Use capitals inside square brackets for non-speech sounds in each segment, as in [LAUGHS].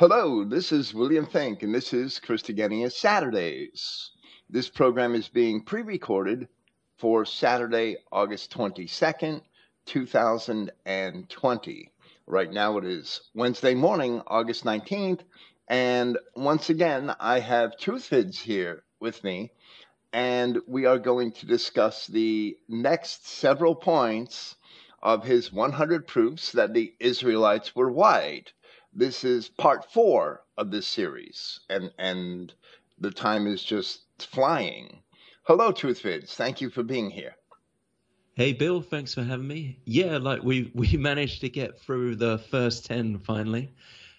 Hello, this is William Finck, and this is Christogenea Saturdays. This program is being pre recorded for Saturday, August 22nd, 2020. Right now it is Wednesday morning, August 19th, and once again, I have Truthvids here with me, and we are going to discuss the next several points of his 100 proofs that the Israelites were white. This is part four of this series, and and the time is just flying. Hello, Truthvids. Thank you for being here. Hey Bill, thanks for having me. Yeah, like we we [LAUGHS] managed to get through the first ten finally.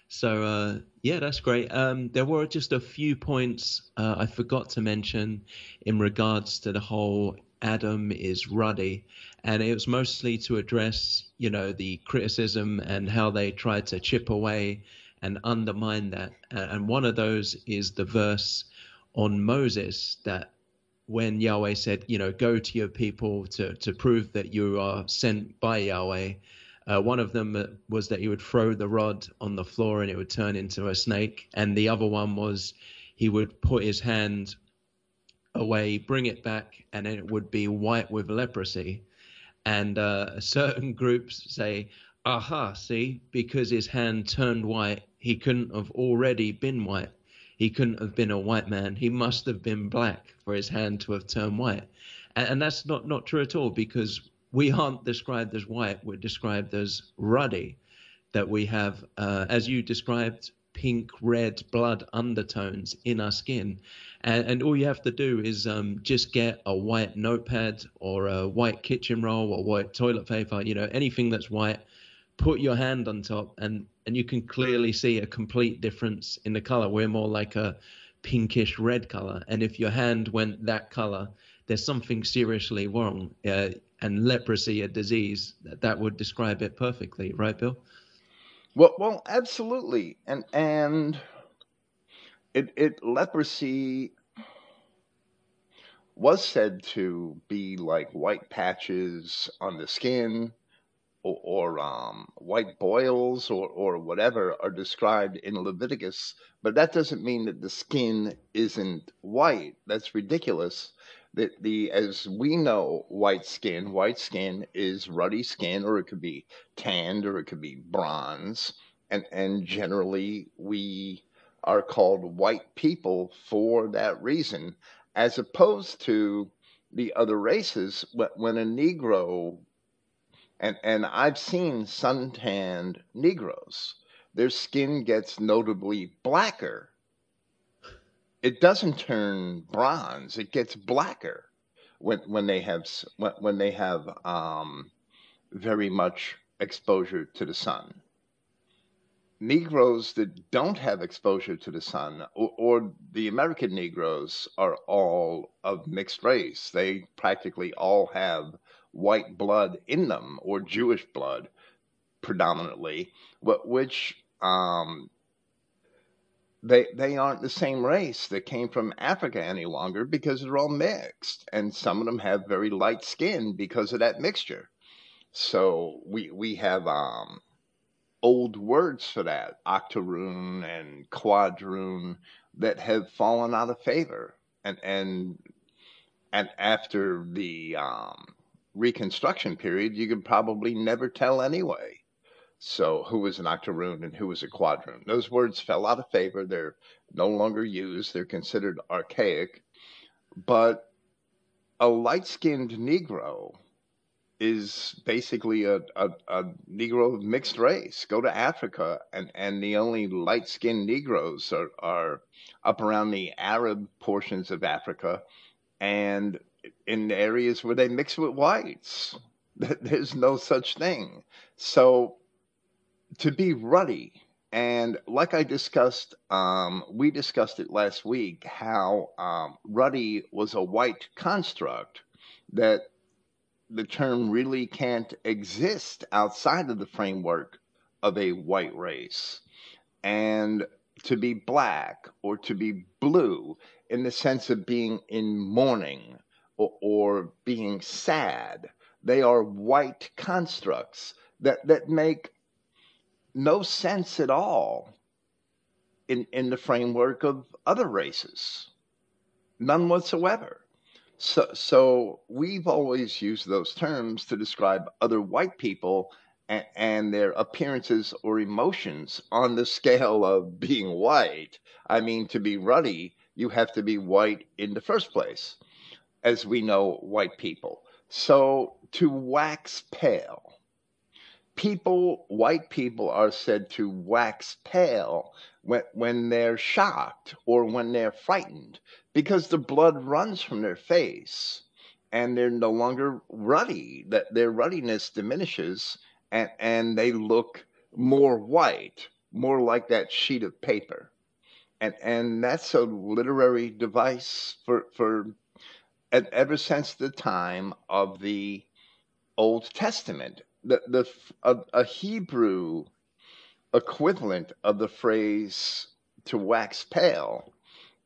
So uh, yeah, that's great. Um, there were just a few points uh, I forgot to mention in regards to the whole Adam is ruddy, and it was mostly to address, you know, the criticism and how they tried to chip away and undermine that. And one of those is the verse on Moses that when Yahweh said, you know, go to your people to to prove that you are sent by Yahweh. Uh, one of them uh, was that he would throw the rod on the floor and it would turn into a snake, and the other one was he would put his hand away, bring it back, and it would be white with leprosy. And uh, certain groups say, aha, see, because his hand turned white, he couldn't have already been white. He couldn't have been a white man. He must have been black for his hand to have turned white. And, and that's not, not true at all because we aren't described as white. We're described as ruddy, that we have, uh, as you described, pink, red blood undertones in our skin. And, and all you have to do is um, just get a white notepad or a white kitchen roll or white toilet paper, you know, anything that's white, put your hand on top and, and you can clearly see a complete difference in the color. We're more like a pinkish red color. And if your hand went that color, there's something seriously wrong. Uh, and leprosy, a disease, that, that would describe it perfectly, right, Bill? Well, well, absolutely, and and it it leprosy was said to be like white patches on the skin or, or um, white boils or, or whatever are described in Leviticus, but that doesn't mean that the skin isn't white. That's ridiculous the, the as we know white skin white skin is ruddy skin or it could be tanned or it could be bronze. And and generally we are called white people for that reason as opposed to the other races. When a negro and and I've seen suntanned negroes their skin gets notably blacker it doesn't turn bronze; it gets blacker when when they have when, they have um, very much exposure to the sun. Negroes that don't have exposure to the sun, or, or, the American Negroes, are all of mixed race. They practically all have white blood in them, or Jewish blood predominantly, which um, they they aren't the same race that came from Africa any longer because they're all mixed, and some of them have very light skin because of that mixture. So we we have um, old words for that, octoroon and quadroon, that have fallen out of favor, and and and after the um, Reconstruction period, you could probably never tell anyway. So, who was an octoroon and who was a quadroon? Those words fell out of favor. They're no longer used. They're considered archaic. But a light skinned Negro is basically a, a, a, Negro of mixed race. Go to Africa, and, and the only light skinned Negroes are, are up around the Arab portions of Africa and in areas where they mix with whites. [LAUGHS] There's no such thing. So to be ruddy. And like I discussed, um, we discussed it last week how um, ruddy was a white construct that the term really can't exist outside of the framework of a white race. And to be black or to be blue in the sense of being in mourning or, or being sad, they are white constructs that, that make no sense at all in, in the framework of other races. None whatsoever. So, so we've always used those terms to describe other white people and, and their appearances or emotions on the scale of being white. I mean, to be ruddy, you have to be white in the first place, as we know white people. So to wax pale, people, white people are said to wax pale when, when they're shocked or when they're frightened because the blood runs from their face and they're no longer ruddy, that their ruddiness diminishes and, and they look more white, more like that sheet of paper. And, and that's a literary device for, for ever since the time of the Old Testament the the a, a Hebrew equivalent of the phrase to wax pale,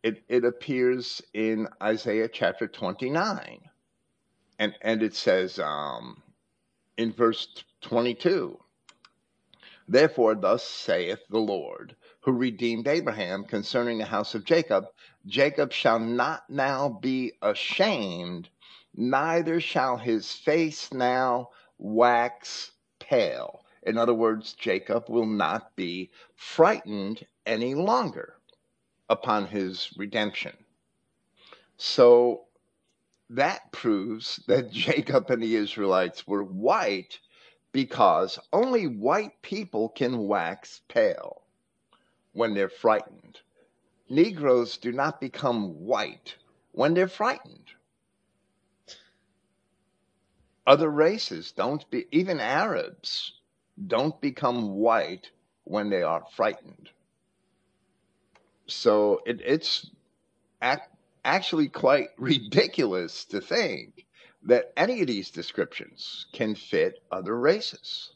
it, it appears in Isaiah chapter 29. And, and it says um, in verse 22 Therefore, thus saith the Lord, who redeemed Abraham concerning the house of Jacob Jacob shall not now be ashamed, neither shall his face now wax pale. In other words, Jacob will not be frightened any longer upon his redemption. So that proves that [LAUGHS] Jacob and the Israelites were white because only white people can wax pale when they're frightened. Negroes do not become white when they're frightened other races don't be even arabs don't become white when they are frightened so it, it's ac- actually quite [LAUGHS] ridiculous to think that any of these descriptions can fit other races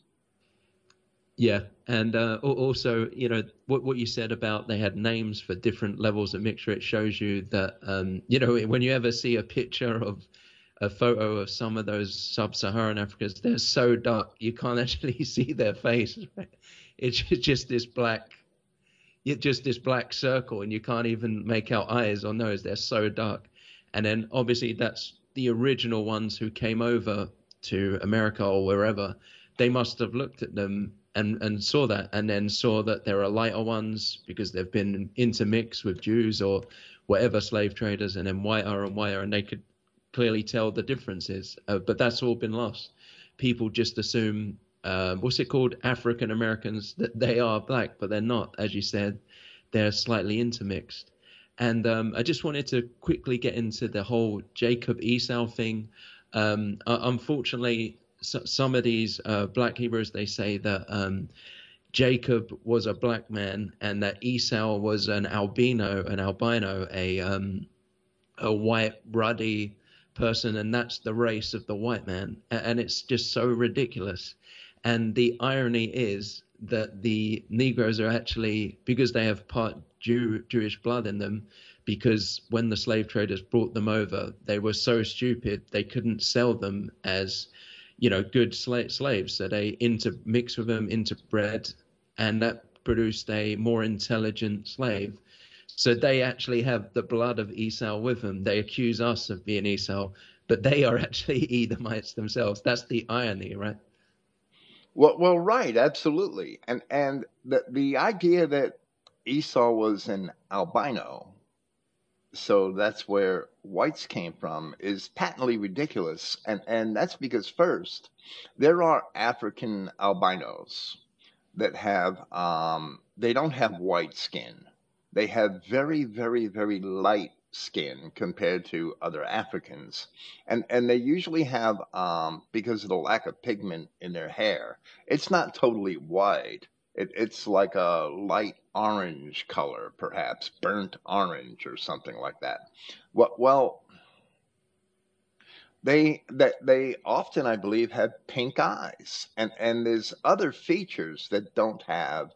yeah, and uh, also, you know, what what you said about they had names for different levels of mixture. It shows you that, um, you know, when you ever see a picture of a photo of some of those sub-Saharan Africans. They're so dark you can't [LAUGHS] actually see their face. [LAUGHS] It's just this black, just this black circle, and you can't even make out eyes or nose. They're so dark. And then obviously that's the original ones who came over to America or wherever. They must have looked at them and and saw that, and then saw that there are lighter ones because they've been intermixed with Jews or whatever slave traders, and then whiter and whiter, and they could clearly tell the differences. Uh, but that's all been lost. People just assume, uh, what's it called, African Americans, that they are black, but they're not. As you said, they're slightly intermixed. And um, I just wanted to quickly get into the whole Jacob Esau thing. Um, uh, unfortunately, so, some of these uh, black Hebrews they say that um, Jacob was a black man and that Esau was an albino, an albino, a um, a white ruddy person, and that's the race of the white man. And it's just so ridiculous. And the irony is that the Negroes are actually, because they have part Jew, Jewish blood in them, because when the slave traders brought them over, they were so stupid they couldn't sell them as, you know, good sla- slaves. So they intermixed with them, interbred, and that produced a more intelligent slave. So they actually have the blood of Esau with them. They accuse us of being Esau, but they are actually [LAUGHS] Edomites themselves. That's the irony, right? Well, well, right, absolutely, and and the the idea that Esau was an albino, so that's where whites came from, is patently ridiculous, and and that's because first, there are African albinos that have um, they don't have white skin they have very, very, very light skin compared to other Africans, and and they usually have um, because of the lack of pigment in their hair. It's not totally white. It, it's like a light orange color, perhaps burnt orange or something like that. Well, well they that they often, I believe, have pink eyes, and and there's other features that don't have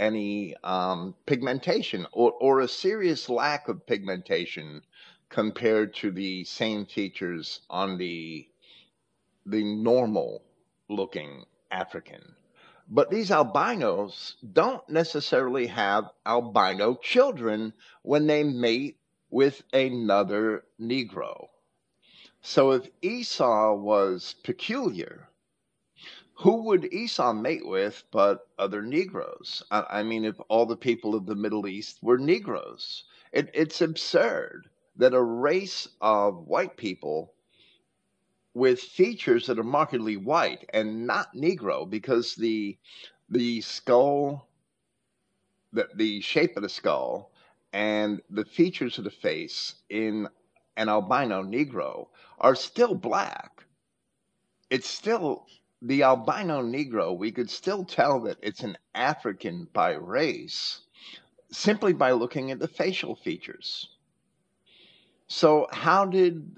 any um, pigmentation or, or a serious lack of pigmentation compared to the same features on the the normal looking African. But these albinos don't necessarily have albino children when they mate with another Negro. So if Esau was peculiar, who would Esau mate with but other Negroes? I, I mean, if all the people of the Middle East were Negroes, it, it's absurd that a race of white people with features that are markedly white and not Negro because the the skull, the, the shape of the skull, and the features of the face in an albino Negro are still black. It's still the albino Negro. We could still tell that it's an African by race simply by looking at the facial features. So, how did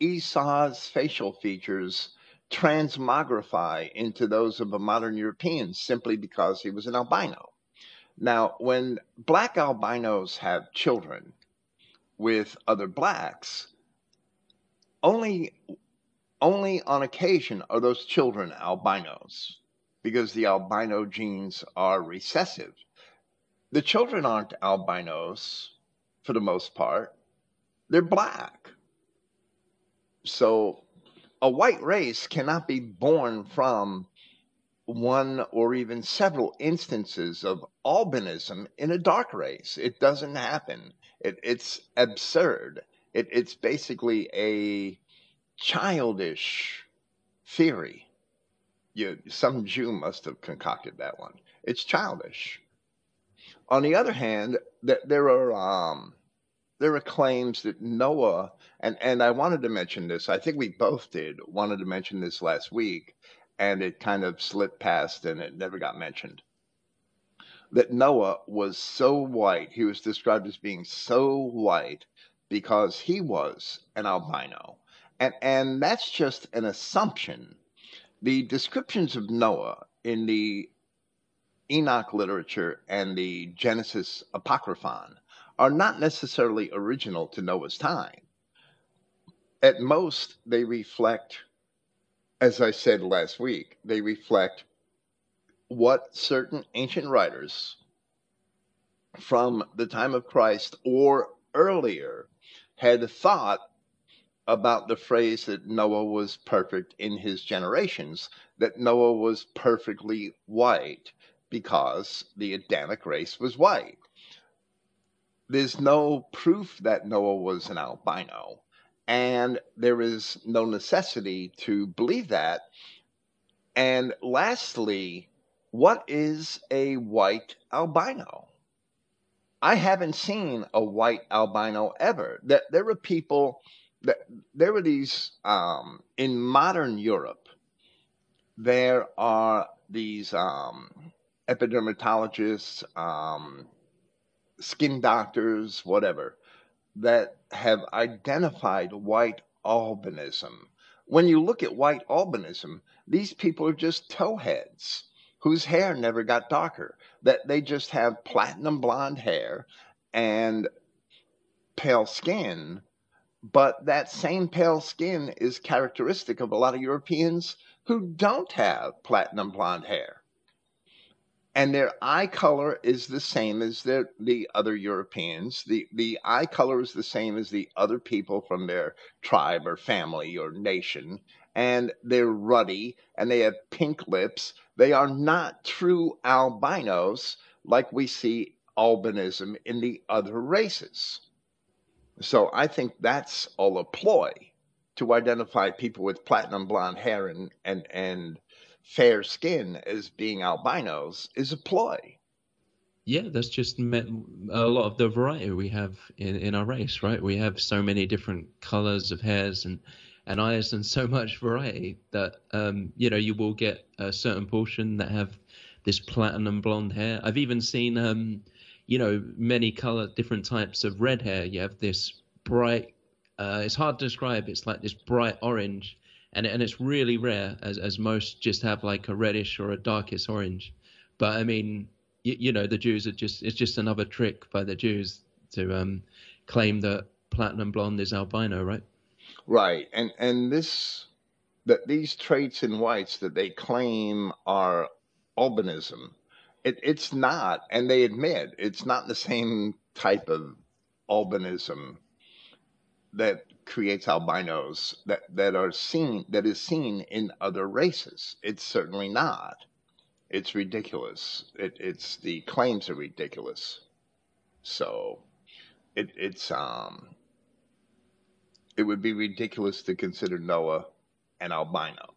Esau's facial features transmogrify into those of a modern European simply because he was an albino? Now, when black albinos have children with other blacks, only only on occasion are those children albinos because the albino genes are recessive. The children aren't albinos for the most part. They're black. So a white race cannot be born from one or even several instances of albinism in a dark race. It doesn't happen. It, it's absurd. It, it's basically a childish theory. You, some Jew must have concocted that one. It's childish. On the other hand, th- there are um, there are claims that Noah and and I wanted to mention this. I think we both did wanted to mention this last week, and it kind of slipped past and it never got mentioned. That Noah was so white, he was described as being so white because he was an albino. And and that's just an assumption. The descriptions of Noah in the Enoch literature and the Genesis Apocryphon are not necessarily original to Noah's time. At most, they reflect, as I said last week, they reflect what certain ancient writers from the time of Christ or earlier had thought about the phrase that Noah was perfect in his generations, that Noah was perfectly white because the Adamic race was white. There's no proof that Noah was an albino, and there is no necessity to believe that. And lastly, what is a white albino? I haven't seen a white albino ever. That there are people there were these um, in modern Europe. There are these um, epidermatologists, um, skin doctors, whatever, that have identified white albinism. When you look at white albinism, these people are just towheads whose hair never got darker, that they just have platinum blonde hair and pale skin. But that same pale skin is characteristic of a lot of Europeans who don't have platinum blonde hair and their eye color is the same as the other Europeans. The the eye color is the same as the other people from their tribe or family or nation, and they're ruddy and they have pink lips. They are not true albinos like we see albinism in the other races. So I think that's all a ploy to identify people with platinum blonde hair and and and fair skin as being albinos is a ploy. Yeah, that's just met a lot of the variety we have in, in our race, right? We have so many different colors of hairs and, and eyes and so much variety that, um, you know, you will get a certain portion that have this platinum blonde hair. I've even seen, um, you know, many color, different types of red hair. You have this bright, uh, it's hard to describe. It's like this bright orange and and it's really rare as as most just have like a reddish or a darkest orange. But I mean, you, you know, the Jews are just it's just another trick by the Jews to um, claim that platinum blonde is albino, right? Right, and and this that these traits in whites that they claim are albinism. It, it's not, and they admit it's not the same type of albinism that creates albinos that, that are seen that is seen in other races. It's certainly not. It's ridiculous. It, it's the claims are ridiculous. So it, it's um it would be ridiculous to consider Noah an albino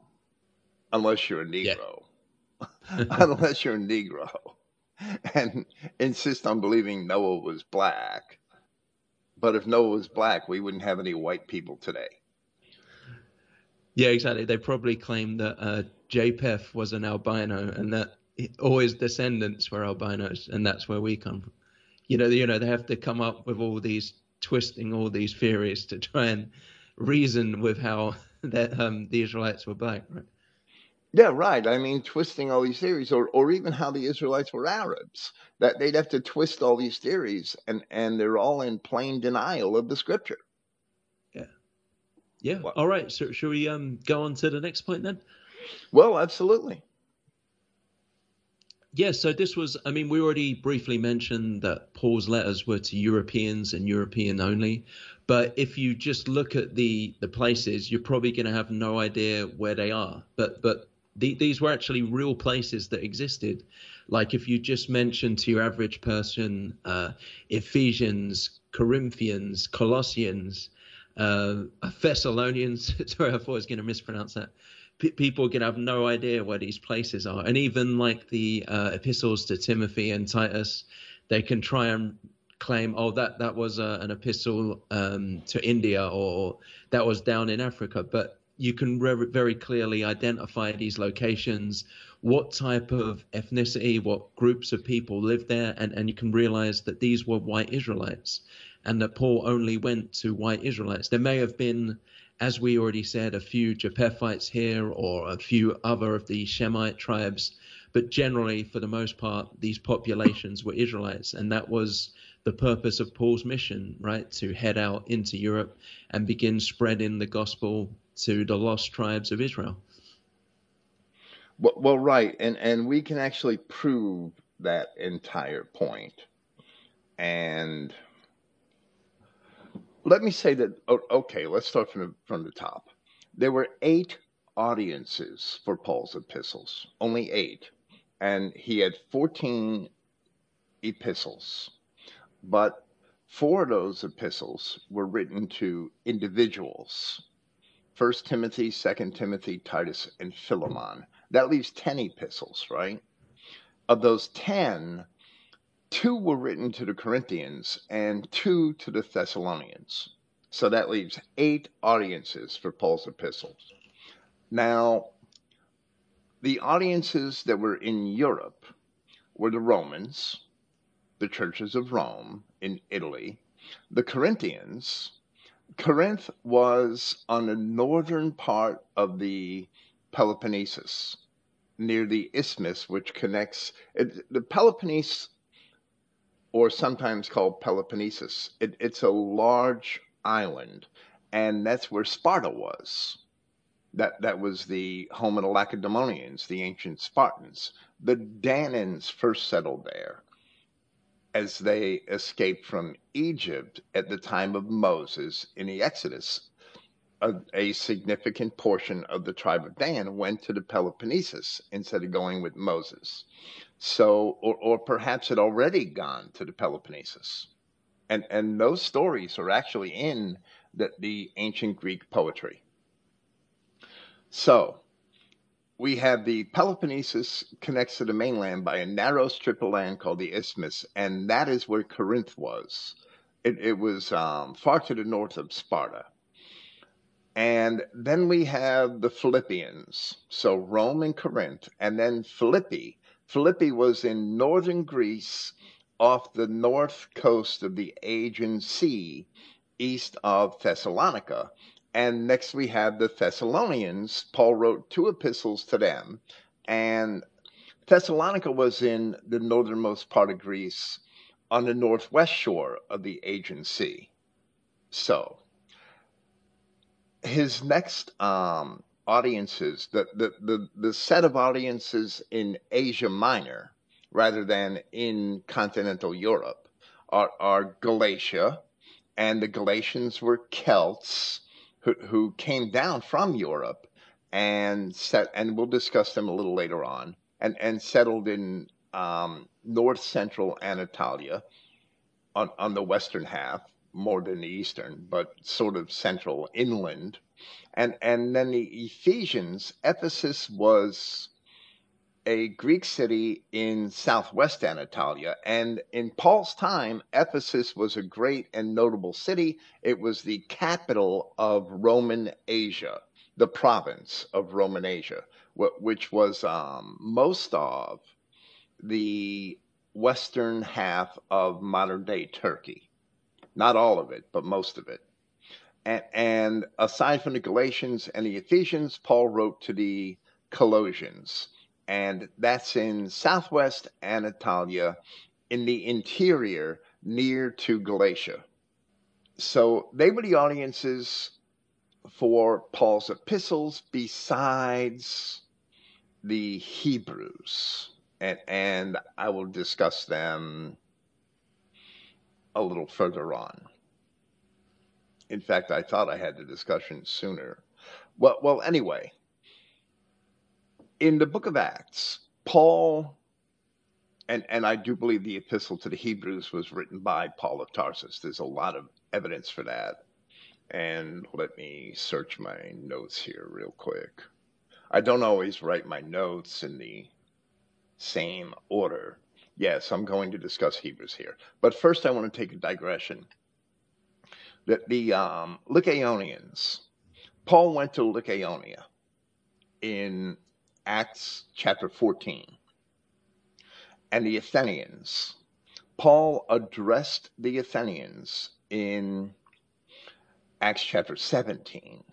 unless you're a Negro. Yeah. [LAUGHS] unless you're Negro and insist on believing Noah was black. But if Noah was black, we wouldn't have any white people today. Yeah, exactly. They probably claim that uh, Japheth was an albino and that all his descendants were albinos, and that's where we come from. You know, you know, they have to come up with all these twisting all these theories to try and reason with how [LAUGHS] that um, the Israelites were black, right? Yeah, right. I mean, twisting all these theories, or, or even how the Israelites were Arabs, that they'd have to twist all these theories, and, and they're all in plain denial of the scripture. Yeah. Yeah. All right. So, should we um go on to the next point then? Well, absolutely. Yeah, so this was, I mean, we already briefly mentioned that Paul's letters were to Europeans and European only. But if you just look at the, the places, you're probably going to have no idea where they are. But, but the, these were actually real places that existed. Like if you just mentioned to your average person uh, Ephesians, Corinthians, Colossians, uh, Thessalonians, [LAUGHS] sorry, I thought I was going to mispronounce that p- people can have no idea where these places are. And even like the uh, epistles to Timothy and Titus, they can try and claim, oh, that that was uh, an epistle um, to India or that was down in Africa. But you can re- very clearly identify these locations, what type of ethnicity, what groups of people live there, and, and you can realize that these were white Israelites and that Paul only went to white Israelites. There may have been as we already said, a few Japhethites here or a few other of the Shemite tribes, but generally, for the most part, these populations were Israelites, and that was the purpose of Paul's mission, right? To head out into Europe and begin spreading the gospel to the lost tribes of Israel. Well, well right, and and we can actually prove that entire point. and let me say that, okay, let's start from the, from the top. There were eight audiences for Paul's epistles, only eight. And he had 14 epistles. But four of those epistles were written to individuals First Timothy, Second Timothy, Titus, and Philemon. That leaves 10 epistles, right? Of those 10, two were written to the Corinthians and two to the Thessalonians. So that leaves eight audiences for Paul's epistles. Now, the audiences that were in Europe were the Romans, the churches of Rome in Italy, the Corinthians. Corinth was on the northern part of the Peloponnesus, near the isthmus which connects it, the Peloponnese or sometimes called Peloponnesus. It, it's a large island, and that's where Sparta was. That, that was the home of the Lacedaemonians, the ancient Spartans. The Danaans first settled there as they escaped from Egypt at the time of Moses in the Exodus. A, a, significant portion of the tribe of Dan went to the Peloponnesus instead of going with Moses. So, or, or perhaps had already gone to the Peloponnesus. And, and those stories are actually in the, the ancient Greek poetry. So, we have the Peloponnesus connects to the mainland by a narrow strip of land called the Isthmus, and that is where Corinth was. It, it was um, far to the north of Sparta. And then we have the Philippians, so Rome and Corinth, and then Philippi, Philippi was in northern Greece off the north coast of the Aegean Sea, east of Thessalonica. And next we have the Thessalonians. Paul wrote two epistles to them. And Thessalonica was in the northernmost part of Greece on the northwest shore of the Aegean Sea. So, his next um, audiences, the, the, the, the set of audiences in Asia Minor rather than in continental Europe are, are Galatia, and the Galatians were Celts who, who came down from Europe and set, and we'll discuss them a little later on, and, and settled in um, north central Anatolia on, on the western half, more than the eastern, but sort of central inland. And, and then the Ephesians, Ephesus was a Greek city in southwest Anatolia. And in Paul's time, Ephesus was a great and notable city. It was the capital of Roman Asia, the province of Roman Asia, which was um, most of the western half of modern day Turkey. Not all of it, but most of it. And, and aside from the Galatians and the Ephesians, Paul wrote to the Colossians, and that's in southwest Anatolia in the interior near to Galatia. So they were the audiences for Paul's epistles besides the Hebrews and and I will discuss them a little further on. In fact, I thought I had the discussion sooner. Well, well, anyway, in the book of Acts, Paul, and, and I do believe the epistle to the Hebrews was written by Paul of Tarsus. There's a lot of evidence for that. And let me search my notes here real quick. I don't always write my notes in the same order. Yes, I'm going to discuss Hebrews here. But first, I want to take a digression. That the um, Lycaonians, Paul went to Lycaonia in Acts chapter 14. And the Athenians, Paul addressed the Athenians in Acts chapter 17.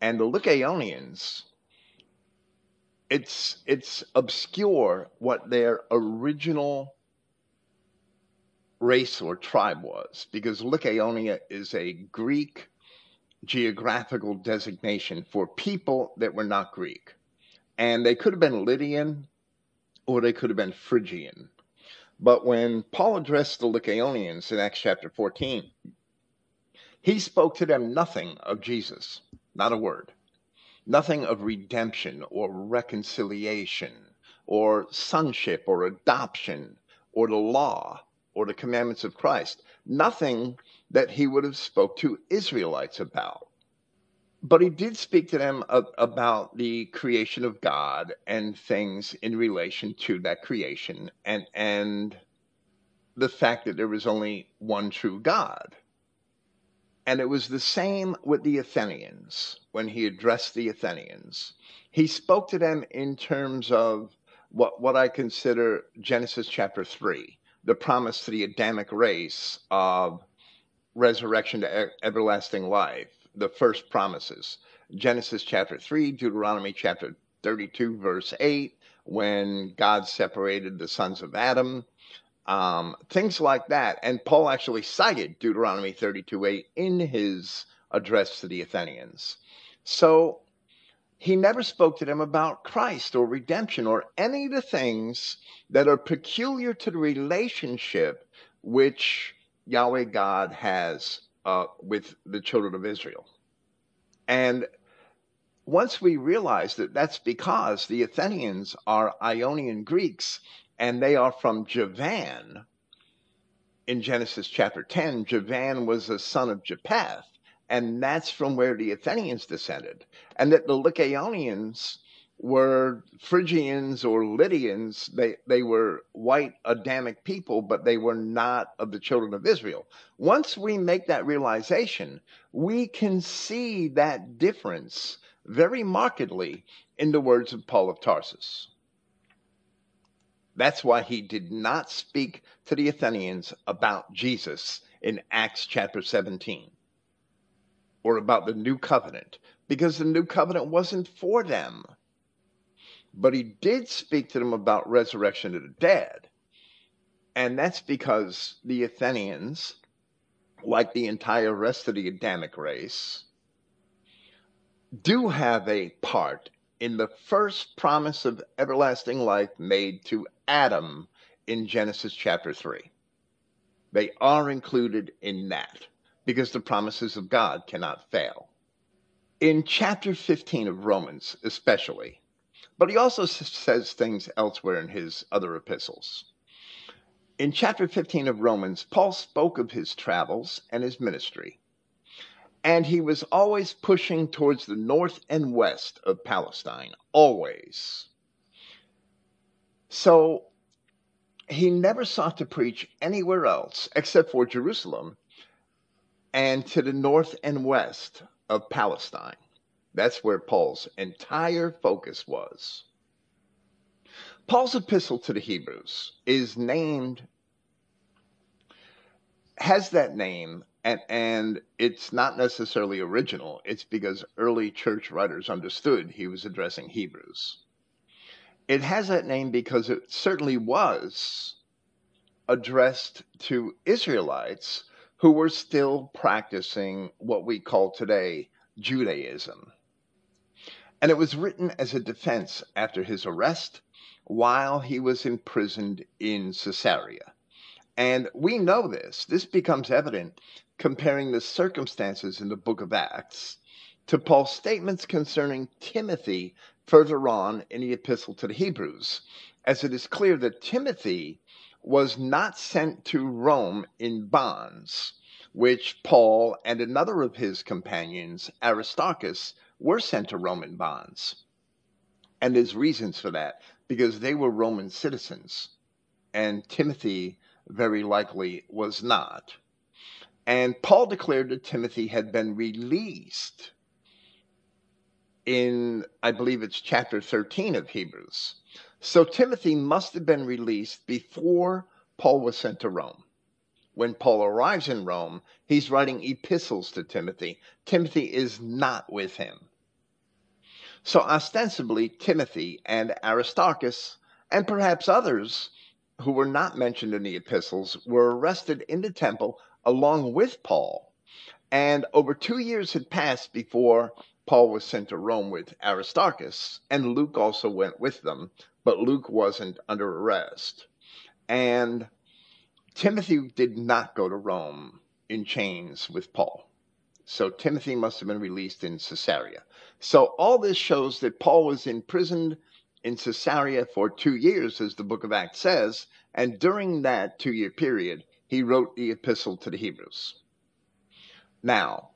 And the Lycaonians it's it's obscure what their original race or tribe was because Lycaonia is a Greek geographical designation for people that were not Greek. And they could have been Lydian or they could have been Phrygian. But when Paul addressed the Lycaonians in Acts chapter 14, he spoke to them nothing of Jesus, not a word nothing of redemption or reconciliation or sonship or adoption or the law or the commandments of Christ. Nothing that he would have spoke to Israelites about. But he did speak to them about the creation of God and things in relation to that creation and and the fact that there was only one true God. And it was the same with the Athenians when he addressed the Athenians. He spoke to them in terms of what, what I consider Genesis chapter 3, the promise to the Adamic race of resurrection to everlasting life, the first promises. Genesis chapter 3, Deuteronomy chapter 32, verse 8, when God separated the sons of Adam um, things like that. And Paul actually cited Deuteronomy 32 8 in his address to the Athenians. So he never spoke to them about Christ or redemption or any of the things that are peculiar to the relationship which Yahweh God has uh, with the children of Israel. And once we realize that that's because the Athenians are Ionian Greeks and they are from Javan. In Genesis chapter 10, Javan was a son of Japheth, and that's from where the Athenians descended. And that the Lycaonians were Phrygians or Lydians. They, they were white Adamic people, but they were not of the children of Israel. Once we make that realization, we can see that difference very markedly in the words of Paul of Tarsus. That's why he did not speak to the Athenians about Jesus in Acts chapter 17 or about the new covenant because the new covenant wasn't for them. But he did speak to them about resurrection of the dead. And that's because the Athenians, like the entire rest of the Adamic race, do have a part in the first promise of everlasting life made to Adam in Genesis chapter 3. They are included in that because the promises of God cannot fail. In chapter 15 of Romans, especially, but he also says things elsewhere in his other epistles. In chapter 15 of Romans, Paul spoke of his travels and his ministry, and he was always pushing towards the north and west of Palestine, always. So he never sought to preach anywhere else except for Jerusalem and to the north and west of Palestine. That's where Paul's entire focus was. Paul's epistle to the Hebrews is named, has that name, and, and it's not necessarily original. It's because early church writers understood he was addressing Hebrews. It has that name because it certainly was addressed to Israelites who were still practicing what we call today Judaism. And it was written as a defense after his arrest while he was imprisoned in Caesarea. And we know this. This becomes evident comparing the circumstances in the book of Acts to Paul's statements concerning Timothy further on in the epistle to the Hebrews, as it is clear that Timothy was not sent to Rome in bonds, which Paul and another of his companions, Aristarchus, were sent to Roman bonds. And there's reasons for that, because they were Roman citizens, and Timothy very likely was not. And Paul declared that Timothy had been released in, I believe it's chapter 13 of Hebrews. So Timothy must have been released before Paul was sent to Rome. When Paul arrives in Rome, he's writing epistles to Timothy. Timothy is not with him. So ostensibly, Timothy and Aristarchus, and perhaps others who were not mentioned in the epistles, were arrested in the temple along with Paul. And over two years had passed before Paul was sent to Rome with Aristarchus, and Luke also went with them, but Luke wasn't under arrest. And Timothy did not go to Rome in chains with Paul. So Timothy must have been released in Caesarea. So all this shows that Paul was imprisoned in Caesarea for two years, as the book of Acts says, and during that two year period, he wrote the epistle to the Hebrews. Now,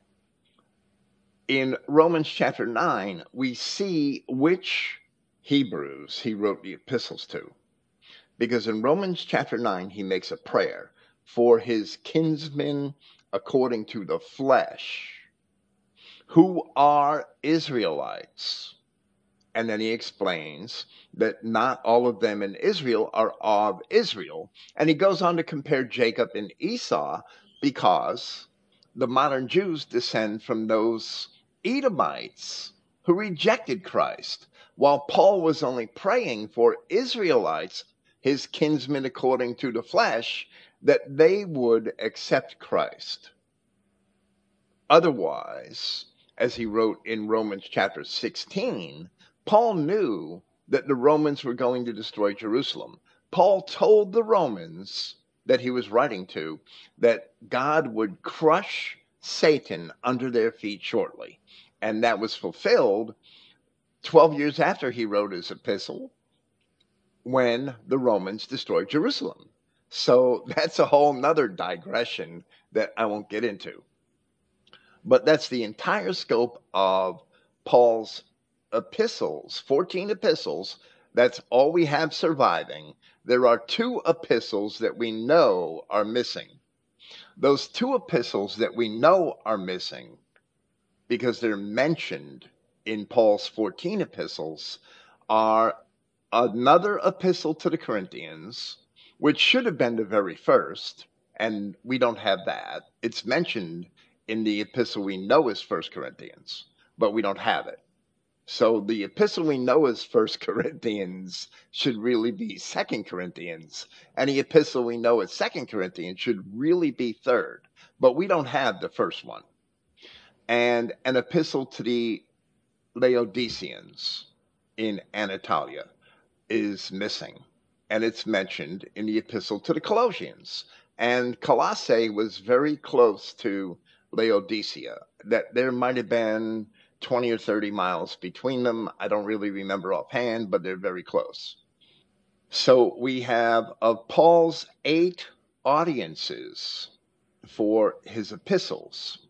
in Romans chapter 9, we see which Hebrews he wrote the epistles to. Because in Romans chapter 9, he makes a prayer for his kinsmen according to the flesh, who are Israelites. And then he explains that not all of them in Israel are of Israel. And he goes on to compare Jacob and Esau because the modern Jews descend from those Edomites who rejected Christ, while Paul was only praying for Israelites, his kinsmen according to the flesh, that they would accept Christ. Otherwise, as he wrote in Romans chapter 16, Paul knew that the Romans were going to destroy Jerusalem. Paul told the Romans that he was writing to that God would crush Satan under their feet shortly. And that was fulfilled 12 years after he wrote his epistle when the Romans destroyed Jerusalem. So [LAUGHS] that's a whole nother digression that I won't get into. But that's the entire scope of Paul's epistles, 14 epistles. That's all we have surviving. There are two epistles that we know are missing. Those two epistles that we know are missing because they're mentioned in Paul's 14 epistles are another epistle to the Corinthians, which should have been the very first, and we don't have that. It's mentioned in the epistle we know is First Corinthians, but we don't have it. So the epistle we know is First [LAUGHS] Corinthians should really be Second Corinthians, and the epistle we know is Second Corinthians should really be third, but we don't have the first one. And an epistle to the Laodiceans in Anatolia is missing, and it's mentioned in the epistle to the Colossians. And Colossae was very close to Laodicea, that there might have been 20 or 30 miles between them. I don't really remember offhand, but they're very close. So we have of Paul's eight audiences for his epistles.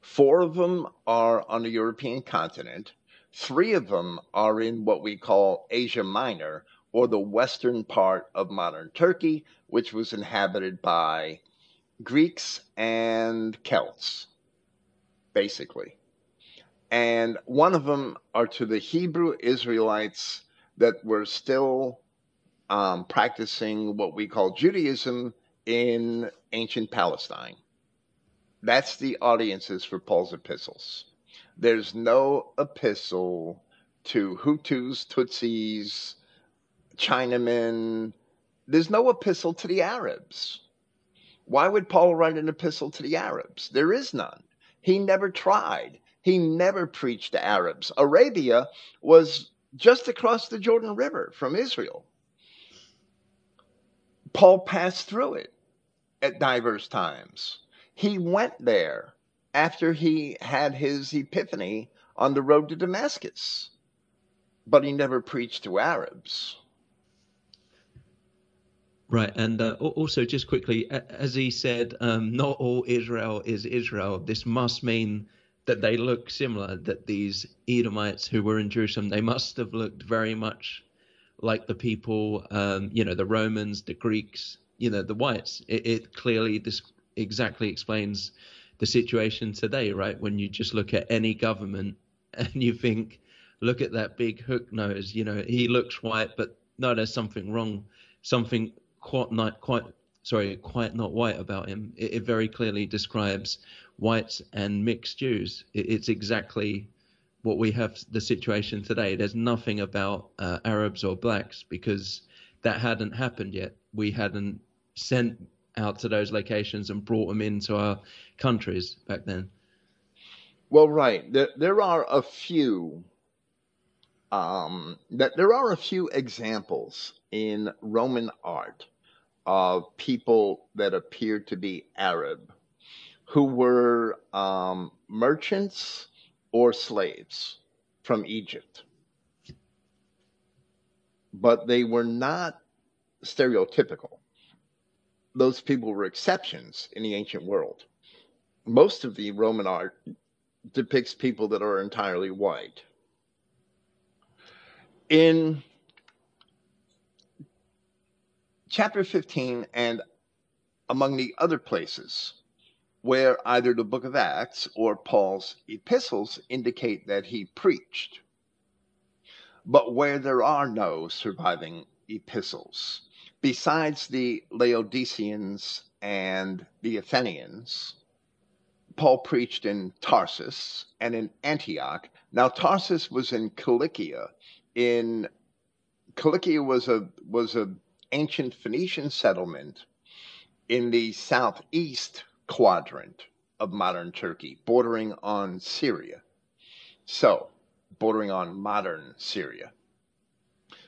Four of them are on the European continent. Three of them are in what we call Asia Minor, or the western part of modern Turkey, which was inhabited by Greeks and Celts, basically. And one of them are to the Hebrew Israelites that were still um, practicing what we call Judaism in ancient Palestine. That's the audiences for Paul's epistles. There's no epistle to Hutus, Tutsis, Chinamen. There's no epistle to the Arabs. Why would Paul write an epistle to the Arabs? There is none. He never tried. He never preached to Arabs. Arabia was just across the Jordan River from Israel. Paul passed through it at diverse times. He went there after he had his epiphany on the road to Damascus, but he never preached to Arabs. Right, and uh, also just quickly, as he said, um, not all Israel is Israel. This must mean that they look similar. That these Edomites who were in Jerusalem, they must have looked very much like the people, um, you know, the Romans, the Greeks, you know, the whites. It, it clearly this exactly explains the situation today, right? When you just look at any government [LAUGHS] and you think, look at that big hook nose, you know, he looks white, but no, there's something wrong, something quite not quite sorry, quite not white about him. It, it very clearly describes whites and mixed Jews. It, it's exactly what we have the situation today. There's nothing about uh, Arabs or blacks because that hadn't happened yet. We hadn't sent out to those locations and brought them into our countries back then. Well, right. There, there are a few. Um, that there are a few examples in Roman art of people that appear to be Arab who were um, merchants or slaves from Egypt. But they were not stereotypical. Those people were exceptions in the ancient world. Most of the Roman art depicts people that are entirely white. In chapter 15 and among the other places where either the book of Acts or Paul's epistles indicate that he preached, but where there are no surviving epistles, besides the Laodiceans and the Athenians, Paul preached in Tarsus and in Antioch. Now Tarsus was in Cilicia. In Cilicia was a was a ancient Phoenician settlement in the southeast quadrant of modern Turkey, bordering on Syria. So, bordering on modern Syria.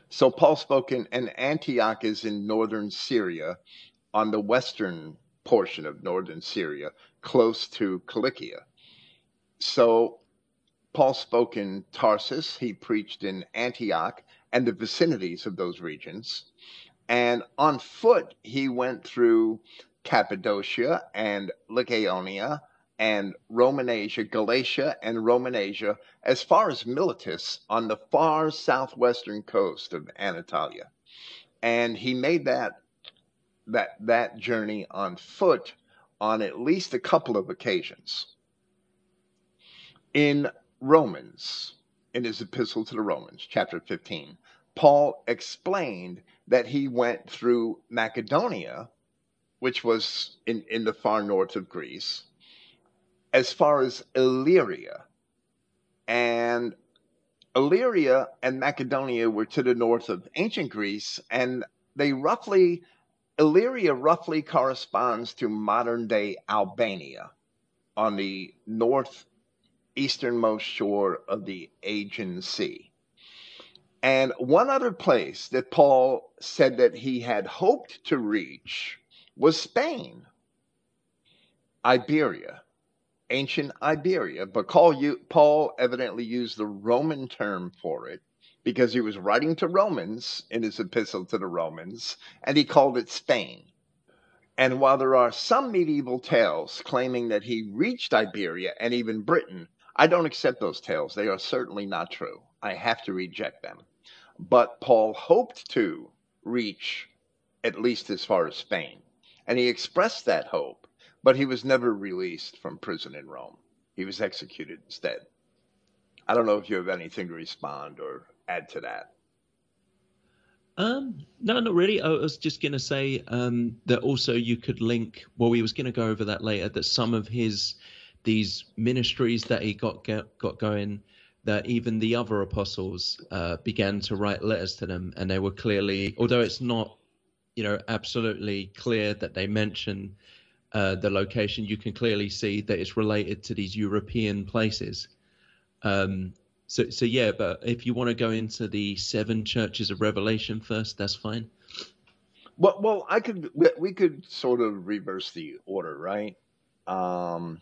So, Paul spoke in, and Antioch is in northern Syria, on the western portion of northern Syria, close to Cilicia. So, Paul spoke in Tarsus, he preached in Antioch and the vicinities of those regions. And on foot, he went through Cappadocia and Lycaonia and Roman Asia, Galatia and Roman Asia, as far as Miletus on the far southwestern coast of Anatolia. And he made that that that journey on foot on at least a couple of occasions. In Romans, in his epistle to the Romans, chapter 15, Paul explained that he went through Macedonia which was in, in the far north of Greece, as far as Illyria. And Illyria and Macedonia were to the north of ancient Greece, and they roughly, Illyria roughly corresponds to modern day Albania on the north easternmost shore of the Aegean Sea. And one other place that Paul said that he had hoped to reach was Spain, Iberia, ancient Iberia. But Paul evidently used the Roman term for it because he was writing to Romans in his epistle to the Romans, and he called it Spain. And while there are some medieval tales claiming that he reached Iberia and even Britain, I don't accept those tales. They are certainly not true. I have to reject them. But Paul hoped to reach at least as far as Spain. And he expressed that hope, but he was never released from prison in Rome. He was executed instead. I don't know if you have anything to respond or add to that. Um, no, not really. I was just going to say um, that also you could link. Well, we was going to go over that later. That some of his these ministries that he got got going that even the other apostles uh, began to write letters to them, and they were clearly, although it's not, you know, absolutely clear that they mention uh, the location, you can clearly see that it's related to these European places. Um, so, so yeah, but if you want to go into the seven churches of Revelation first, that's fine. Well, well, I could, we could sort of reverse the order, right? Um,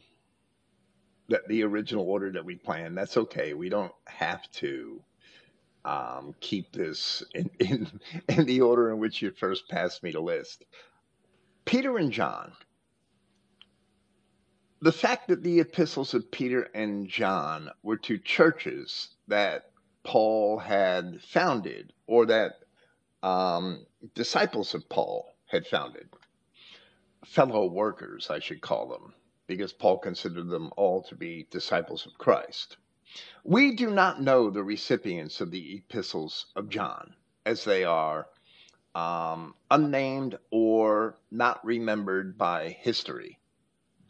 the, the original order that we planned. That's okay. We don't have to um, keep this in, in, in the order in which you first passed me the list. Peter and John. The fact that the epistles of Peter and John were to churches that Paul had founded or that um, disciples of Paul had founded, fellow workers, I should call them, because Paul considered them all to be disciples of Christ. We do not know the recipients of the epistles of John, as they are um, unnamed or not remembered by history.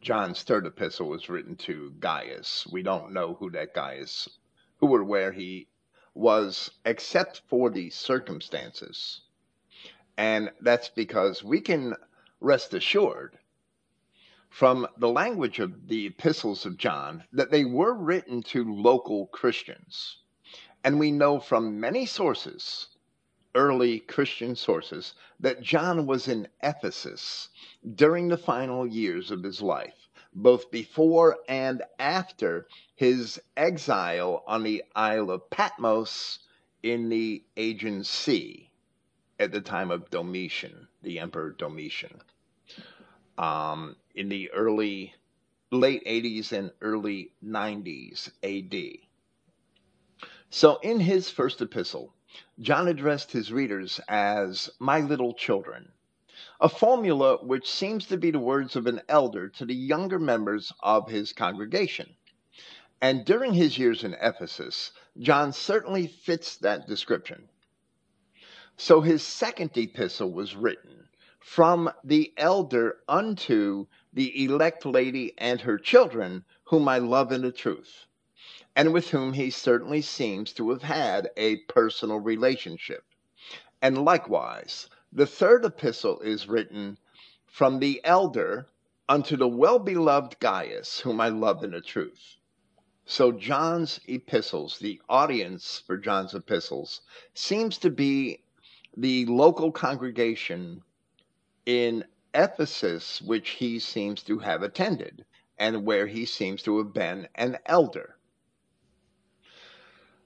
John's third epistle was written to Gaius. We don't know who that Gaius, who or where he was, except for the circumstances. And that's because we can rest assured from the language of the epistles of John that they were written to local Christians. And we know from many sources, early Christian sources, that John was in Ephesus during the final years of his life, both before and after his exile on the Isle of Patmos in the Aegean Sea at the time of Domitian, the Emperor Domitian um, in the early, late 80s and early 90s AD. So in his first epistle, John addressed his readers as my little children, a formula which seems to be the words of an elder to the younger members of his congregation. And during his years in Ephesus, John certainly fits that description. So his second epistle was written from the elder unto the elect lady and her children, whom I love in the truth, and with whom he certainly seems to have had a personal relationship. And likewise, the third epistle is written from the elder unto the well beloved Gaius, whom I love in the truth. So, John's epistles, the audience for John's epistles, seems to be the local congregation in Ephesus, which he seems to have attended and where he seems to have been an elder.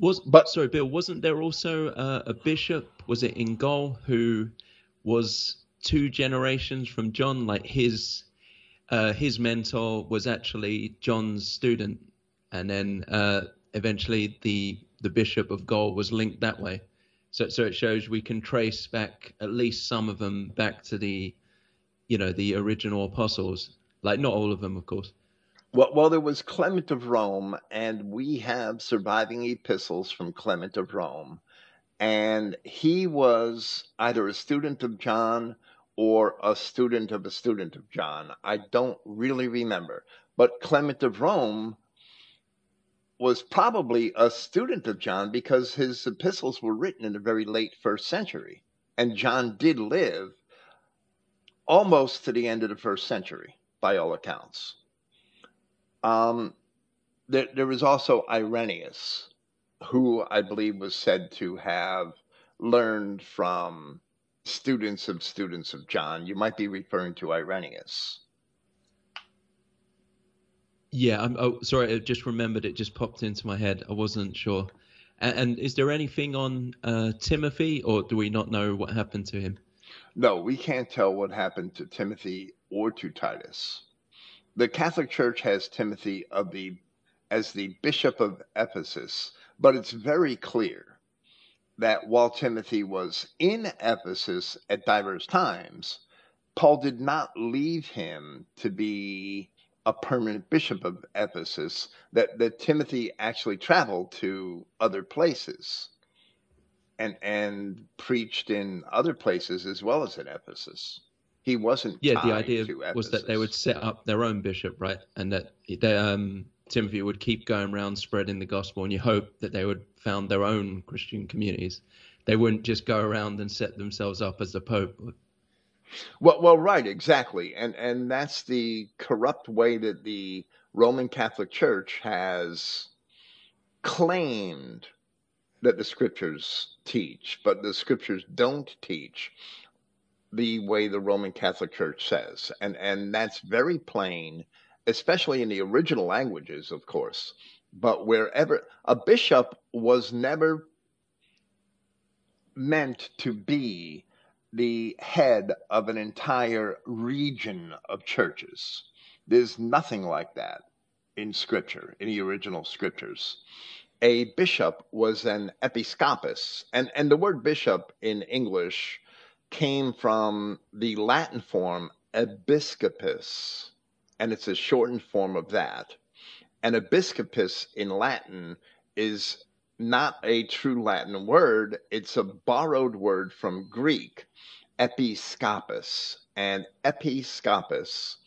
Was but sorry, Bill? Wasn't there also uh, a bishop? Was it in Gaul who was two generations from John? Like his uh, his mentor was actually John's student, and then uh, eventually the the bishop of Gaul was linked that way. So, so it shows we can trace back at least some of them back to the, you know, the original apostles. Like not all of them, of course. Well, well, there was Clement of Rome, and we have surviving epistles from Clement of Rome, and he was either a student of John or a student of a student of John. I don't really remember, but Clement of Rome was probably a student of John because his epistles were written in the very late first century. And John did live almost to the end of the first century, by all accounts. Um, there, there was also Irenaeus, who I believe was said to have learned from students of students of John. You might be referring to Irenaeus. Yeah, I'm oh, sorry. I just remembered it. Just popped into my head. I wasn't sure. And, and is there anything on uh, Timothy, or do we not know what happened to him? No, we can't tell what happened to Timothy or to Titus. The Catholic Church has Timothy of the as the bishop of Ephesus, but it's very clear that while Timothy was in Ephesus at diverse times, Paul did not leave him to be a permanent bishop of Ephesus, that, that Timothy actually traveled to other places and and preached in other places as well as in Ephesus. He wasn't. Yeah, the idea was that they would set up their own bishop, right, and that they, um, Timothy would keep going around spreading the gospel, and you hope that they would found their own Christian communities. They wouldn't just go around and set themselves up as the pope. Well, well, right, exactly, and and that's the corrupt way that the Roman Catholic Church has claimed that the scriptures teach, but the scriptures don't teach the way the Roman Catholic Church says. And and that's very plain, especially in the original languages, of course. But wherever a bishop was never meant to be the head of an entire region of churches. There's nothing like that in scripture, in the original scriptures. A bishop was an episcopus, and, and the word bishop in English came from the Latin form episcopus, and it's a shortened form of that. An episcopus in Latin is not a true Latin word, it's a borrowed word from Greek, episcopus. And episcopus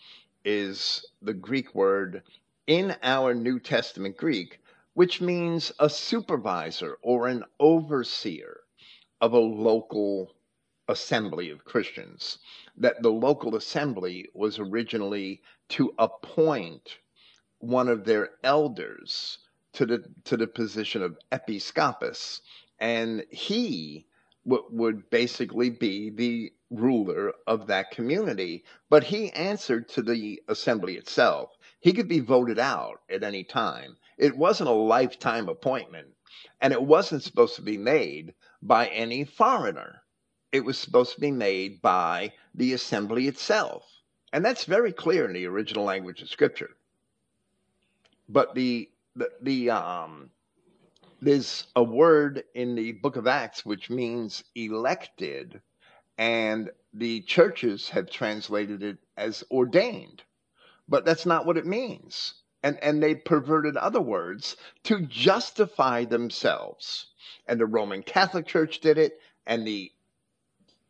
is the Greek word in our New Testament Greek, which means a supervisor or an overseer of a local assembly of Christians. That the local assembly was originally to appoint one of their elders to the to the position of episcopus, and he w- would basically be the ruler of that community. But he answered to the assembly itself. He could be voted out at any time. It wasn't a lifetime appointment, and it wasn't supposed to be made by any foreigner. It was supposed to be made by the assembly itself. And that's very clear in the original language of Scripture. But the the, the um, there's a word in the book of Acts which means elected, and the churches have translated it as ordained, but that's not what it means. And, and they perverted other words to justify themselves. And the Roman Catholic Church did it, and the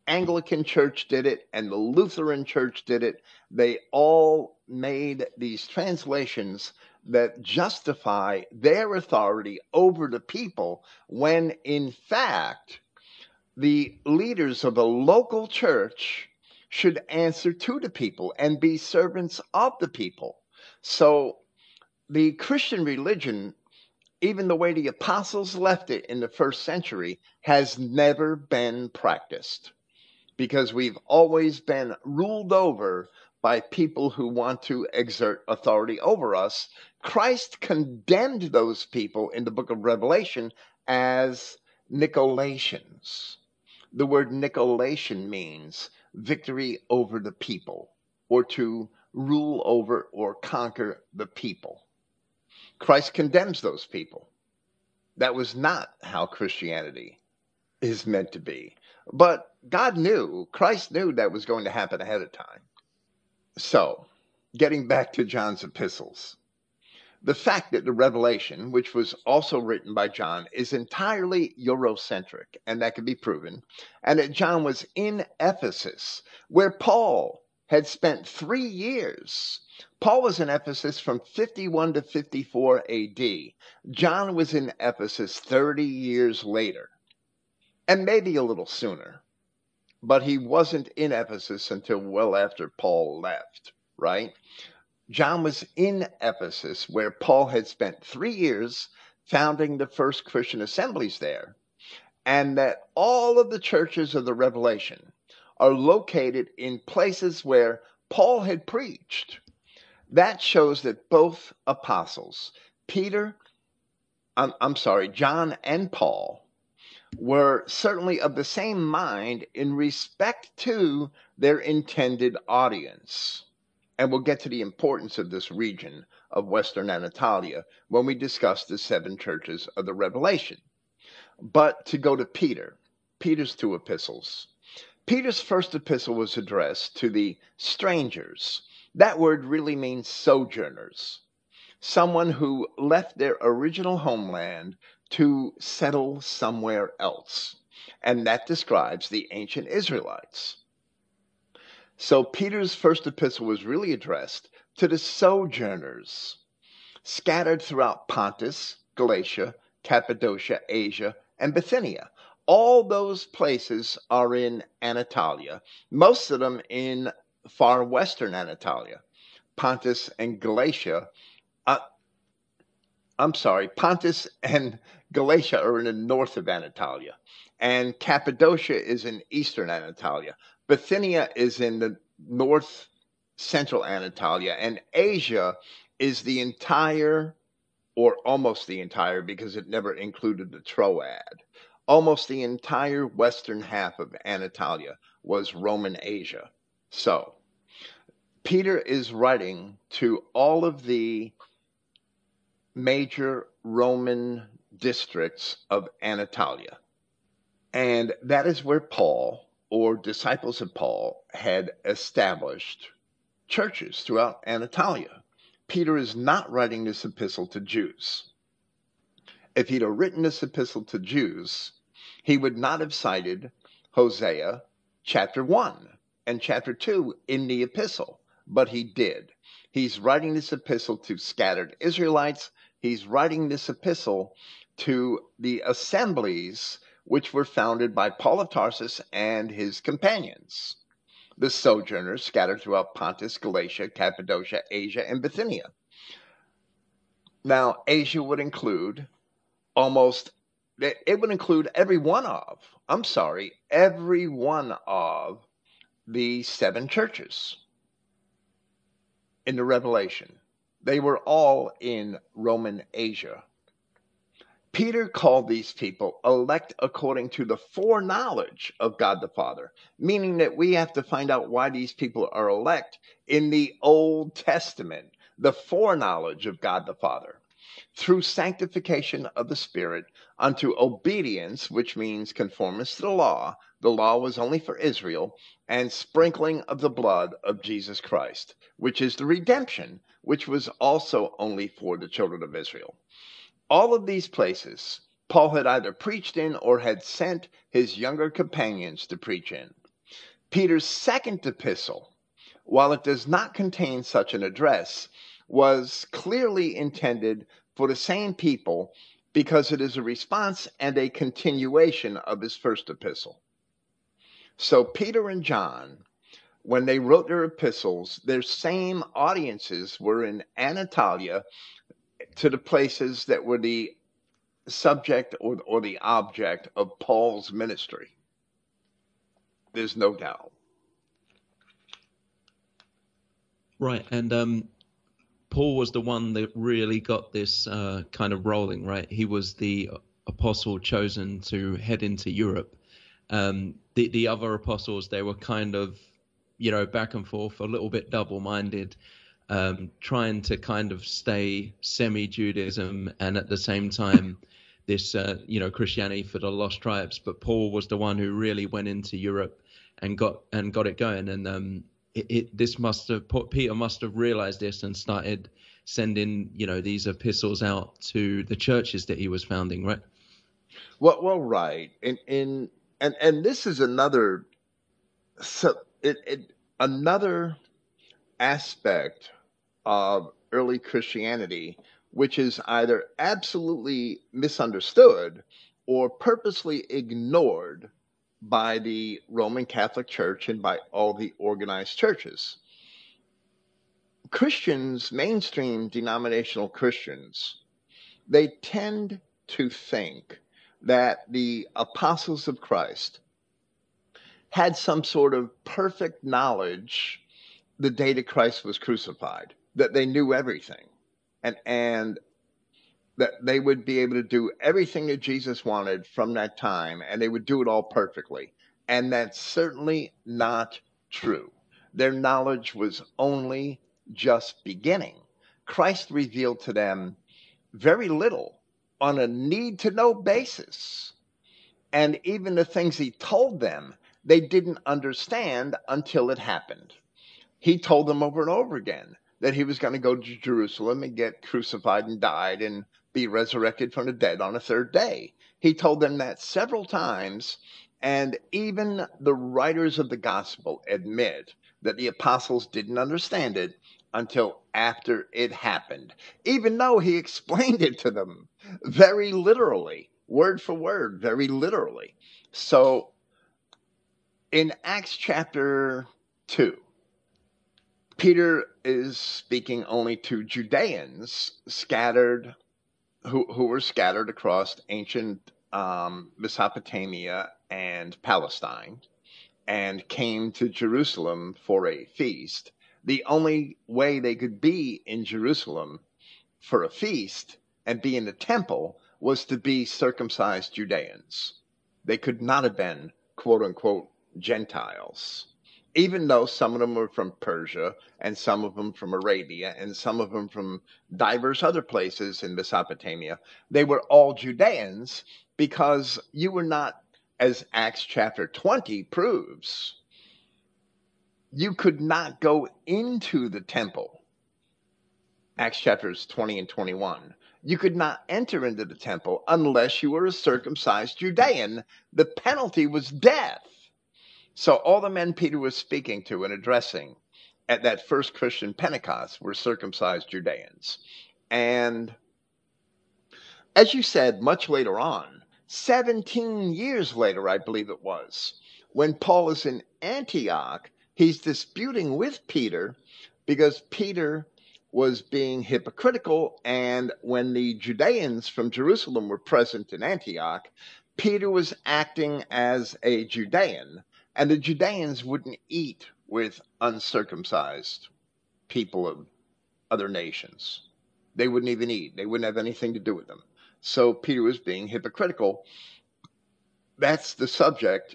Anglican Church did it, and the Lutheran Church did it. They all made these translations that justify their authority over the people when in fact the leaders of the local church should answer to the people and be servants of the people. So the Christian religion, even the way the apostles left it in the first century, has never been practiced because we've always been ruled over by people who want to exert authority over us Christ condemned those people in the book of Revelation as Nicolaitans. The word Nicolaitan means victory over the people or to rule over or conquer the people. Christ condemns those people. That was not how Christianity is meant to be. But God knew, Christ knew that was going to happen ahead of time. So, getting back to John's epistles, the fact that the Revelation, which was also written by John, is entirely Eurocentric, and that can be proven, and that John was in Ephesus, where Paul had spent three years. Paul was in Ephesus from 51 to 54 AD. John was in Ephesus 30 years later, and maybe a little sooner. But he wasn't in Ephesus until well after Paul left, right? John was in Ephesus, where Paul had spent three years founding the first Christian assemblies there, and that all of the churches of the Revelation are located in places where Paul had preached. That shows that both apostles, Peter, I'm, I'm sorry, John and Paul, were certainly of the same mind in respect to their intended audience. And we'll get to the importance of this region of Western Anatolia when we discuss the seven churches of the Revelation. But to go to Peter, Peter's two epistles. Peter's first epistle was addressed to the strangers. That word really means sojourners, someone who left their original homeland to settle somewhere else. And that describes the ancient Israelites. So Peter's first epistle was really addressed to the sojourners scattered throughout Pontus, Galatia, Cappadocia, Asia, and Bithynia. All those places are in Anatolia, most of them in far western Anatolia. Pontus and Galatia, uh, I'm sorry, Pontus and Galatia are in the north of Anatolia, and Cappadocia is in eastern Anatolia. Bithynia is in the north central Anatolia, and Asia is the entire, or almost the entire, because it never included the Troad. Almost the entire western half of Anatolia was Roman Asia. So, Peter is writing to all of the major Roman districts of Anatolia. And that is where Paul or disciples of Paul had established churches throughout Anatolia. Peter is not writing this epistle to Jews. If he'd have written this epistle to Jews, he would not have cited Hosea chapter 1 and chapter 2 in the epistle, but he did. He's writing this epistle to scattered Israelites. He's writing this epistle to the assemblies which were founded by Paul of Tarsus and his companions, the sojourners scattered throughout Pontus, Galatia, Cappadocia, Asia, and Bithynia. Now, Asia would include almost, it would include every one of, I'm sorry, every one of the seven churches in the Revelation. They were all in Roman Asia. Peter called these people elect according to the foreknowledge of God the Father, meaning that we have to find out why these people are elect in the Old Testament, the foreknowledge of God the Father, through sanctification of the Spirit unto obedience, which means conformance to the law. The law was only for Israel, and sprinkling of the blood of Jesus Christ, which is the redemption, which was also only for the children of Israel. All of these places Paul had either preached in or had sent his younger companions to preach in. Peter's second epistle, while it does not contain such an address, was clearly intended for the same people because it is a response and a continuation of his first epistle. So, Peter and John, when they wrote their epistles, their same audiences were in Anatolia to the places that were the subject or, or the object of Paul's ministry. There's no doubt. Right. And um, Paul was the one that really got this uh, kind of rolling, right? He was the apostle chosen to head into Europe. Um, the, the other apostles, they were kind of, you know, back and forth, a little bit double minded um, trying to kind of stay semi-Judaism and at the same time this uh, you know Christianity for the lost tribes. But Paul was the one who really went into Europe and got and got it going. And um, it, it, this must have Peter must have realized this and started sending you know these epistles out to the churches that he was founding, right? Well, well, right. In in and and this is another so it, it another aspect of early Christianity, which is either absolutely misunderstood or purposely ignored by the Roman Catholic Church and by all the organized churches. Christians, mainstream denominational Christians, they tend to think that the apostles of Christ had some sort of perfect knowledge the day that Christ was crucified, that they knew everything. And and that they would be able to do everything that Jesus wanted from that time and they would do it all perfectly. And that's certainly not true. Their knowledge was only just beginning. Christ revealed to them very little on a need to know basis. And even the things he told them, they didn't understand until it happened. He told them over and over again that he was going to go to Jerusalem and get crucified and died and be resurrected from the dead on the third day. He told them that several times, and even the writers of the gospel admit that the apostles didn't understand it until after it happened, even though he [LAUGHS] explained it to them very literally, word for word, very literally. So in Acts chapter 2, Peter is speaking only to Judeans scattered who, who were scattered across ancient um, Mesopotamia and Palestine and came to Jerusalem for a feast. The only way they could be in Jerusalem for a feast and be in the temple was to be circumcised Judeans. They could not have been quote unquote Gentiles even though some of them were from Persia and some of them from Arabia and some of them from diverse other places in Mesopotamia, they were all Judeans because you were not, as Acts chapter 20 proves, you could not go into the temple. Acts chapters 20 and 21. You could not enter into the temple unless you were a circumcised Judean. The penalty was death. So all the men Peter was speaking to and addressing at that first Christian Pentecost were circumcised Judeans. And as you said, much later on, 17 years later, I believe it was, when Paul is in Antioch, he's disputing with Peter because Peter was being hypocritical. And when the Judeans from Jerusalem were present in Antioch, Peter was acting as a Judean and the Judeans wouldn't eat with uncircumcised people of other nations. They wouldn't even eat, they wouldn't have anything to do with them. So Peter was being hypocritical. That's the subject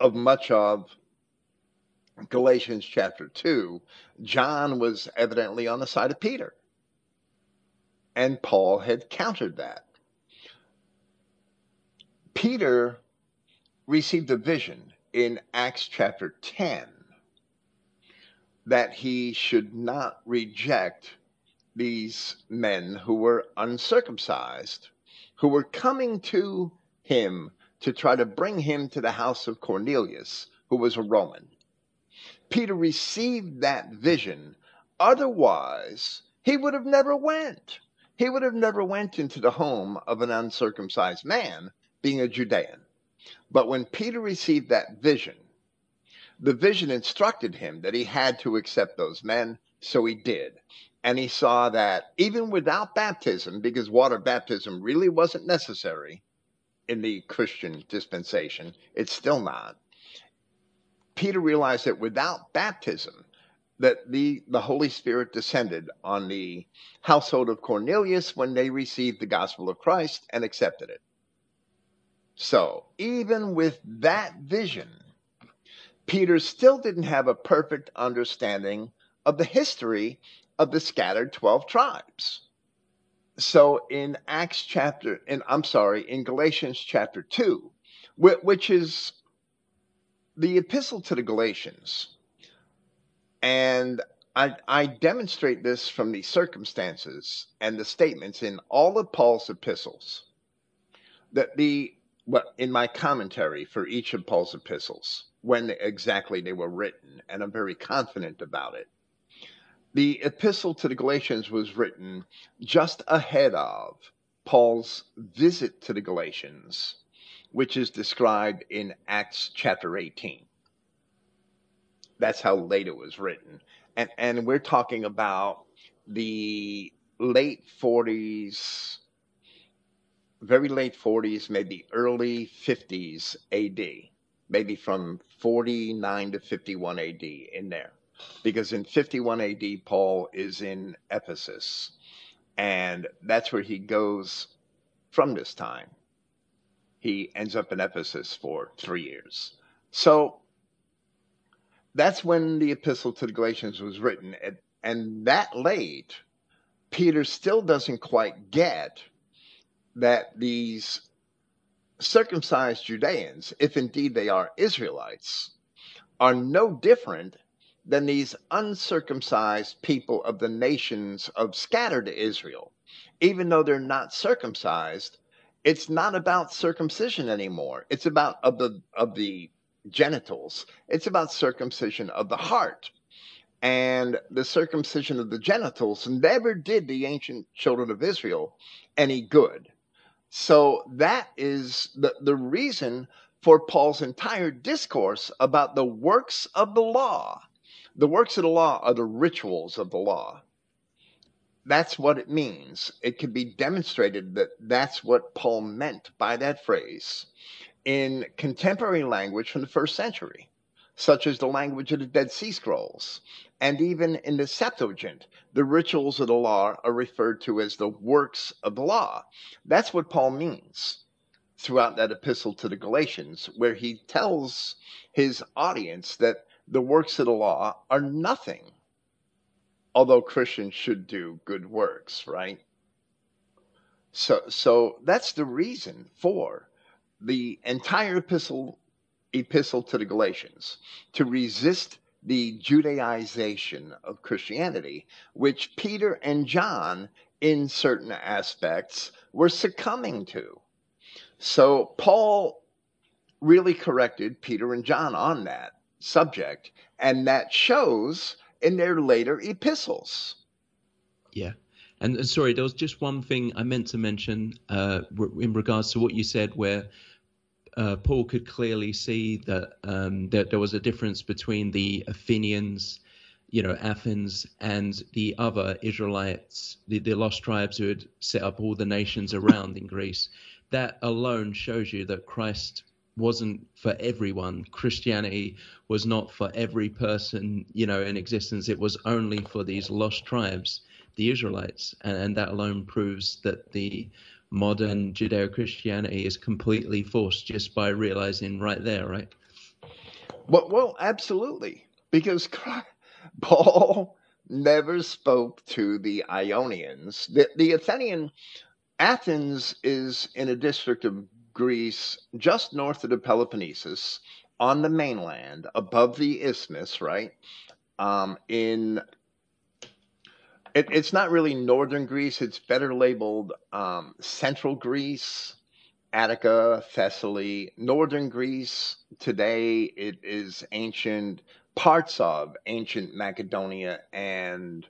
of much of Galatians chapter 2. John was evidently on the side of Peter. And Paul had countered that. Peter received a vision in Acts chapter 10 that he should not reject these men who were uncircumcised, who were coming to him to try to bring him to the house of Cornelius, who was a Roman. Peter received that vision. Otherwise, he would have never went. He would have never went into the home of an uncircumcised man, being a Judean. But when Peter received that vision, the vision instructed him that he had to accept those men, so he did. And he saw that even without baptism, because water baptism really wasn't necessary in the Christian dispensation, it's still not. Peter realized that without baptism, that the, the Holy Spirit descended on the household of Cornelius when they received the gospel of Christ and accepted it. So, even with that vision, Peter still didn't have a perfect understanding of the history of the scattered 12 tribes. So, in Acts chapter, in, I'm sorry, in Galatians chapter 2, which is the epistle to the Galatians, and I, I, demonstrate this from the circumstances and the statements in all of Paul's epistles that the well, in my commentary for each of Paul's epistles, when exactly they were written, and I'm very confident about it. The epistle to the Galatians was written just ahead of Paul's visit to the Galatians, which is described in Acts chapter 18. that's how late it was written. And and we're talking about the late 40s, very late 40s, maybe early 50s AD, maybe from 49 to 51 AD in there. Because in 51 AD, Paul is in Ephesus, and that's where he goes from this time. He ends up in Ephesus for three years. So that's when the epistle to the Galatians was written. And that late, Peter still doesn't quite get that these circumcised Judeans, if indeed they are Israelites, are no different than these uncircumcised people of the nations of scattered Israel. Even though they're not circumcised, it's not about circumcision anymore. It's about of the of the genitals. It's about circumcision of the heart. And the circumcision of the genitals never did the ancient children of Israel any good. So that is the, the reason for Paul's entire discourse about the works of the law. The works of the law are the rituals of the law. That's what it means. It can be demonstrated that that's what Paul meant by that phrase in contemporary language from the first century, such as the language of the Dead Sea Scrolls. And even in the Septuagint, the rituals of the law are referred to as the works of the law. That's what Paul means throughout that epistle to the Galatians, where he tells his audience that the works of the law are nothing, although Christians should do good works, right? So, so that's the reason for the entire epistle epistle to the Galatians to resist the Judaization of Christianity, which Peter and John, in certain aspects, were succumbing to. So Paul really corrected Peter and John on that subject, and that shows in their later epistles. Yeah. And, sorry, there was just one thing I meant to mention uh, in regards to what you said, where uh, Paul could clearly see that um, that there was a difference between the Athenians, you know, Athens, and the other Israelites, the, the lost tribes who had set up all the nations around in Greece. That alone shows you that Christ wasn't for everyone. Christianity was not for every person, you know, in existence. It was only for these lost tribes, the Israelites, and, and that alone proves that the modern Judeo-Christianity is completely forced just by realizing right there, right? Well, well, absolutely, because [LAUGHS] Paul never spoke to the Ionians. The, the Athenian Athens is in a district of Greece just north of the Peloponnesus on the mainland above the isthmus, right? Um, in it, it's not really northern Greece. It's better labeled um, central Greece, Attica, Thessaly. Northern Greece today it is ancient parts of ancient Macedonia and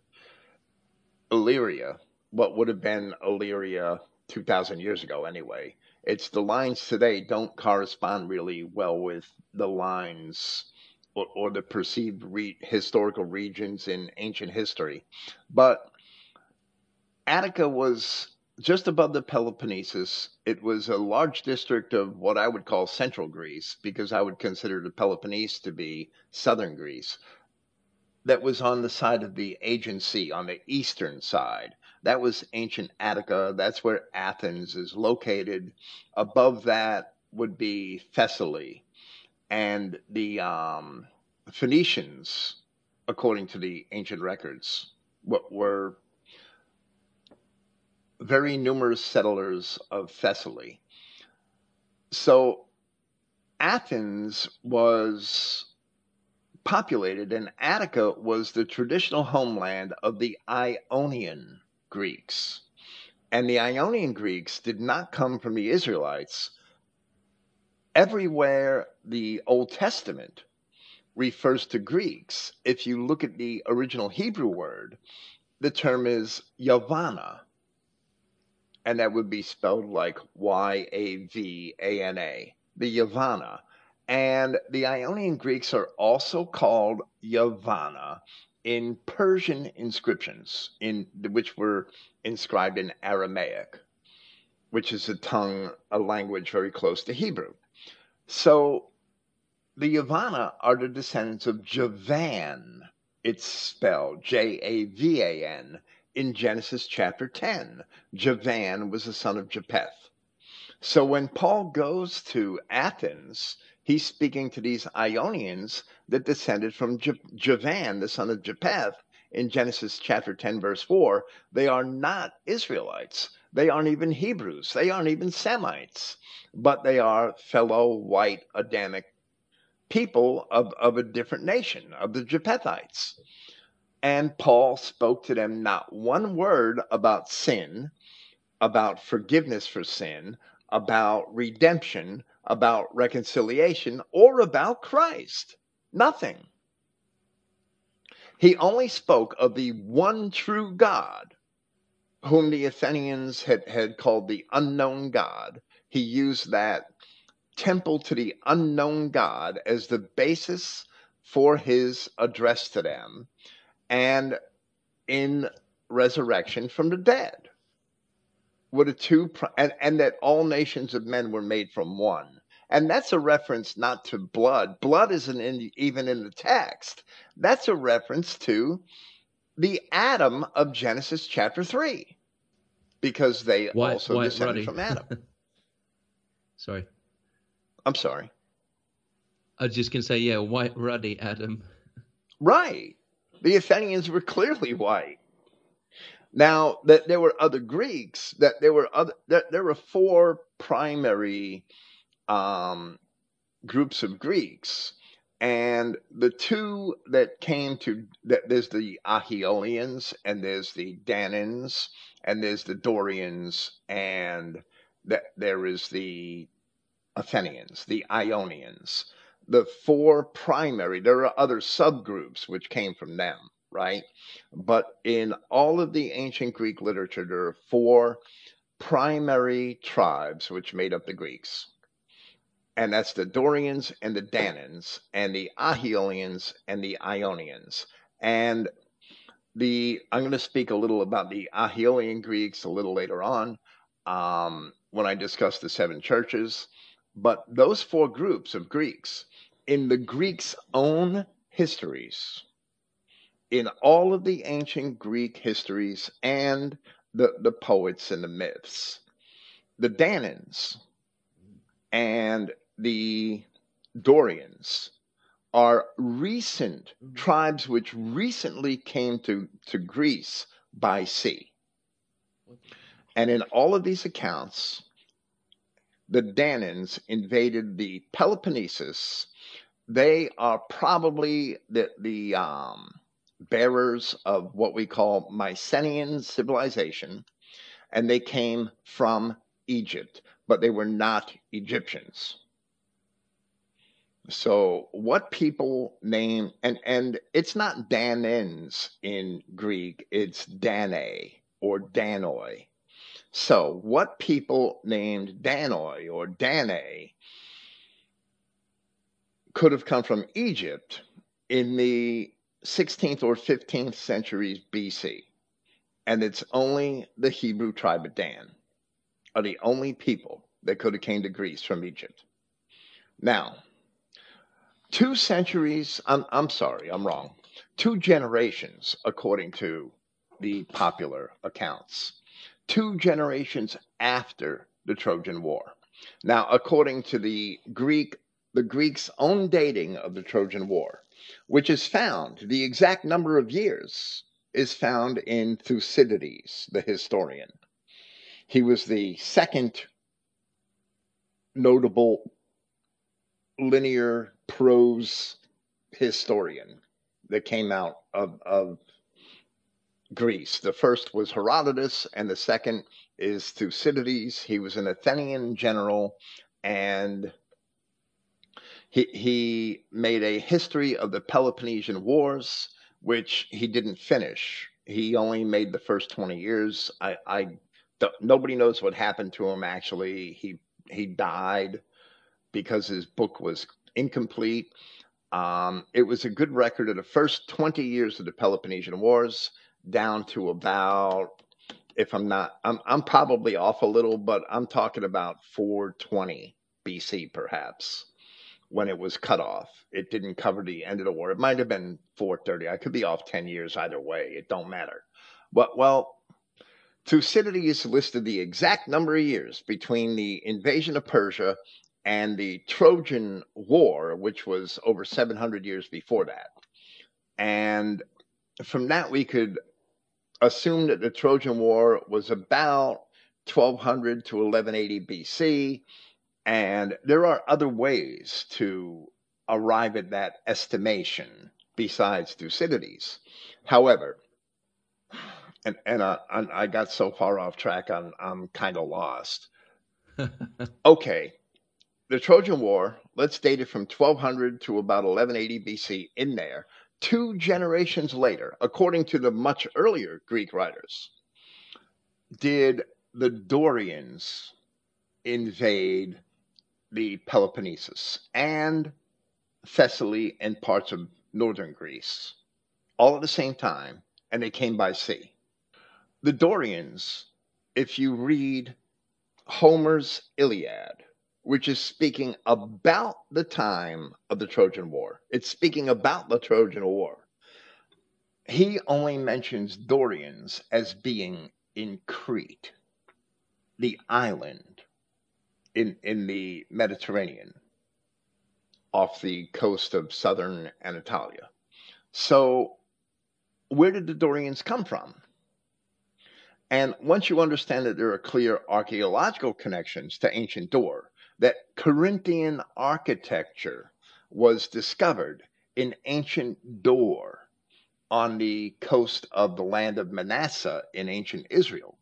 Illyria. What would have been Illyria 2,000 years ago, anyway. It's the lines today don't correspond really well with the lines or, or the perceived re- historical regions in ancient history. But Attica was just above the Peloponnesus. It was a large district of what I would call central Greece, because I would consider the Peloponnese to be southern Greece. That was on the side of the Aegean Sea, on the eastern side. That was ancient Attica. That's where Athens is located. Above that would be Thessaly and the um, Phoenicians, according to the ancient records, were very numerous settlers of Thessaly. So Athens was populated, and Attica was the traditional homeland of the Ionian Greeks. And the Ionian Greeks did not come from the Israelites, everywhere the Old Testament refers to Greeks, if you look at the original Hebrew word, the term is Yavana. And that would be spelled like Y A V A N A, the Yavana. And the Ionian Greeks are also called Yavana in Persian inscriptions, in which were inscribed in Aramaic, which is a tongue, a language very close to Hebrew. So the Yavana are the descendants of Javan. It's spelled J A V A N in Genesis chapter 10. Javan was the son of Japheth. So when Paul goes to Athens, he's speaking to these Ionians that descended from J- Javan, the son of Japheth, in Genesis chapter 10, verse 4. They are not Israelites. They aren't even Hebrews. They aren't even Semites, but they are fellow white Adamic people of, of a different nation, of the Japhethites. And Paul spoke to them not one word about sin, about forgiveness for sin, about redemption, about reconciliation or about Christ. Nothing. He only spoke of the one true God, whom the Athenians had, had called the unknown God. He used that temple to the unknown God as the basis for his address to them and in resurrection from the dead were the two and, and that all nations of men were made from one and that's a reference not to blood. Blood isn't in, even in the text. That's a reference to the Adam of Genesis chapter 3, because they white, also white descended ruddy. from Adam. [LAUGHS] sorry. I'm sorry. I was just going to say, yeah, white ruddy Adam. Right. The Athenians were clearly white. Now that there were other Greeks, that there were other, that there were four primary um, groups of Greeks. And the two that came to that there's the Aeolians and there's the Danaans and there's the Dorians and that there is the Athenians, the Ionians. The four primary, there are other subgroups which came from them, right? But in all of the ancient Greek literature, there are four primary tribes which made up the Greeks and that's the Dorians and the Danaans, and the Aeolians and the Ionians. And the I'm going to speak a little about the Aeolian Greeks a little later on um, when I discuss the seven churches. But those four groups of Greeks, in the Greeks' own histories, in all of the ancient Greek histories and the, the poets and the myths, the Danaans and the Dorians are recent mm-hmm. tribes which recently came to, to Greece by sea. And in all of these accounts, the Danaans invaded the Peloponnesus. They are probably the, the um, bearers of what we call Mycenaean civilization, and they came from Egypt, but they were not Egyptians. So what people name and and it's not Danaans in Greek, it's Danae or Danoi. So what people named Danoi or Danae could have come from Egypt in the 16th or 15th centuries BC. And it's only the Hebrew tribe of Dan are the only people that could have came to Greece from Egypt. Now, two centuries, I'm, I'm sorry, I'm wrong, two generations, according to the popular accounts, two generations after the Trojan War. Now, according to the Greek, the Greeks' own dating of the Trojan War, which is found, the exact number of years is found in Thucydides, the historian. He was the second notable linear prose historian that came out of, of Greece. The first was Herodotus, and the second is Thucydides. He was an Athenian general, and he, he made a history of the Peloponnesian Wars, which he didn't finish. He only made the first 20 years. I, I nobody knows what happened to him actually. He he died because his book was incomplete. Um, it was a good record of the first 20 years of the Peloponnesian Wars down to about, if I'm not, I'm, I'm probably off a little, but I'm talking about 420 BC perhaps when it was cut off. It didn't cover the end of the war. It might have been 430. I could be off 10 years either way. It don't matter. But well, Thucydides listed the exact number of years between the invasion of Persia and the Trojan War, which was over 700 years before that. And from that, we could assume that the Trojan War was about 1200 to 1180 BC. And there are other ways to arrive at that estimation besides Thucydides. However, and and uh, I got so far off track, I'm I'm kind of lost. [LAUGHS] okay, the Trojan War. Let's date it from 1200 to about 1180 BC. In there, two generations later, according to the much earlier Greek writers, did the Dorians invade the Peloponnesus and Thessaly and parts of northern Greece all at the same time, and they came by sea. The Dorians, if you read Homer's Iliad, which is speaking about the time of the Trojan War, it's speaking about the Trojan War. He only mentions Dorians as being in Crete, the island in, in the Mediterranean off the coast of southern Anatolia. So, where did the Dorians come from? And once you understand that there are clear archaeological connections to ancient Dor, that Corinthian architecture was discovered in ancient Dor on the coast of the land of Manasseh in ancient Israel,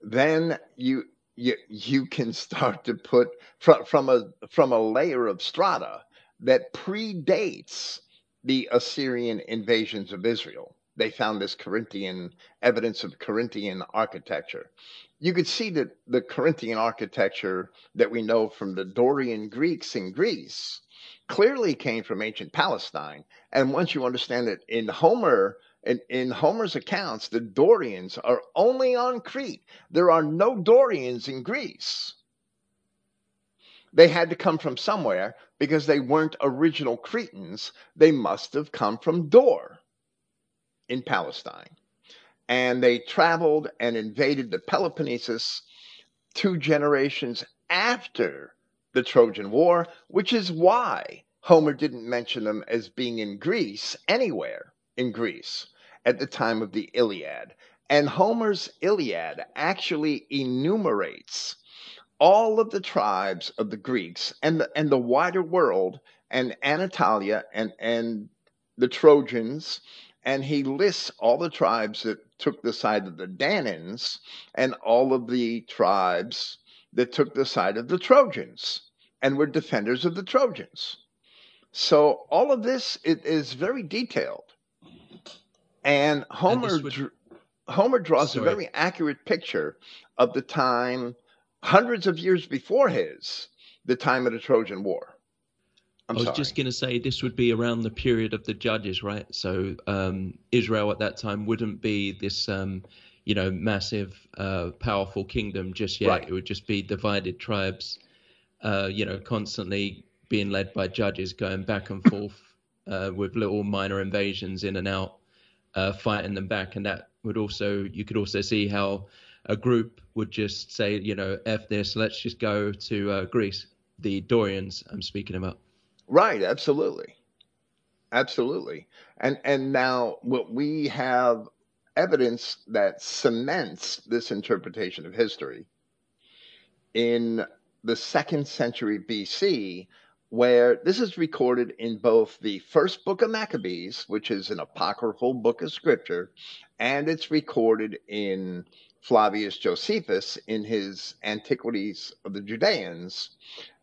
then you you you can start to put from from a from a layer of strata that predates the Assyrian invasions of Israel. They found this Corinthian evidence of Corinthian architecture. You could see that the Corinthian architecture that we know from the Dorian Greeks in Greece clearly came from ancient Palestine. And once you understand that in Homer, in, in Homer's accounts, the Dorians are only on Crete. There are no Dorians in Greece. They had to come from somewhere because they weren't original Cretans. They must have come from Dor in Palestine. And they traveled and invaded the Peloponnesus two generations after the Trojan War, which is why Homer didn't mention them as being in Greece anywhere in Greece at the time of the Iliad. And Homer's Iliad actually enumerates all of the tribes of the Greeks and the, and the wider world and Anatolia and, and the Trojans. And he lists all the tribes that took the side of the Danaans and all of the tribes that took the side of the Trojans and were defenders of the Trojans. So all of this is very detailed. And Homer, and would... Homer draws Sorry. a very accurate picture of the time hundreds of years before his, the time of the Trojan War. I'm i was sorry. just going to say this would be around the period of the judges, right? So um, Israel at that time wouldn't be this, um, you know, massive, uh, powerful kingdom just yet. Right. It would just be divided tribes, uh, you know, constantly being led by judges, going back and forth uh, with little minor invasions in and out uh, fighting them back, and that would also you could also see how a group would just say, you know, f this, let's just go to uh, Greece. The Dorians I'm speaking about. Right, absolutely, absolutely, and and now what we have evidence that cements this interpretation of history in the second century BC where this is recorded in both the first book of Maccabees, which is an apocryphal book of scripture, and it's recorded in Flavius Josephus in his Antiquities of the Judeans,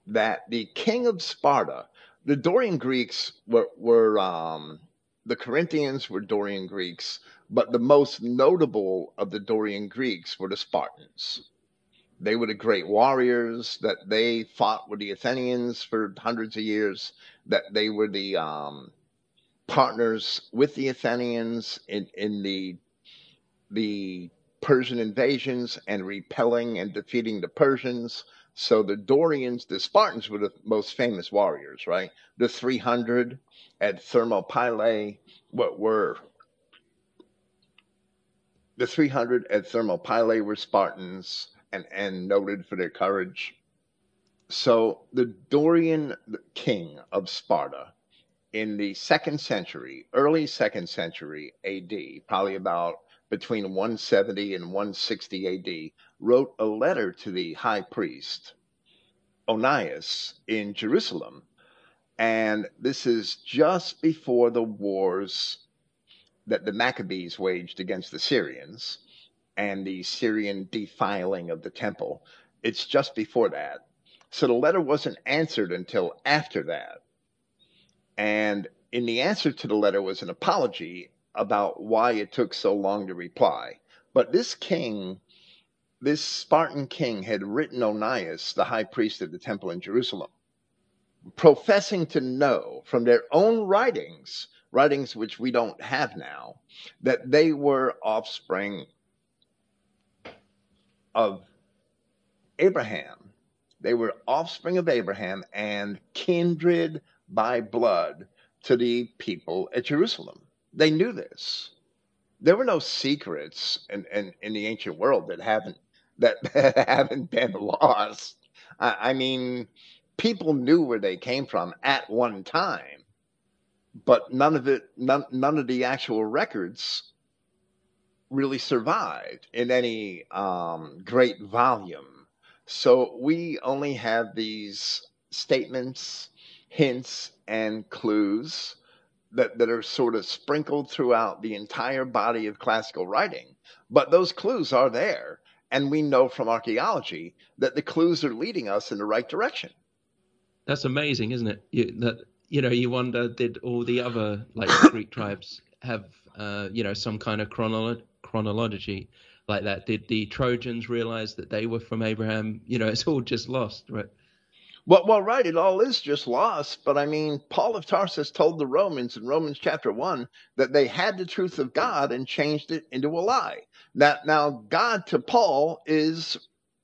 that the king of Sparta, the Dorian Greeks were, were um, the Corinthians were Dorian Greeks, but the most notable of the Dorian Greeks were the Spartans They were the great warriors that they fought with the Athenians for hundreds of years. That they were the um, partners with the Athenians in, in the the Persian invasions and repelling and defeating the Persians. So the Dorians, the Spartans were the most famous warriors, right? The 300 at Thermopylae, what were the 300 at Thermopylae were Spartans and, and noted for their courage. So the Dorian king of Sparta in the second century, early second century AD, probably about between 170 and 160 AD, wrote a letter to the high priest Onias in Jerusalem. And this is just before the wars that the Maccabees waged against the Syrians and the Syrian defiling of the temple. It's just before that. So the letter wasn't answered until after that. And in the answer to the letter was an apology about why it took so long to reply. But this king, this Spartan king, had written Onias, the high priest of the temple in Jerusalem, professing to know from their own writings writings which we don't have now, that they were offspring of Abraham. They were offspring of Abraham and kindred by blood to the people at Jerusalem. They knew this. There were no secrets in, in, in the ancient world that haven't [LAUGHS] that, haven't been lost. I, I mean, people knew where they came from at one time but none of it, none, none of the actual records really survived in any um, great volume. So we only have these statements, hints, and clues that, that are sort of sprinkled throughout the entire body of classical writing. But those clues are there. And we know from archaeology that the clues are leading us in the right direction. That's amazing, isn't it? You, that you know, you wonder did all the other like [COUGHS] Greek tribes have uh, you know some kind of chronolo- chronology like that? Did the Trojans realize that they were from Abraham? You know, it's all just lost, right? Well, well, right. It all is just lost. But I mean, Paul of Tarsus told the Romans in Romans chapter one that they had the truth of God and changed it into a lie. That now God to Paul is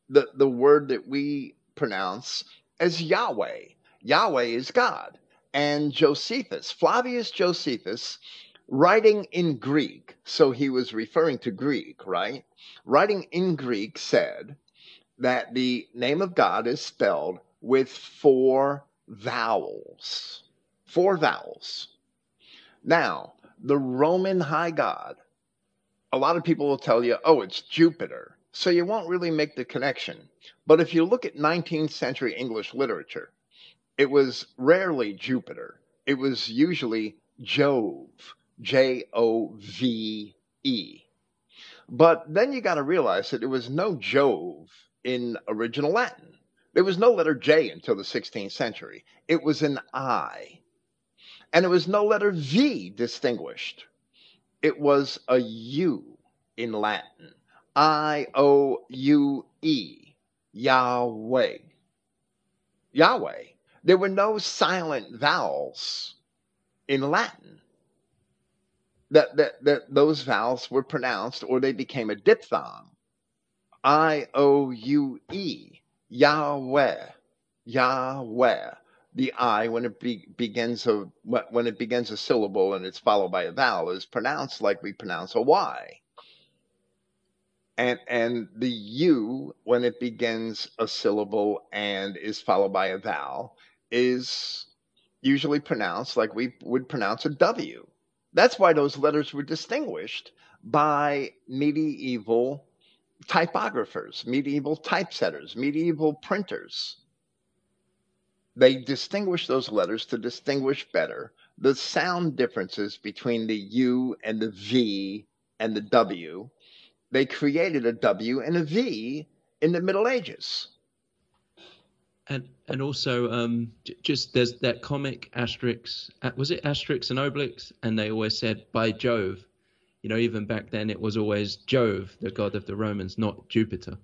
the the word that we pronounce as Yahweh. Yahweh is God and Josephus, Flavius Josephus, writing in Greek, so he was referring to Greek, right? Writing in Greek said that the name of God is spelled with four vowels. Four vowels. Now, the Roman high god, a lot of people will tell you, oh, it's Jupiter. So you won't really make the connection. But if you look at 19th century English literature, it was rarely Jupiter. It was usually Jove, J O V E. But then you got to realize that there was no Jove in original Latin. There was no letter J until the 16th century. It was an I. And there was no letter V distinguished. It was a U in Latin. I O U E. Yahweh. Yahweh. There were no silent vowels in Latin. That, that, that those vowels were pronounced or they became a diphthong. I O U E, Yahweh, Yahweh. The I, when it be, begins a when it begins a syllable and it's followed by a vowel, is pronounced like we pronounce a Y and and the u when it begins a syllable and is followed by a vowel is usually pronounced like we would pronounce a W. That's why those letters were distinguished by medieval typographers, medieval typesetters, medieval printers. They distinguished those letters to distinguish better the sound differences between the U and the V and the W. They created a W and a V in the Middle Ages and and also um, just there's that comic Asterix. Uh, was it Asterix and Obelix? And they always said by Jove. You know, even back then it was always Jove, the god of the Romans, not Jupiter.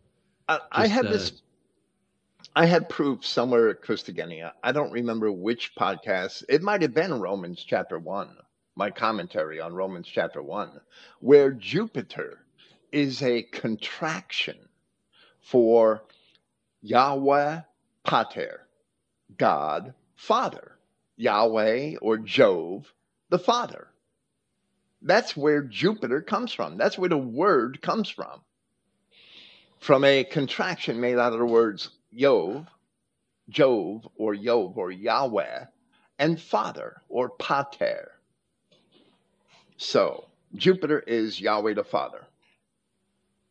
I, I had uh, this. I had proof somewhere at Christogenea. I don't remember which podcast. It might have been Romans chapter one, my commentary on Romans chapter one, where Jupiter is a contraction for Yahweh Pater, God Father, Yahweh or Jove, the Father. That's where Jupiter comes from. That's where the word comes from. From a contraction made out of the words Yov, Jove or Yov or Yahweh, and Father or Pater. So, Jupiter is Yahweh the Father.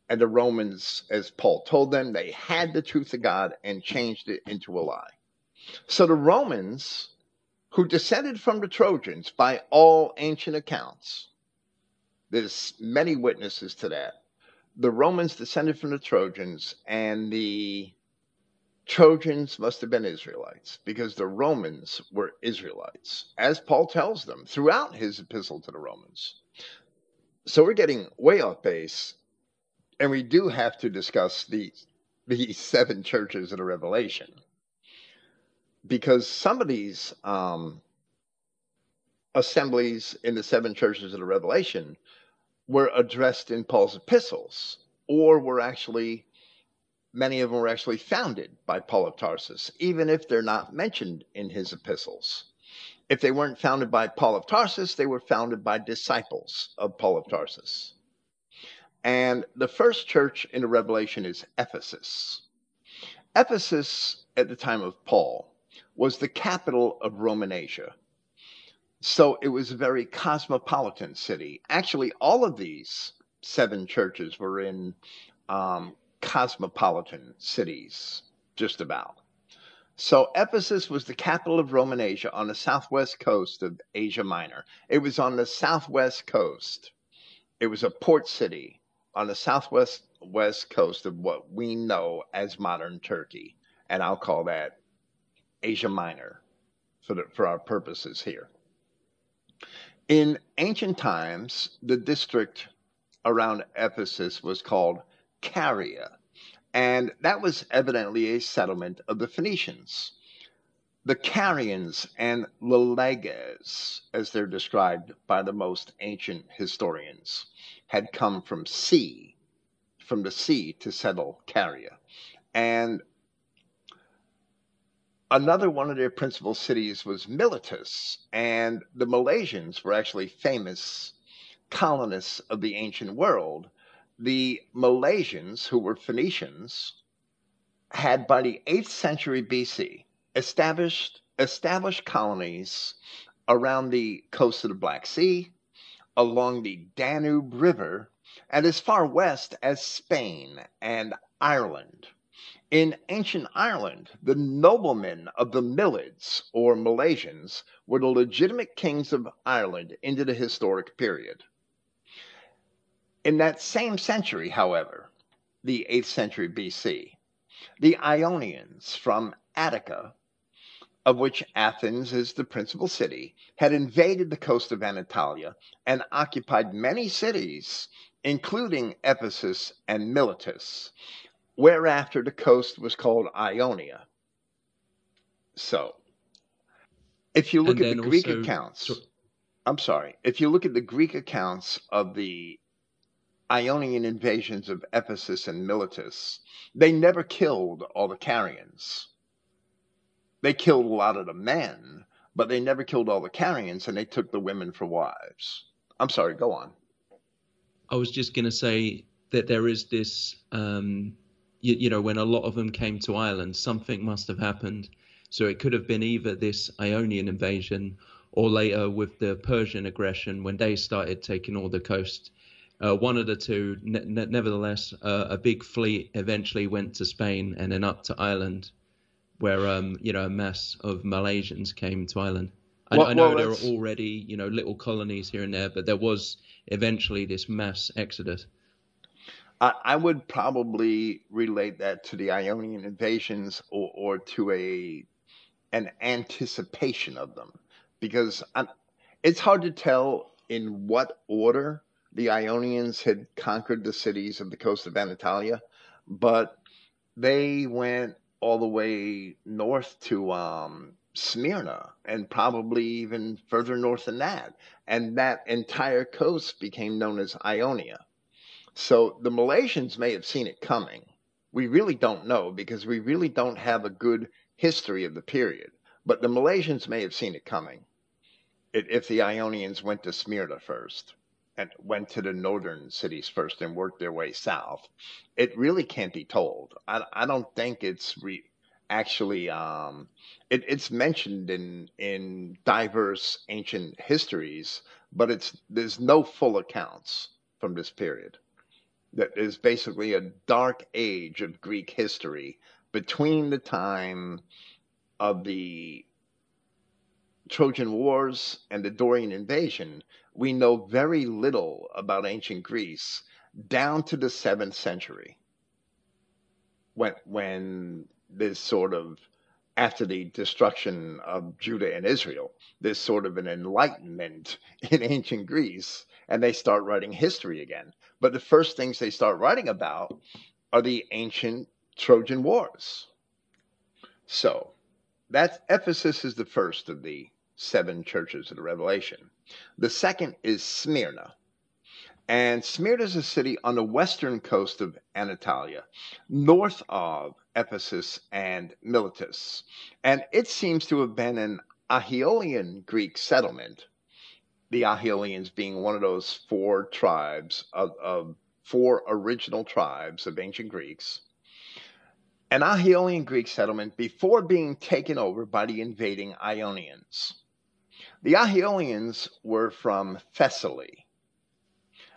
And the Romans, as Paul told them, they had the truth of God and changed it into a lie. So the Romans, who descended from the Trojans by all ancient accounts, there's many witnesses to that. The Romans descended from the Trojans, and the Trojans must have been Israelites because the Romans were Israelites, as Paul tells them throughout his epistle to the Romans. So we're getting way off base, and we do have to discuss the the seven churches of the Revelation because some of these um, assemblies in the seven churches of the Revelation were addressed in Paul's epistles, or were actually, many of them were actually founded by Paul of Tarsus, even if they're not mentioned in his epistles. If they weren't founded by Paul of Tarsus, they were founded by disciples of Paul of Tarsus. And the first church in the Revelation is Ephesus. Ephesus, at the time of Paul, was the capital of Roman Asia. So it was a very cosmopolitan city. Actually, all of these seven churches were in um, cosmopolitan cities, just about. So Ephesus was the capital of Roman Asia on the southwest coast of Asia Minor. It was on the southwest coast. It was a port city on the southwest west coast of what we know as modern Turkey, and I'll call that Asia Minor for, the, for our purposes here. In ancient times, the district around Ephesus was called Caria, and that was evidently a settlement of the Phoenicians. The Carians and Leleges, as they're described by the most ancient historians, had come from sea, from the sea to settle Caria. And another one of their principal cities was Miletus, and the Milesians were actually famous colonists of the ancient world. The Milesians, who were Phoenicians, had by the 8th century BC established established colonies around the coast of the Black Sea, along the Danube River, and as far west as Spain and Ireland. In ancient Ireland, the noblemen of the Milids or Milesians were the legitimate kings of Ireland into the historic period. In that same century, however, the 8th century BC, the Ionians from Attica, of which Athens is the principal city, had invaded the coast of Anatolia and occupied many cities, including Ephesus and Miletus, whereafter the coast was called Ionia. So, if you look and at the Greek also, accounts, so, I'm sorry, if you look at the Greek accounts of the Ionian invasions of Ephesus and Miletus, they never killed all the Carians. They killed a lot of the men, but they never killed all the Carians, and they took the women for wives. I'm sorry, go on. I was just going to say that there is this um, you, you know, when a lot of them came to Ireland, something must have happened. So it could have been either this Ionian invasion or later with the Persian aggression when they started taking all the coast. Uh, one of the two. Ne- ne- nevertheless, uh, a big fleet eventually went to Spain and then up to Ireland, where um, you know a mass of Milesians came to Ireland. I, well, I know well, there are already you know little colonies here and there, but there was eventually this mass exodus. I, would probably relate that to the Ionian invasions or, or to a an anticipation of them because I'm, it's hard to tell in what order the Ionians had conquered the cities of the coast of Anatolia, but they went all the way north to um, Smyrna and probably even further north than that. And that entire coast became known as Ionia. So the Milesians may have seen it coming. We really don't know because we really don't have a good history of the period. But the Milesians may have seen it coming if the Ionians went to Smyrna first and went to the northern cities first and worked their way south. It really can't be told. I, I don't think it's re, actually um, it, it's mentioned in in diverse ancient histories, but it's there's no full accounts from this period. That is basically a dark age of Greek history between the time of the Trojan Wars and the Dorian invasion, we know very little about ancient Greece down to the seventh century, when when this sort of after the destruction of Judah and Israel, there's sort of an enlightenment in ancient Greece, and they start writing history again. But the first things they start writing about are the ancient Trojan Wars. So that's Ephesus is the first of the seven churches of the Revelation. The second is Smyrna. And Smyrna is a city on the western coast of Anatolia, north of Ephesus and Miletus. And it seems to have been an Aeolian Greek settlement, the Aeolians being one of those four tribes of, of four original tribes of ancient Greeks. An Aeolian Greek settlement before being taken over by the invading Ionians. The Aeolians were from Thessaly.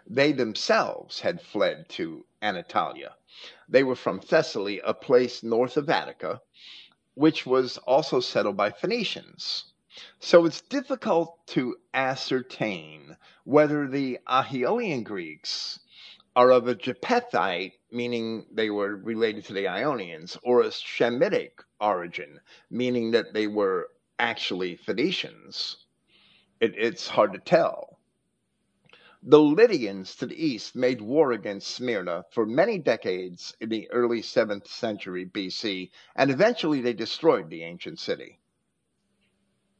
They themselves had fled to Anatolia. They were from Thessaly, a place north of Attica, which was also settled by Phoenicians. So it's difficult to ascertain whether the Aeolian Greeks are of a Japhethite, meaning they were related to the Ionians, or a Shemitic origin, meaning that they were actually Phoenicians it, it's hard to tell. The Lydians to the east made war against Smyrna for many decades in the early 7th century BC, and eventually they destroyed the ancient city.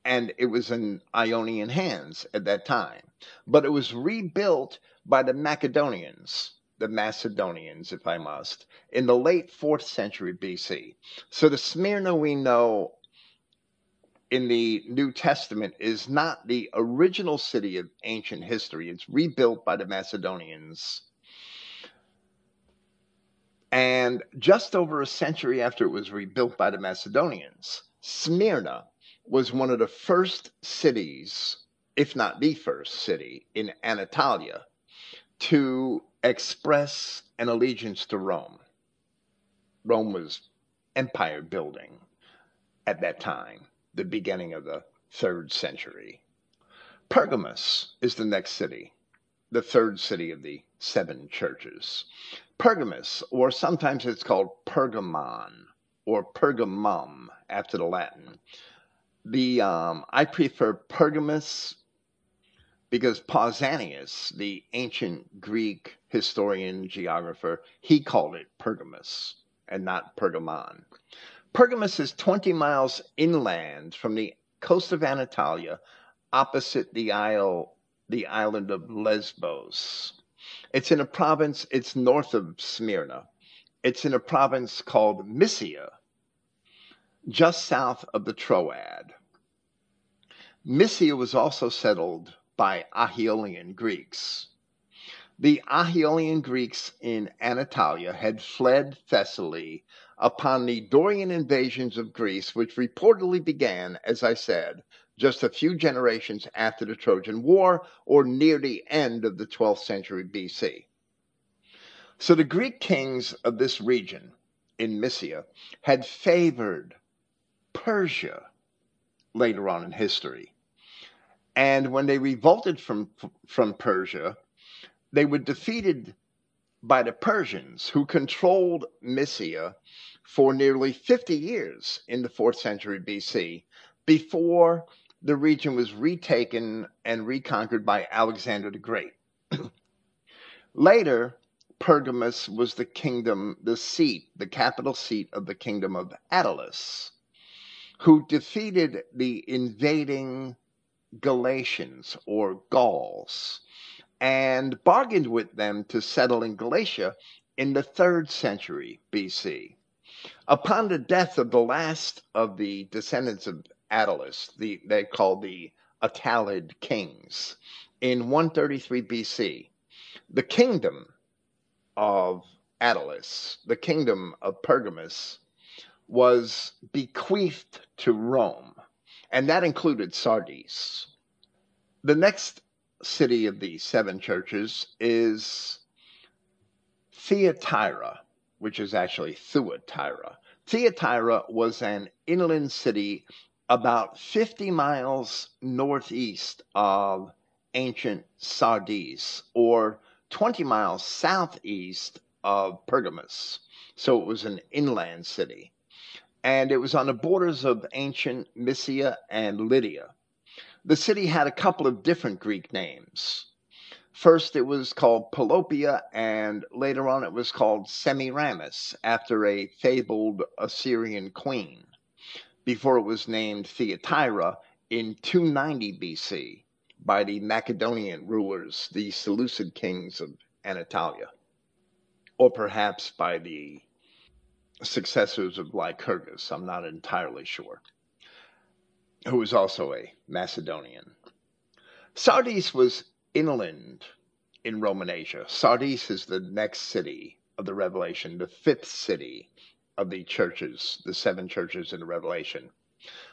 And it was in Ionian hands at that time. But it was rebuilt by the Macedonians, the Macedonians, if I must, in the late 4th century BC. So the Smyrna we know in the New Testament is not the original city of ancient history. It's rebuilt by the Macedonians. And just over a century after it was rebuilt by the Macedonians, Smyrna was one of the first cities, if not the first city, in Anatolia to express an allegiance to Rome. Rome was empire building at that time the beginning of the third century. Pergamus is the next city, the third city of the seven churches. Pergamus, or sometimes it's called Pergamon or Pergamum after the Latin. The um, I prefer Pergamus because Pausanias, the ancient Greek historian geographer, he called it Pergamus and not Pergamon. Pergamus is 20 miles inland from the coast of Anatolia, opposite the isle, the island of Lesbos. It's in a province, it's north of Smyrna. It's in a province called Mysia, just south of the Troad. Mysia was also settled by Aeolian Greeks. The Aeolian Greeks in Anatolia had fled Thessaly upon the Dorian invasions of Greece, which reportedly began, as I said, just a few generations after the Trojan War or near the end of the 12th century BC. So the Greek kings of this region in Mysia had favored Persia later on in history. And when they revolted from, from Persia, they were defeated by the Persians, who controlled Mysia for nearly 50 years in the 4th century BC before the region was retaken and reconquered by Alexander the Great. [CLEARS THROAT] Later, Pergamus was the kingdom, the seat, the capital seat of the kingdom of Attalus, who defeated the invading Galatians or Gauls and bargained with them to settle in Galatia in the third century BC. Upon the death of the last of the descendants of Attalus, the, they called the Attalid kings, in 133 BC, the kingdom of Attalus, the kingdom of Pergamus, was bequeathed to Rome, and that included Sardis. The next city of the seven churches is Thyatira, which is actually Thuatira. Thyatira was an inland city about 50 miles northeast of ancient Sardis, or 20 miles southeast of Pergamus. So it was an inland city. And it was on the borders of ancient Mysia and Lydia. The city had a couple of different Greek names. First, it was called Pelopia, and later on, it was called Semiramis, after a fabled Assyrian queen, before it was named Thyatira in 290 BC by the Macedonian rulers, the Seleucid kings of Anatolia, or perhaps by the successors of Lycurgus, I'm not entirely sure, who was also a Macedonian. Sardis was inland in Roman Asia. Sardis is the next city of the Revelation, the fifth city of the churches, the seven churches in the Revelation.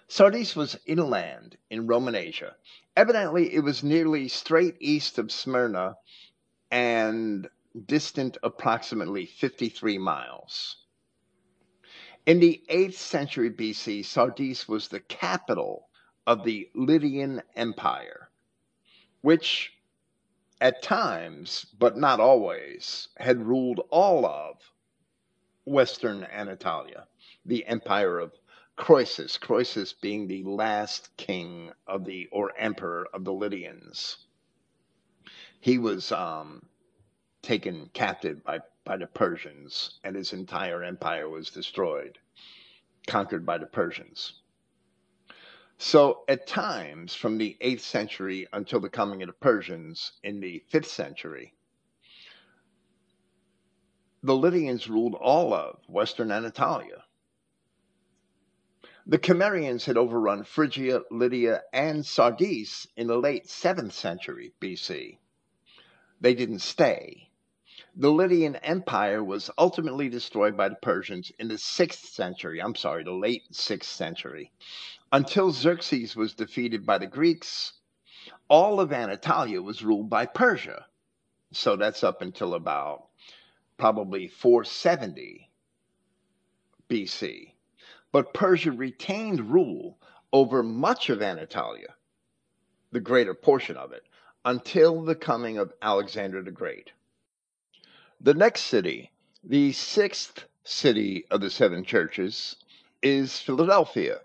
Sardis was inland in Roman Asia. Evidently, it was nearly straight east of Smyrna and distant approximately 53 miles. In the 8th century BC, Sardis was the capital of the Lydian Empire, which at times, but not always, had ruled all of Western Anatolia, the empire of Croesus, Croesus being the last king of the, or emperor of the Lydians. He was um, taken captive by, by the Persians, and his entire empire was destroyed, conquered by the Persians. So, at times, from the 8th century until the coming of the Persians in the 5th century, the Lydians ruled all of Western Anatolia. The Cimmerians had overrun Phrygia, Lydia, and Sardis in the late 7th century BC. They didn't stay. The Lydian Empire was ultimately destroyed by the Persians in the 6th century, I'm sorry, the late 6th century. Until Xerxes was defeated by the Greeks, all of Anatolia was ruled by Persia. So that's up until about probably 470 BC but Persia retained rule over much of Anatolia, the greater portion of it, until the coming of Alexander the Great. The next city, the sixth city of the seven churches, is Philadelphia,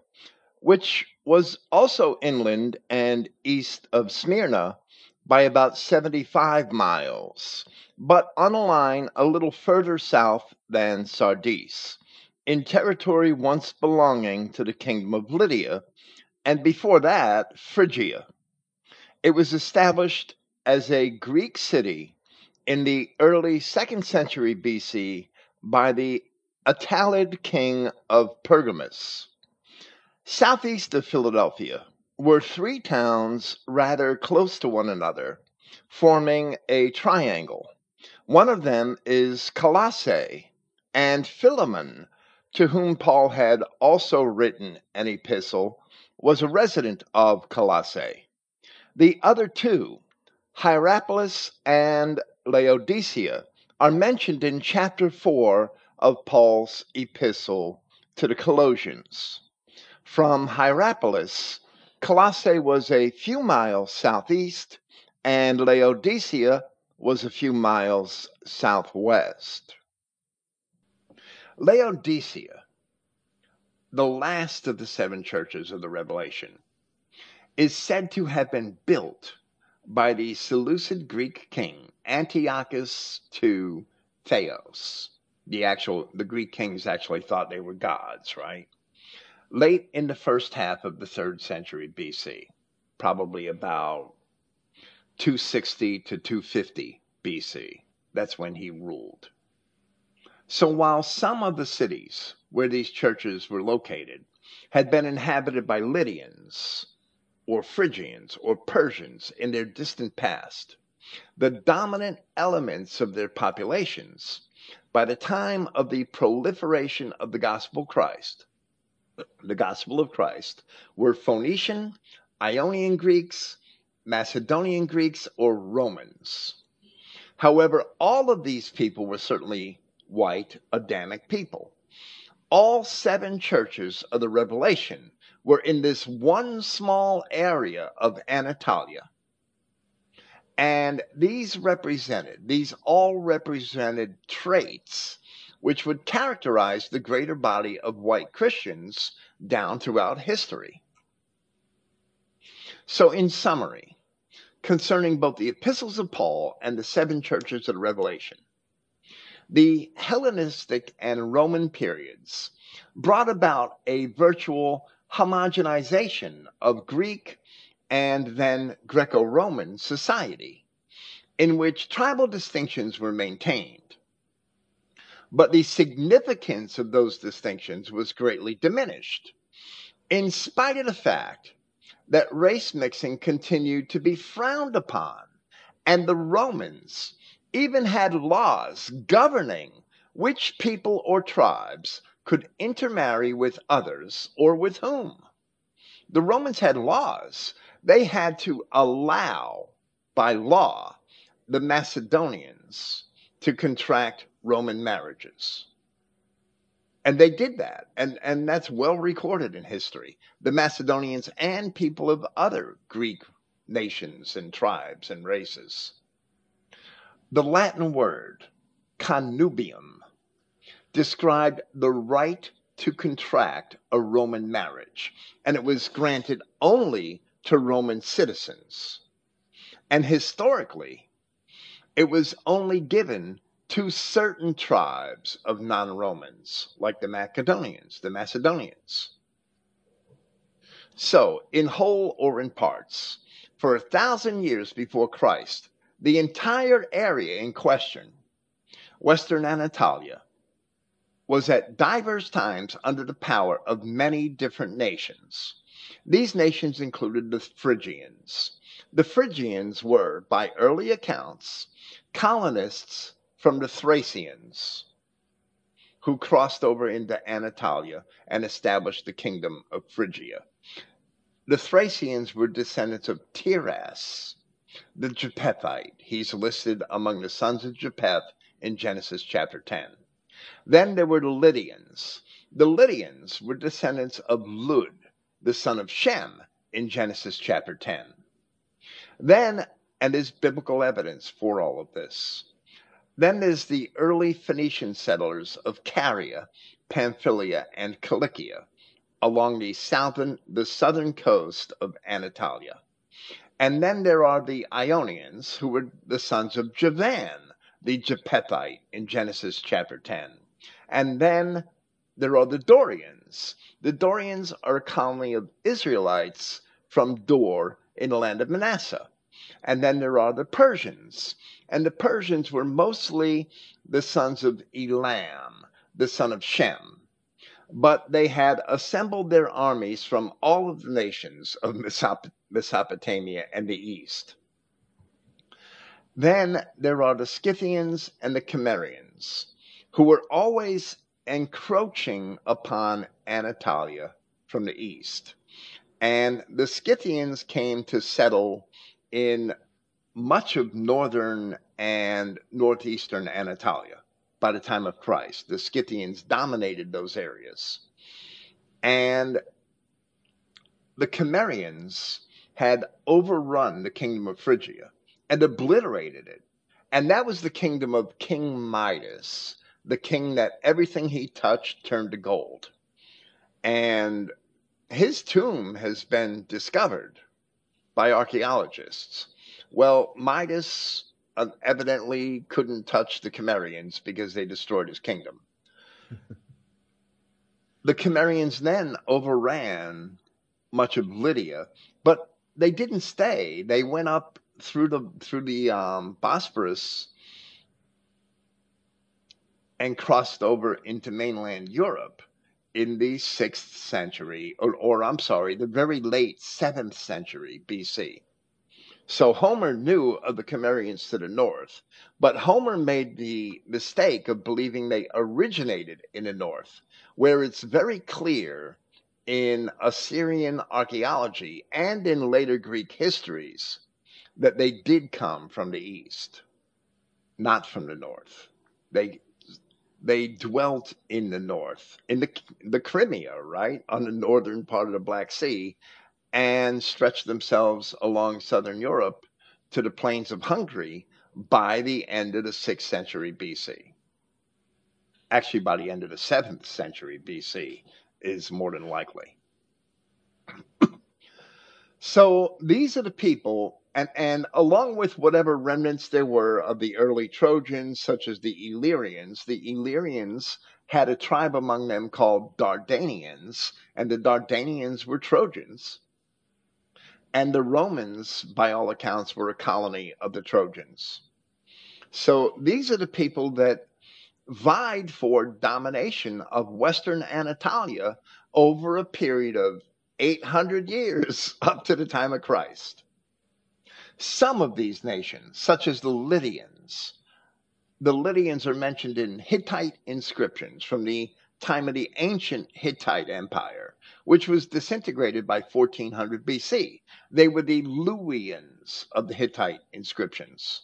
which was also inland and east of Smyrna by about 75 miles, but on a line a little further south than Sardis in territory once belonging to the kingdom of Lydia, and before that, Phrygia. It was established as a Greek city in the early second century BC by the Attalid king of Pergamus. Southeast of Philadelphia were three towns rather close to one another, forming a triangle. One of them is Colossae, and Philemon to whom Paul had also written an epistle, was a resident of Colossae. The other two, Hierapolis and Laodicea, are mentioned in chapter 4 of Paul's epistle to the Colossians. From Hierapolis, Colossae was a few miles southeast, and Laodicea was a few miles southwest. Laodicea, the last of the seven churches of the Revelation, is said to have been built by the Seleucid Greek king Antiochus to theos. The actual the Greek kings actually thought they were gods, right? Late in the first half of the third century BC, probably about 260 to 250 BC. That's when he ruled. So while some of the cities where these churches were located had been inhabited by Lydians or Phrygians or Persians in their distant past, the dominant elements of their populations by the time of the proliferation of the gospel Christ, the gospel of Christ, were Phoenician, Ionian Greeks, Macedonian Greeks, or Romans. However, all of these people were certainly white Adamic people. All seven churches of the Revelation were in this one small area of Anatolia. And these represented, these all represented traits which would characterize the greater body of white Christians down throughout history. So, in summary, concerning both the epistles of Paul and the seven churches of the Revelation, the Hellenistic and Roman periods brought about a virtual homogenization of Greek and then Greco Roman society, in which tribal distinctions were maintained. But the significance of those distinctions was greatly diminished, in spite of the fact that race mixing continued to be frowned upon, and the Romans even had laws governing which people or tribes could intermarry with others or with whom. The Romans had laws. They had to allow, by law, the Macedonians to contract Roman marriages. And they did that. And, and that's well recorded in history. The Macedonians and people of other Greek nations and tribes and races. The Latin word connubium described the right to contract a Roman marriage, and it was granted only to Roman citizens. And historically, it was only given to certain tribes of non Romans, like the Macedonians, the Macedonians. So, in whole or in parts, for a thousand years before Christ, the entire area in question, Western Anatolia, was at divers times under the power of many different nations. These nations included the Phrygians. The Phrygians were, by early accounts, colonists from the Thracians who crossed over into Anatolia and established the kingdom of Phrygia. The Thracians were descendants of Tiras, the Japhethite. He's listed among the sons of Japheth in Genesis chapter 10. Then there were the Lydians. The Lydians were descendants of Lud, the son of Shem, in Genesis chapter 10. Then, and there's biblical evidence for all of this, then there's the early Phoenician settlers of Caria, Pamphylia, and Cilicia along the southern, the southern coast of Anatolia. And then there are the Ionians, who were the sons of Javan, the Japhethite, in Genesis chapter 10. And then there are the Dorians. The Dorians are a colony of Israelites from Dor in the land of Manasseh. And then there are the Persians. And the Persians were mostly the sons of Elam, the son of Shem. But they had assembled their armies from all of the nations of Mesopotamia and the east. Then there are the Scythians and the Cimmerians who were always encroaching upon Anatolia from the east. And the Scythians came to settle in much of northern and northeastern Anatolia by the time of Christ. The Scythians dominated those areas. And the Cimmerians had overrun the kingdom of Phrygia and obliterated it. And that was the kingdom of King Midas, the king that everything he touched turned to gold. And his tomb has been discovered by archaeologists. Well, Midas uh, evidently couldn't touch the Cimmerians because they destroyed his kingdom. [LAUGHS] the Cimmerians then overran much of Lydia, but they didn't stay. They went up through the through the um, Bosphorus and crossed over into mainland Europe in the sixth century, or, or I'm sorry, the very late seventh century BC. So Homer knew of the Cimmerians to the north, but Homer made the mistake of believing they originated in the north, where it's very clear in Assyrian archaeology and in later Greek histories that they did come from the east, not from the north. They they dwelt in the north, in the the Crimea, right, on the northern part of the Black Sea, and stretched themselves along southern Europe to the plains of Hungary by the end of the 6th century BC. Actually, by the end of the 7th century BC is more than likely. [CLEARS THROAT] so these are the people, and, and along with whatever remnants there were of the early Trojans, such as the Illyrians, the Illyrians had a tribe among them called Dardanians, and the Dardanians were Trojans and the Romans, by all accounts, were a colony of the Trojans. So these are the people that vied for domination of Western Anatolia over a period of 800 years [LAUGHS] up to the time of Christ. Some of these nations, such as the Lydians, the Lydians are mentioned in Hittite inscriptions from the time of the ancient Hittite Empire, which was disintegrated by 1400 BC. They were the Luwians of the Hittite inscriptions.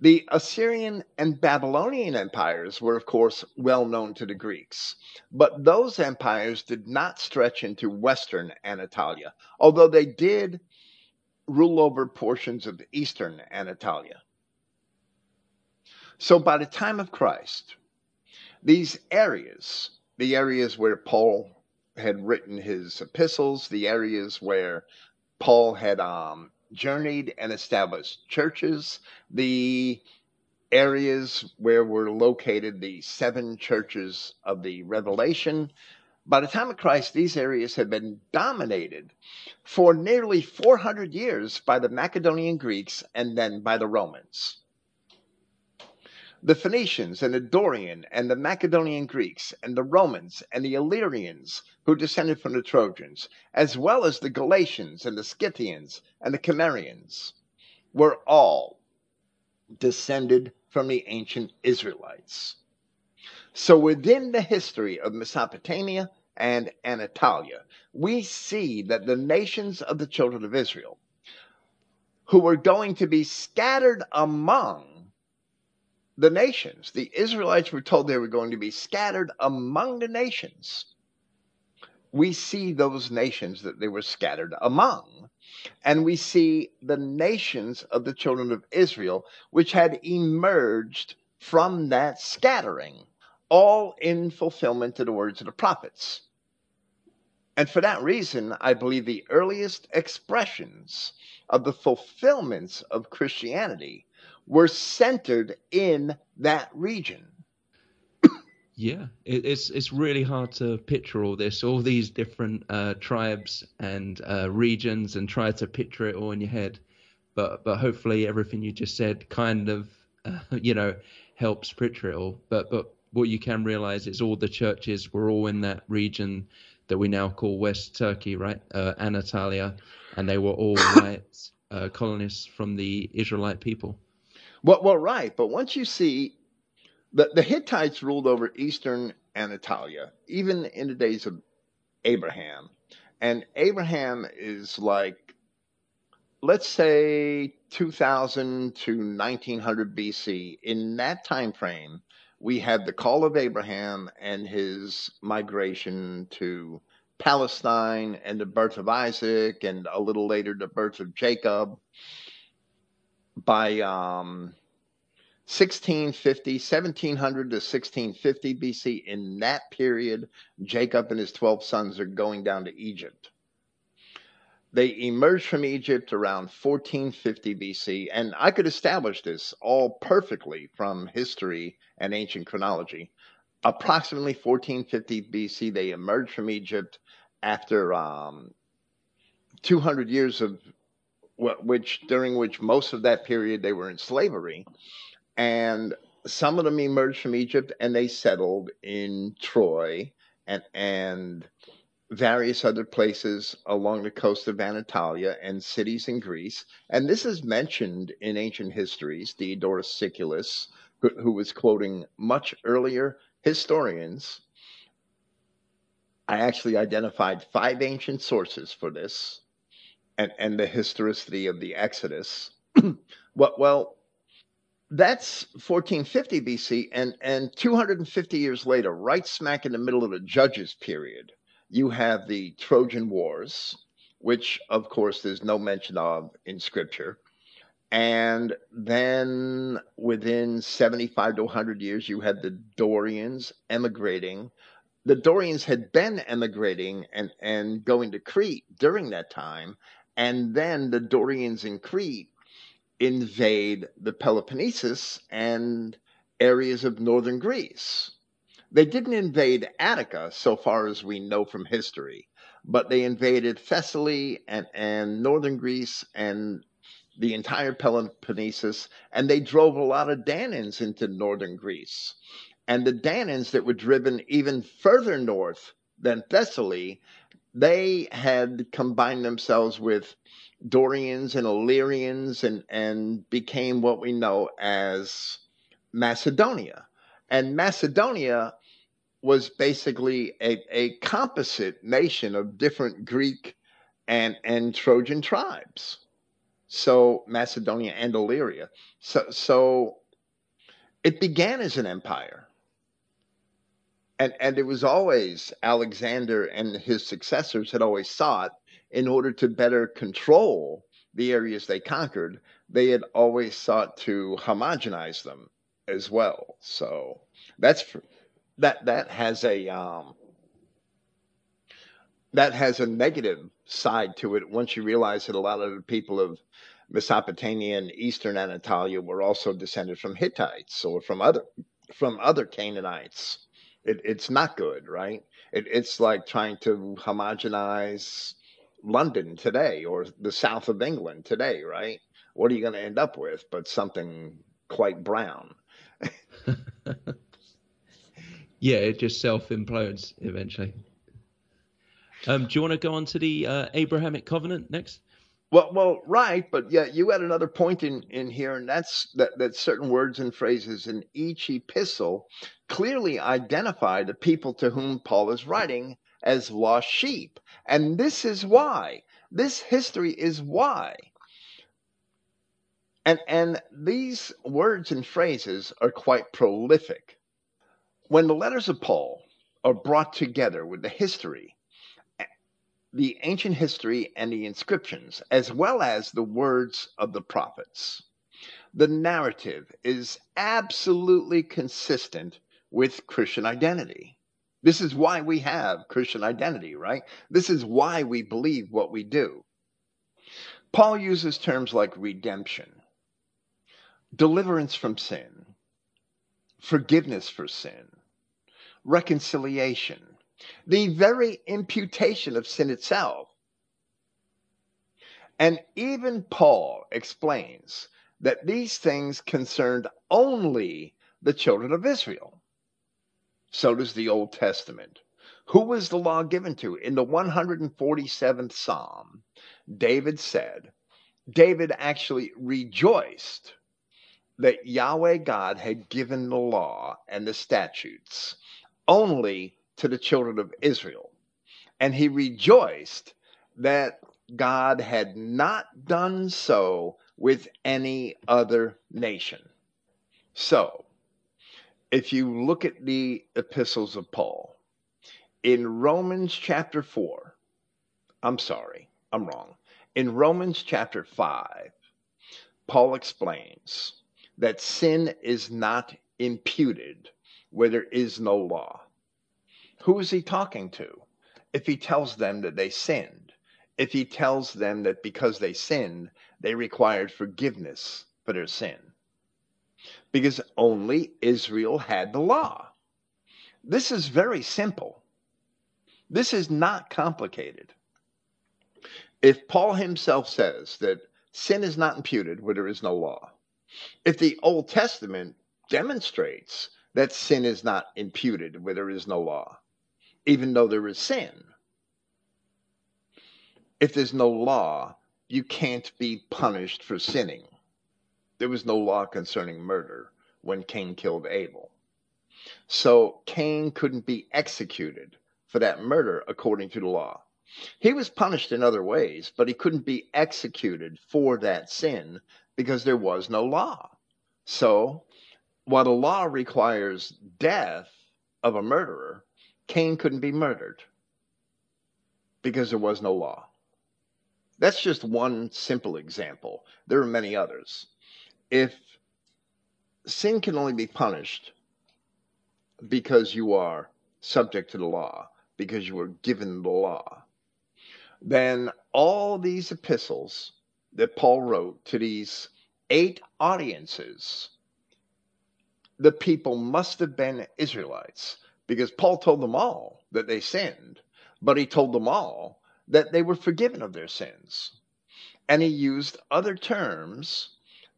The Assyrian and Babylonian empires were, of course, well known to the Greeks, but those empires did not stretch into western Anatolia, although they did rule over portions of eastern Anatolia. So by the time of Christ, these areas, the areas where Paul had written his epistles, the areas where Paul had um, journeyed and established churches, the areas where were located the seven churches of the Revelation. By the time of Christ, these areas had been dominated for nearly 400 years by the Macedonian Greeks and then by the Romans the Phoenicians and the Dorian and the Macedonian Greeks and the Romans and the Illyrians who descended from the Trojans, as well as the Galatians and the Scythians and the Cimmerians, were all descended from the ancient Israelites. So within the history of Mesopotamia and Anatolia, we see that the nations of the children of Israel, who were going to be scattered among the nations. The Israelites were told they were going to be scattered among the nations. We see those nations that they were scattered among. And we see the nations of the children of Israel, which had emerged from that scattering, all in fulfillment to the words of the prophets. And for that reason, I believe the earliest expressions of the fulfillments of Christianity were centered in that region. [COUGHS] Yeah, it, it's it's really hard to picture all this, all these different uh, tribes and uh, regions, and try to picture it all in your head. But but hopefully everything you just said kind of uh, [LAUGHS] you know helps picture it all. But but what you can realize is all the churches were all in that region that we now call West Turkey, right? Uh, Anatolia, and they were all [COUGHS] white uh, colonists from the Israelite people. Well, well, right. But once you see the, the Hittites ruled over eastern Anatolia, even in the days of Abraham. And Abraham is like, let's say 2000 to 1900 BC. In that time frame, we had the call of Abraham and his migration to Palestine and the birth of Isaac, and a little later, the birth of Jacob by um, 1650, 1700 to 1650 BC. In that period, Jacob and his 12 sons are going down to Egypt. They emerged from Egypt around 1450 BC, and I could establish this all perfectly from history and ancient chronology. Approximately 1450 BC, they emerged from Egypt after um, 200 years of which during which most of that period they were in slavery, and some of them emerged from Egypt and they settled in Troy and and various other places along the coast of Anatolia and cities in Greece. And this is mentioned in ancient histories. Diodorus Siculus, who, who was quoting much earlier historians, I actually identified five ancient sources for this and, and the historicity of the Exodus. [CLEARS THROAT] well, well, that's 1450 BC, and, and 250 years later, right smack in the middle of the Judges period, you have the Trojan Wars, which, of course, there's no mention of in Scripture. And then within 75 to 100 years, you had the Dorians emigrating. The Dorians had been emigrating and, and going to Crete during that time. And then the Dorians in Crete invade the Peloponnesus and areas of northern Greece. They didn't invade Attica, so far as we know from history, but they invaded Thessaly and, and northern Greece and the entire Peloponnesus, and they drove a lot of Danaans into northern Greece. And the Danaans that were driven even further north than Thessaly, they had combined themselves with Dorians and Illyrians and, and became what we know as Macedonia. And Macedonia was basically a, a composite nation of different Greek and, and Trojan tribes. So Macedonia and Illyria. So, so it began as an empire. And, and it was always Alexander and his successors had always sought in order to better control the areas they conquered, they had always sought to homogenize them as well. So that's that that has a um, that has a negative side to it once you realize that a lot of the people of Mesopotamia and eastern Anatolia were also descended from Hittites or from other from other Canaanites. It, it's not good, right? It, it's like trying to homogenize London today or the south of England today, right? What are you going to end up with but something quite brown? [LAUGHS] yeah, it just self implodes eventually. Um, do you want to go on to the uh, Abrahamic covenant next? Well, well, right, but yeah, you had another point in, in here, and that's that, that certain words and phrases in each epistle clearly identify the people to whom Paul is writing as lost sheep. And this is why. This history is why. And, and these words and phrases are quite prolific. When the letters of Paul are brought together with the history, the ancient history and the inscriptions, as well as the words of the prophets, the narrative is absolutely consistent with Christian identity. This is why we have Christian identity, right? This is why we believe what we do. Paul uses terms like redemption, deliverance from sin, forgiveness for sin, reconciliation, the very imputation of sin itself. And even Paul explains that these things concerned only the children of Israel. So does the Old Testament. Who was the law given to? In the 147th Psalm, David said, David actually rejoiced that Yahweh God had given the law and the statutes only to the children of Israel. And he rejoiced that God had not done so with any other nation. So, if you look at the epistles of Paul, in Romans chapter 4, I'm sorry, I'm wrong. In Romans chapter 5, Paul explains that sin is not imputed where there is no law. Who is he talking to if he tells them that they sinned? if he tells them that because they sinned, they required forgiveness for their sin. Because only Israel had the law. This is very simple. This is not complicated. If Paul himself says that sin is not imputed where there is no law, if the Old Testament demonstrates that sin is not imputed where there is no law, even though there is sin, if there's no law, you can't be punished for sinning. There was no law concerning murder when Cain killed Abel. So Cain couldn't be executed for that murder according to the law. He was punished in other ways, but he couldn't be executed for that sin because there was no law. So, while the law requires death of a murderer, Cain couldn't be murdered because there was no law. That's just one simple example. There are many others. If sin can only be punished because you are subject to the law, because you were given the law, then all these epistles that Paul wrote to these eight audiences, the people must have been Israelites because Paul told them all that they sinned, but he told them all that they were forgiven of their sins. And he used other terms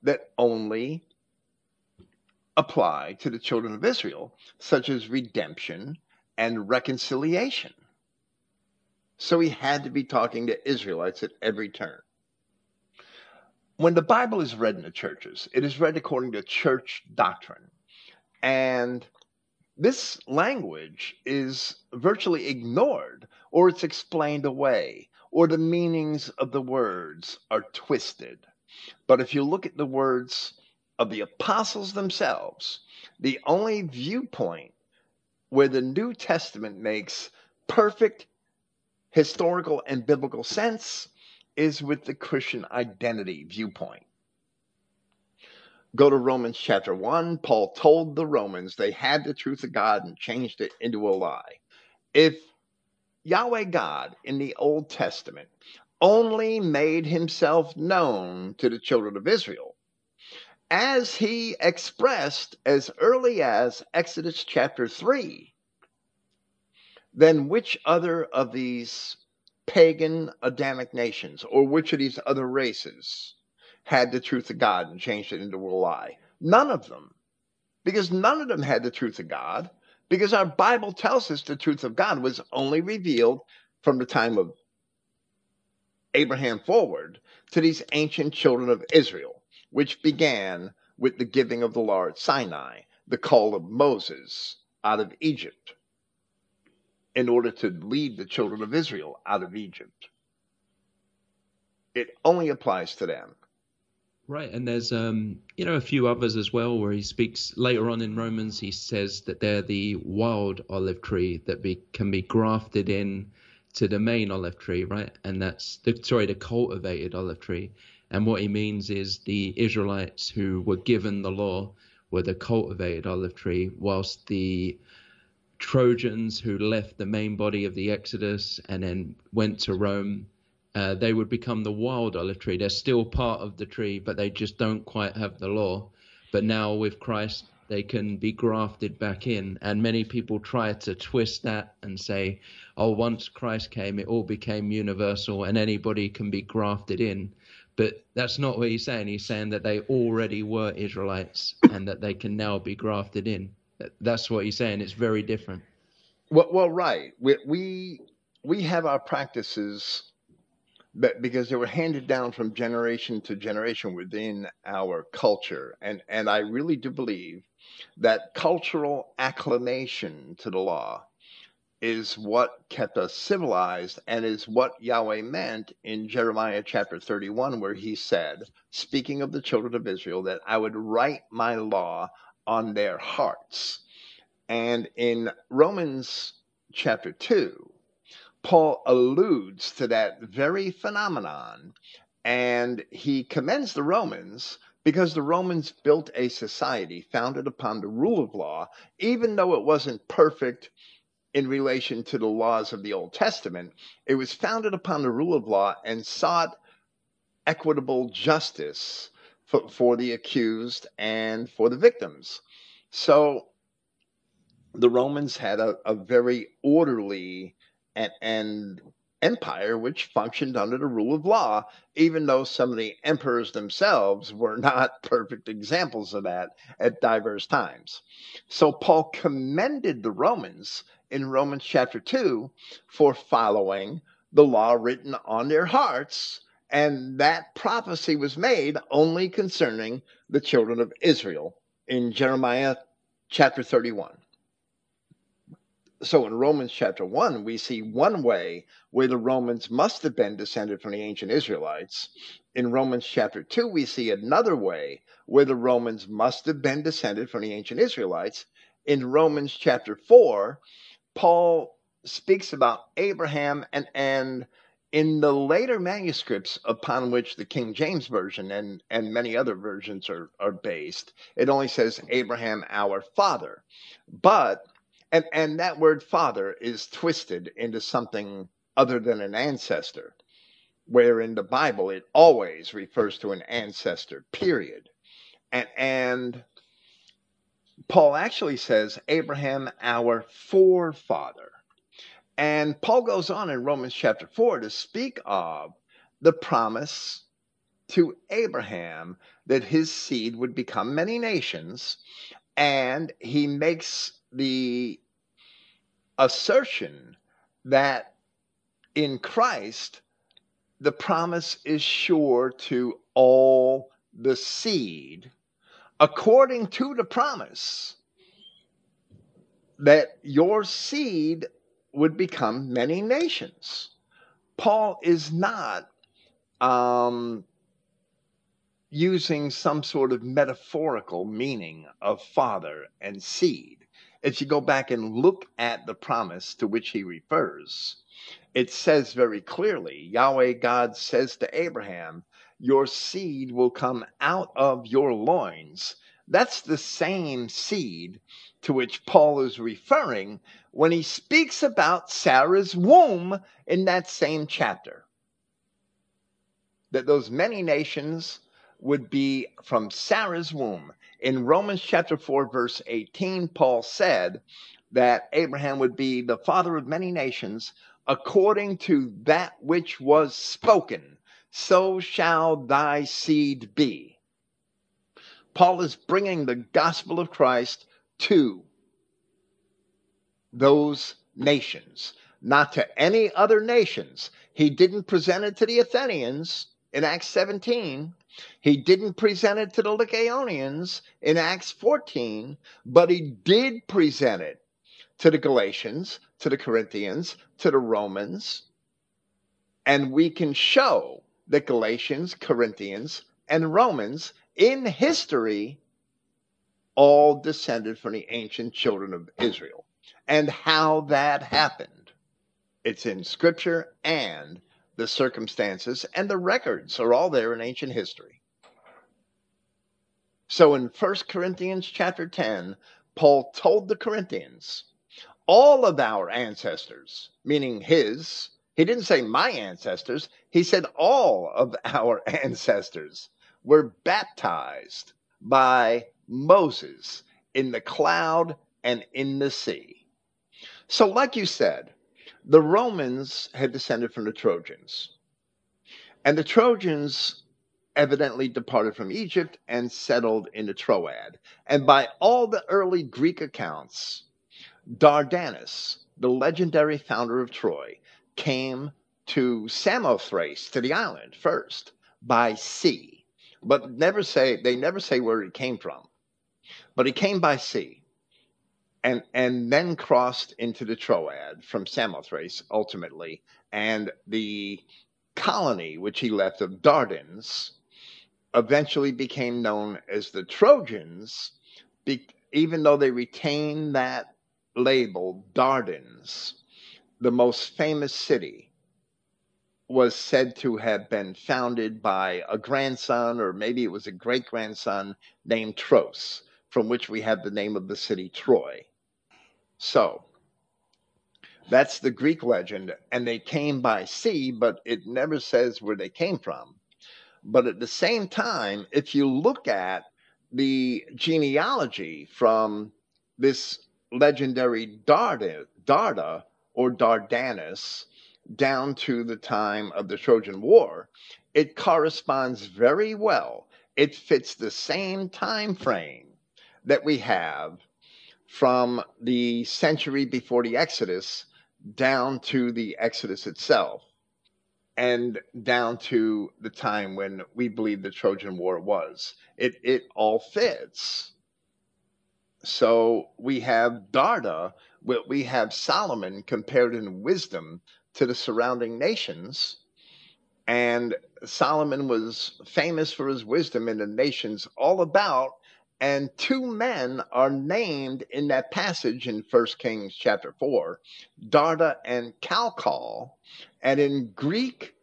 that only apply to the children of Israel, such as redemption and reconciliation. So he had to be talking to Israelites at every turn. When the Bible is read in the churches, it is read according to church doctrine. And this language is virtually ignored or it's explained away or the meanings of the words are twisted. But if you look at the words of the apostles themselves, the only viewpoint where the New Testament makes perfect historical and biblical sense is with the Christian identity viewpoint. Go to Romans chapter 1. Paul told the Romans they had the truth of God and changed it into a lie. If Yahweh God in the Old Testament only made himself known to the children of Israel, as he expressed as early as Exodus chapter 3, then which other of these pagan Adamic nations or which of these other races had the truth of God and changed it into a lie? None of them. Because none of them had the truth of God, because our Bible tells us the truth of God was only revealed from the time of Abraham forward to these ancient children of Israel, which began with the giving of the law at Sinai, the call of Moses out of Egypt, in order to lead the children of Israel out of Egypt. It only applies to them. Right, and there's um, you know a few others as well where he speaks later on in Romans. He says that they're the wild olive tree that be, can be grafted in to the main olive tree, right? And that's the sorry, the cultivated olive tree. And what he means is the Israelites who were given the law were the cultivated olive tree, whilst the Trojans who left the main body of the Exodus and then went to Rome uh, they would become the wild olive tree. They're still part of the tree, but they just don't quite have the law. But now with Christ, they can be grafted back in. And many people try to twist that and say, oh, once Christ came, it all became universal and anybody can be grafted in. But that's not what he's saying. He's saying that they already were Israelites and that they can now be grafted in. That's what he's saying. It's very different. Well, well right. We, we, we have our practices but because they were handed down from generation to generation within our culture. And, and I really do believe that cultural acclamation to the law is what kept us civilized and is what Yahweh meant in Jeremiah chapter 31, where he said, speaking of the children of Israel, that I would write my law on their hearts. And in Romans chapter 2, Paul alludes to that very phenomenon and he commends the Romans because the Romans built a society founded upon the rule of law, even though it wasn't perfect in relation to the laws of the Old Testament, it was founded upon the rule of law and sought equitable justice for, for the accused and for the victims. So the Romans had a, a very orderly and, and empire which functioned under the rule of law, even though some of the emperors themselves were [LAUGHS] not perfect examples of that at diverse times. So Paul commended the Romans in Romans chapter 2 for following the law written on their hearts. And that prophecy was made only concerning the children of Israel in Jeremiah chapter 31 so in Romans chapter 1, we see one way where the Romans must have been descended from the ancient Israelites. In Romans chapter 2, we see another way where the Romans must have been descended from the ancient Israelites. In Romans chapter 4, Paul speaks about Abraham and, and in the later manuscripts upon which the King James Version and, and many other versions are, are based, it only says Abraham our father. But and and that word father is twisted into something other than an ancestor where in the bible it always refers to an ancestor period and and paul actually says abraham our forefather and paul goes on in romans chapter 4 to speak of the promise to abraham that his seed would become many nations and he makes the assertion that in Christ, the promise is sure to all the seed, according to the promise that your seed would become many nations. Paul is not um, using some sort of metaphorical meaning of father and seed. If you go back and look at the promise to which he refers, it says very clearly Yahweh God says to Abraham, Your seed will come out of your loins. That's the same seed to which Paul is referring when he speaks about Sarah's womb in that same chapter. That those many nations would be from Sarah's womb. In Romans chapter 4, verse 18, Paul said that Abraham would be the father of many nations according to that which was spoken. So shall thy seed be. Paul is bringing the gospel of Christ to those nations, not to any other nations. He didn't present it to the Athenians in Acts 17. He didn't present it to the Lycaonians in Acts 14, but he did present it to the Galatians, to the Corinthians, to the Romans. And we can show that Galatians, Corinthians, and Romans in history all descended from the ancient children of Israel. And how that happened. It's in scripture and the circumstances, and the records are all there in ancient history. So in 1 Corinthians chapter 10, Paul told the Corinthians, all of our ancestors, meaning his, he didn't say my ancestors, he said all of our [LAUGHS] ancestors were baptized by Moses in the cloud and in the sea. So, like you said, the Romans had descended from the Trojans. And the Trojans evidently departed from Egypt and settled in the Troad. And by all the early Greek accounts, Dardanus, the legendary founder of Troy, came to Samothrace, to the island first, by sea. But never say they never say where he came from. But he came by sea and and then crossed into the Troad from Samothrace ultimately, and the colony which he left of Dardans eventually became known as the Trojans, even though they retained that label, Dardans. The most famous city was said to have been founded by a grandson, or maybe it was a great grandson, named Tros, from which we have the name of the city Troy. So, That's the Greek legend. And they came by sea, but it never says where they came from. But at the same time, if you look at the genealogy from this legendary Darda, Darda or Dardanus down to the time of the Trojan War, it corresponds very well. It fits the same time frame that we have from the century before the Exodus down to the Exodus itself and down to the time when we believe the Trojan War was. It it all fits. So we have Darda, we have Solomon compared in wisdom to the surrounding nations. And Solomon was famous for his wisdom in the nations all about. And two men are named in that passage in 1 Kings chapter 4, Darda and Calcol. And in Greek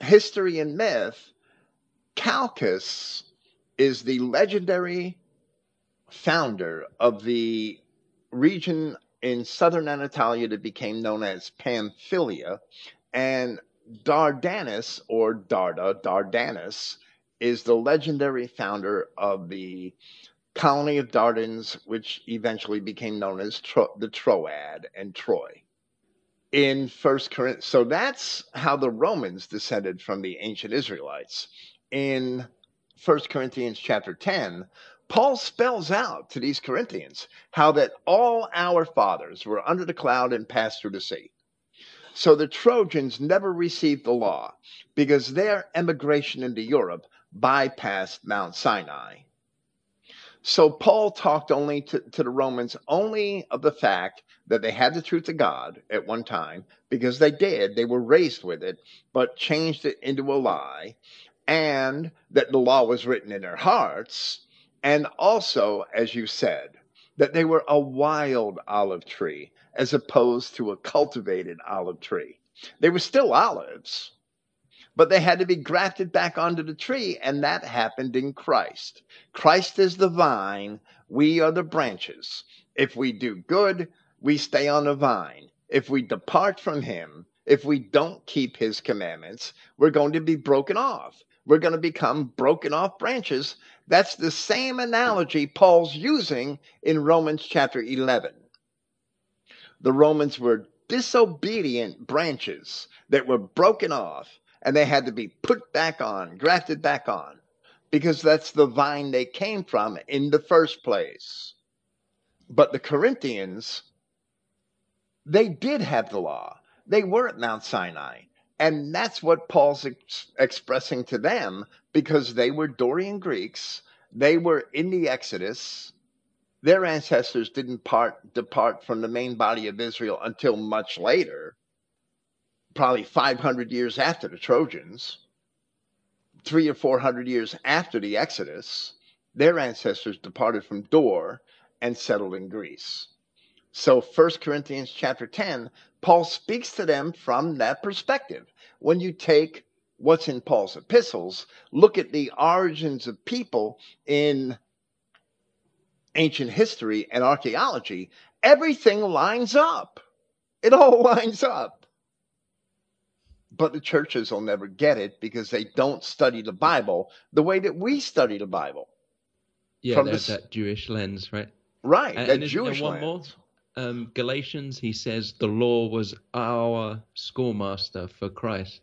history and myth, Calchas is the legendary founder of the region in southern Anatolia that became known as Pamphylia, and Dardanus or Darda, Dardanus, is the legendary founder of the colony of Dardans, which eventually became known as Tro- the Troad and Troy. In First Corinthians, so that's how the Romans descended from the ancient Israelites. In First Corinthians chapter 10, Paul spells out to these Corinthians how that all our fathers were under the cloud and passed through the sea. So the Trojans never received the law because their emigration into Europe bypassed Mount Sinai. So Paul talked only to, to, the Romans only of the fact that they had the truth of God at one time, because they did, they were raised with it, but changed it into a lie, and that the law was written in their hearts, and also, as you said, that they were a wild olive tree as opposed to a cultivated olive tree. They were still olives, but they had to be grafted back onto the tree, and that happened in Christ. Christ is the vine, we are the branches. If we do good, we stay on the vine. If we depart from him, if we don't keep his commandments, we're going to be broken off. We're going to become broken off branches that's the same analogy Paul's using in Romans chapter 11. The Romans were disobedient branches that were broken off and they had to be put back on, grafted back on, because that's the vine they came from in the first place. But the Corinthians, they did have the law. They were at Mount Sinai. And that's what Paul's ex- expressing to them because they were Dorian Greeks. They were in the Exodus. Their ancestors didn't part, depart from the main body of Israel until much later, probably 500 years after the Trojans, three or 400 years after the Exodus. Their ancestors departed from Dor and settled in Greece. So 1 Corinthians chapter 10, Paul speaks to them from that perspective. When you take what's in Paul's epistles, look at the origins of people in ancient history and archaeology, everything lines up. It all [LAUGHS] lines up. But the churches will never get it because they don't study the Bible the way that we study the Bible. Yeah, From the, that Jewish lens, right? Right, and, that and Jewish one lens. More? Um, Galatians, he says the law was our schoolmaster for Christ.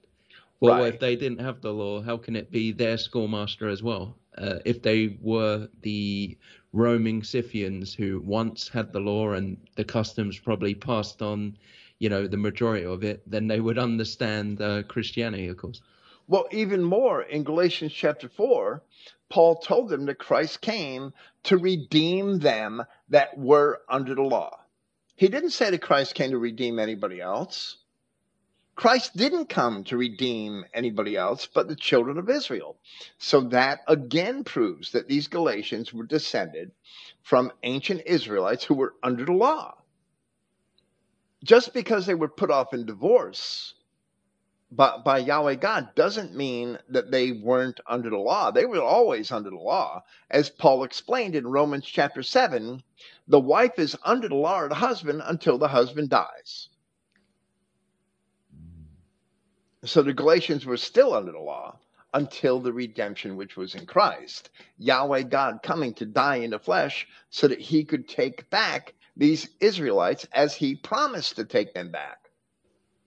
Well, right. if they didn't have the law, how can it be their schoolmaster as well? Uh, if they were the roaming Scythians who once had the law and the customs probably passed on, you know, the majority of it, then they would understand uh, Christianity, of course. Well, even more in Galatians chapter 4, Paul told them that Christ came to redeem them that were under the law. He didn't say that Christ came to redeem anybody else. Christ didn't come to redeem anybody else but the children of Israel. So that again proves that these Galatians were descended from ancient Israelites who were under the law. Just because they were put off in divorce by, by Yahweh God doesn't mean that they weren't under the law. They were always under the law. As Paul explained in Romans chapter 7, the wife is under the law of the husband until the husband dies. So the Galatians were still under the law until the redemption which was in Christ. Yahweh God coming to die in the flesh so that he could take back these Israelites as he promised to take them back.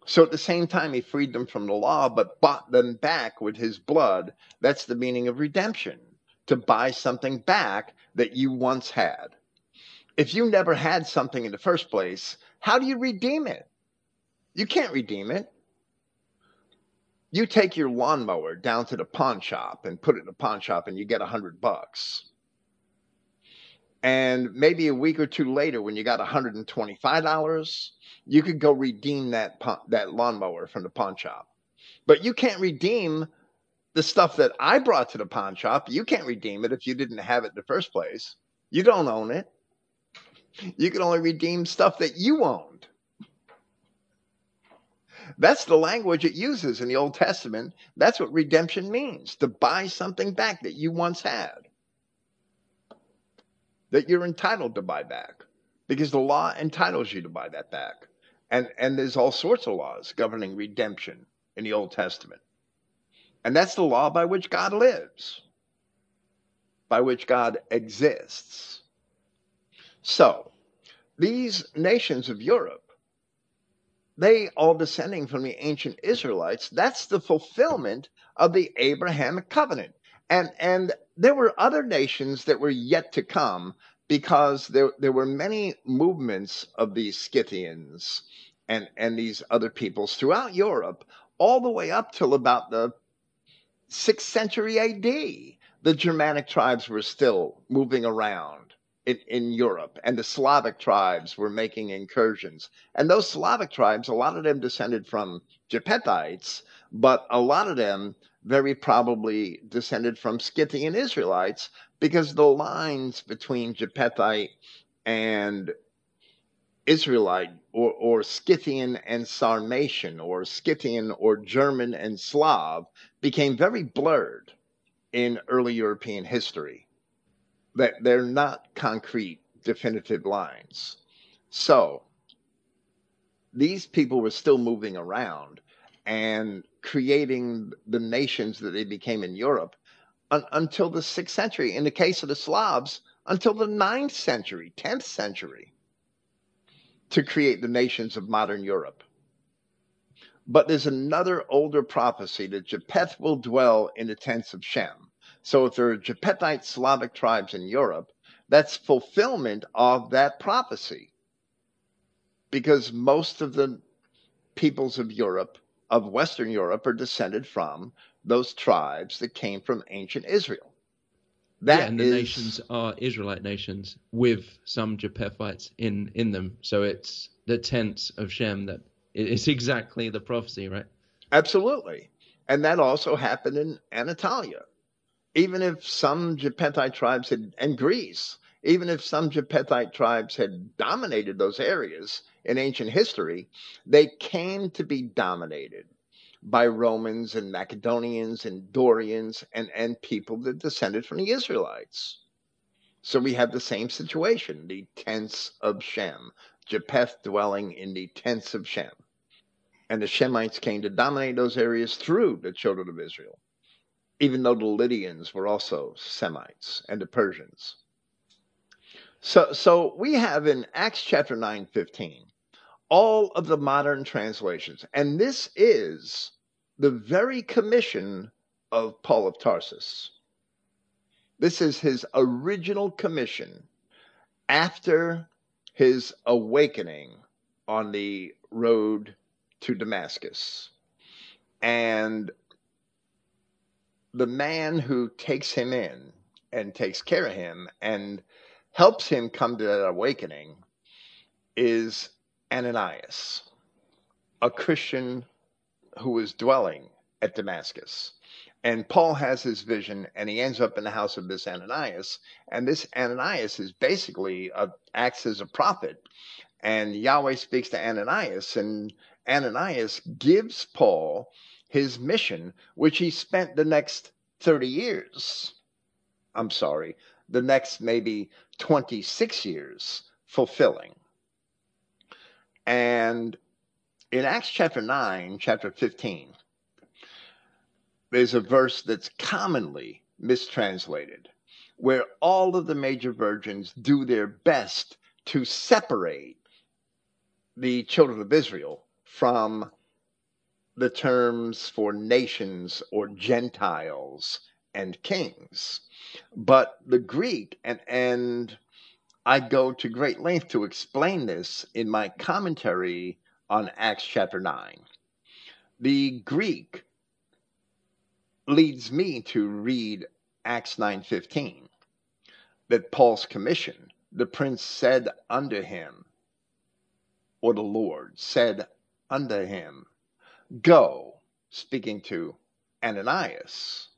So at the same time, he freed them from the law, but bought them back with his blood. That's the meaning of redemption to buy something back that you once had. If you never had something in the first place, how do you redeem it? You can't redeem it. You take your lawnmower down to the pawn shop and put it in the pawn shop and you get a hundred bucks. And maybe a week or two later, when you got $125, you could go redeem that that lawnmower from the pawn shop. But you can't redeem the stuff that I brought to the pawn shop. You can't redeem it if you didn't have it in the first place. You don't own it. You can only redeem stuff that you owned. That's the language it uses in the Old Testament. That's what redemption means to buy something back that you once had, that you're entitled to buy back because the law entitles you to buy that back. And, and there's all sorts of laws governing redemption in the Old Testament. And that's the law by which God lives, by which God exists. So, these nations of Europe, they all descending from the ancient Israelites, that's the fulfillment of the Abrahamic covenant. And, and there were other nations that were yet to come because there, there were many movements of these Scythians and, and these other peoples throughout Europe, all the way up till about the sixth century AD. The Germanic tribes were still moving around in, in Europe, and the Slavic tribes were making incursions. And those Slavic tribes, a lot of them descended from Japhethites, but a lot of them very probably descended from Scythian Israelites because the lines between Japhethite and Israelite or, or Scythian and Sarmatian or Scythian or German and Slav became very blurred in early European history. That they're not concrete, definitive lines. So these people were still moving around and creating the nations that they became in Europe un- until the sixth century. In the case of the Slavs, until the ninth century, 10th century, to create the nations of modern Europe. But there's another older prophecy that Japheth will dwell in the tents of Shem. So if there are Japhethite Slavic tribes in Europe, that's fulfillment of that prophecy. Because most of the peoples of Europe, of Western Europe, are descended from those tribes that came from ancient Israel. That yeah, and the is... nations are Israelite nations with some Japhethites in in them. So it's the tents of Shem that it's exactly the prophecy, right? Absolutely. And that also happened in Anatolia. Even if some Japhethite tribes had, and Greece, even if some Japhethite tribes had dominated those areas in ancient history, they came to be dominated by Romans and Macedonians and Dorians and, and people that descended from the Israelites. So we have the same situation, the tents of Shem, Japheth dwelling in the tents of Shem. And the Shemites came to dominate those areas through the children of Israel, even though the Lydians were also Semites and the Persians. So, so we have in Acts chapter 9, 15, all of the modern translations. And this is the very commission of Paul of Tarsus. This is his original commission after his awakening on the road to Damascus. And the man who takes him in and takes care of him and helps him come to that awakening is Ananias, a Christian who was dwelling at Damascus. And Paul has his vision and he ends up in the house of this Ananias. And this Ananias is basically a, acts as a prophet. And Yahweh speaks to Ananias, and Ananias gives Paul his mission, which he spent the next 30 years. I'm sorry, the next maybe 26 years fulfilling. And in Acts chapter 9, chapter 15, there's a verse that's commonly mistranslated where all of the major virgins do their best to separate the children of Israel from the terms for nations or Gentiles and kings. But the Greek, and, and I go to great length to explain this in my commentary on Acts chapter 9. The Greek leads me to read Acts 9:15 that Paul's commission the prince said unto him or the Lord said unto him go speaking to Ananias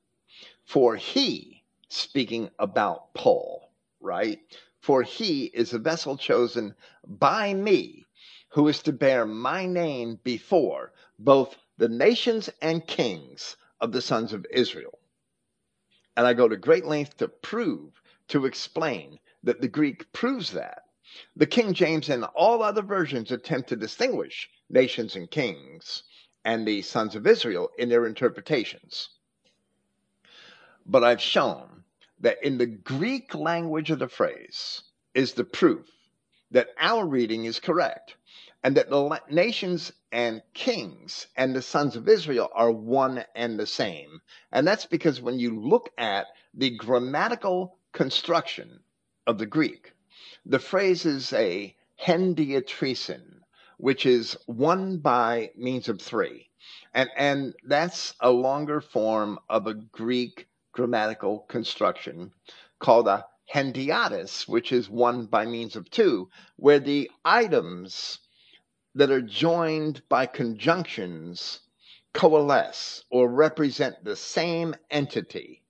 for he speaking about Paul right for he is a vessel chosen by me who is to bear my name before both the nations and kings of the sons of Israel. And I go to great length to prove, to explain that the Greek proves that. The King James and all other versions attempt to distinguish nations and kings and the sons of Israel in their interpretations. But I've shown that in the Greek language of the phrase is the proof that our reading is correct and that the nations and kings and the sons of Israel are one and the same. And that's because when you look at the grammatical construction of the Greek, the phrase is a hendiatrison, which is one by means of three. And, and that's a longer form of a Greek grammatical construction called a hendiadys, which is one by means of two, where the items that are joined by conjunctions coalesce or represent the same entity.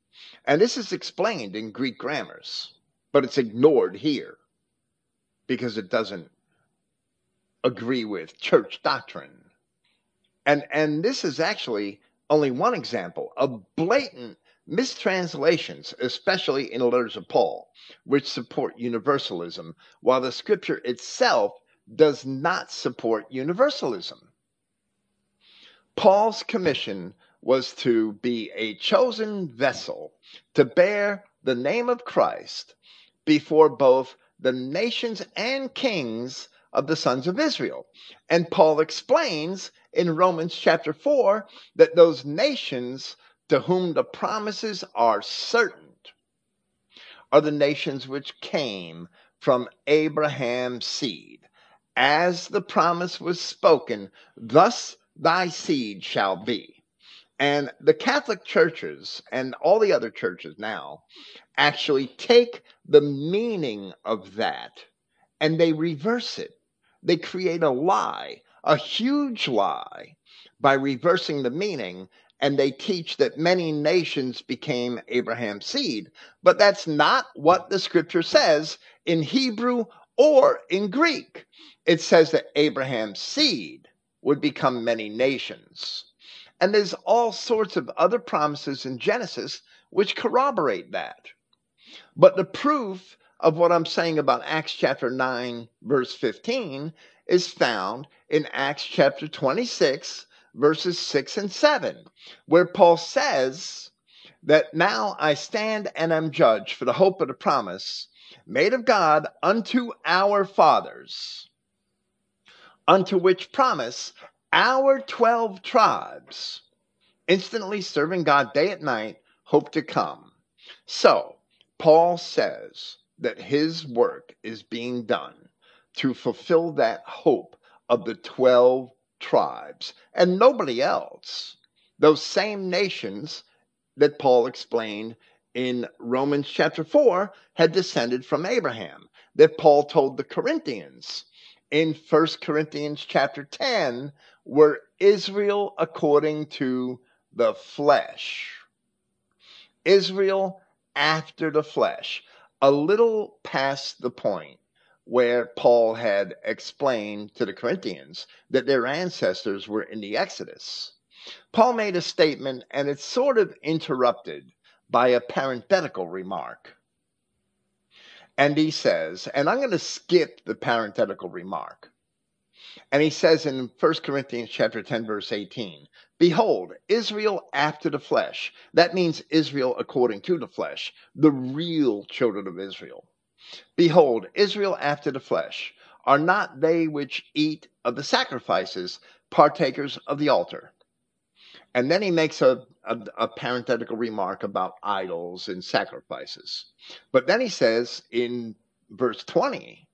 And this is explained in Greek grammars, but it's ignored here because it doesn't agree with church doctrine. And, and this is actually only one example of blatant mistranslations, especially in the letters of Paul, which support universalism, while the scripture itself does not support universalism. Paul's commission was to be a chosen vessel to bear the name of Christ before both the nations and kings of the sons of Israel. And Paul explains in Romans chapter 4 that those nations to whom the promises are certain are the nations which came from Abraham's seed as the promise was spoken, thus thy seed shall be. And the Catholic churches and all the other churches now actually take the meaning of that and they reverse it. They create a lie, a huge lie, by reversing the meaning. And they teach that many nations became Abraham's seed. But that's not what the scripture says in Hebrew or in Greek it says that Abraham's seed would become many nations. And there's all sorts of other promises in Genesis which corroborate that. But the proof of what I'm saying about Acts chapter 9, verse 15, is found in Acts chapter 26, verses 6 and 7, where Paul says that now I stand and am judged for the hope of the promise made of God unto our fathers unto which promise our 12 tribes, instantly serving God day and night, hope to come. So, Paul says that his work is being done to fulfill that hope of the 12 tribes and nobody else. Those same nations that Paul explained in Romans chapter 4 had descended from Abraham, that Paul told the Corinthians in First Corinthians chapter 10 were Israel according to the flesh. Israel after the flesh, a little past the point where Paul had explained to the Corinthians that their ancestors were in the Exodus. Paul made a statement and it's sort of interrupted by a parenthetical remark. And he says, and I'm going to skip the parenthetical remark. And he says in 1 Corinthians chapter 10 verse 18, behold, Israel after the flesh. That means Israel according to the flesh, the real children of Israel. Behold, Israel after the flesh are not they which eat of the sacrifices partakers of the altar. And then he makes a, a, a, parenthetical remark about idols and sacrifices. But then he says in verse 20,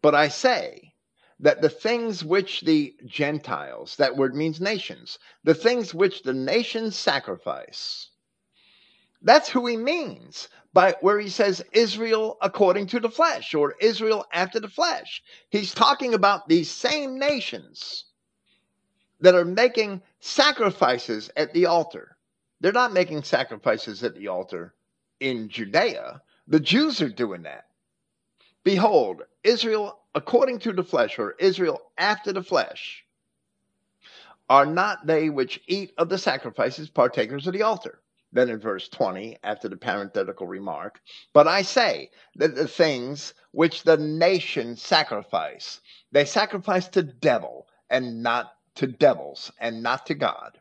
But I say that the things which the Gentiles, that word means nations, the things which the nations sacrifice, that's who he means by where he says Israel according to the flesh or Israel after the flesh. He's talking about these same nations that are making sacrifices at the altar. They're not making sacrifices at the altar in Judea. The Jews are doing that. Behold, Israel according to the flesh, or Israel after the flesh, are not they which eat of the sacrifices partakers of the altar. Then in verse 20, after the parenthetical remark, but I say that the things which the nation sacrifice, they sacrifice to devil and not to devils and not to God.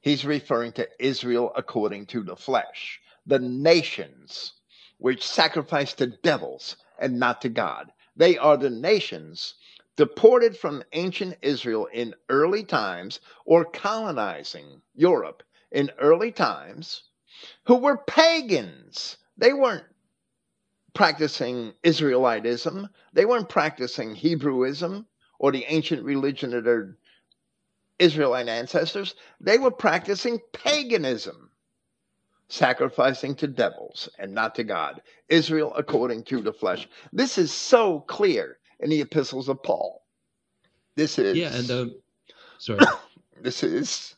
He's referring to Israel according to the flesh, the nations which sacrifice to devils and not to God. They are the nations deported from ancient Israel in early times or colonizing Europe in early times who were pagans. They weren't practicing Israelitism, they weren't practicing Hebrewism or the ancient religion of their Israelite ancestors, they were practicing paganism, sacrificing to devils and not to God. Israel according to the flesh. This is so clear in the epistles of Paul. This is yeah, and um, sorry, [COUGHS] this is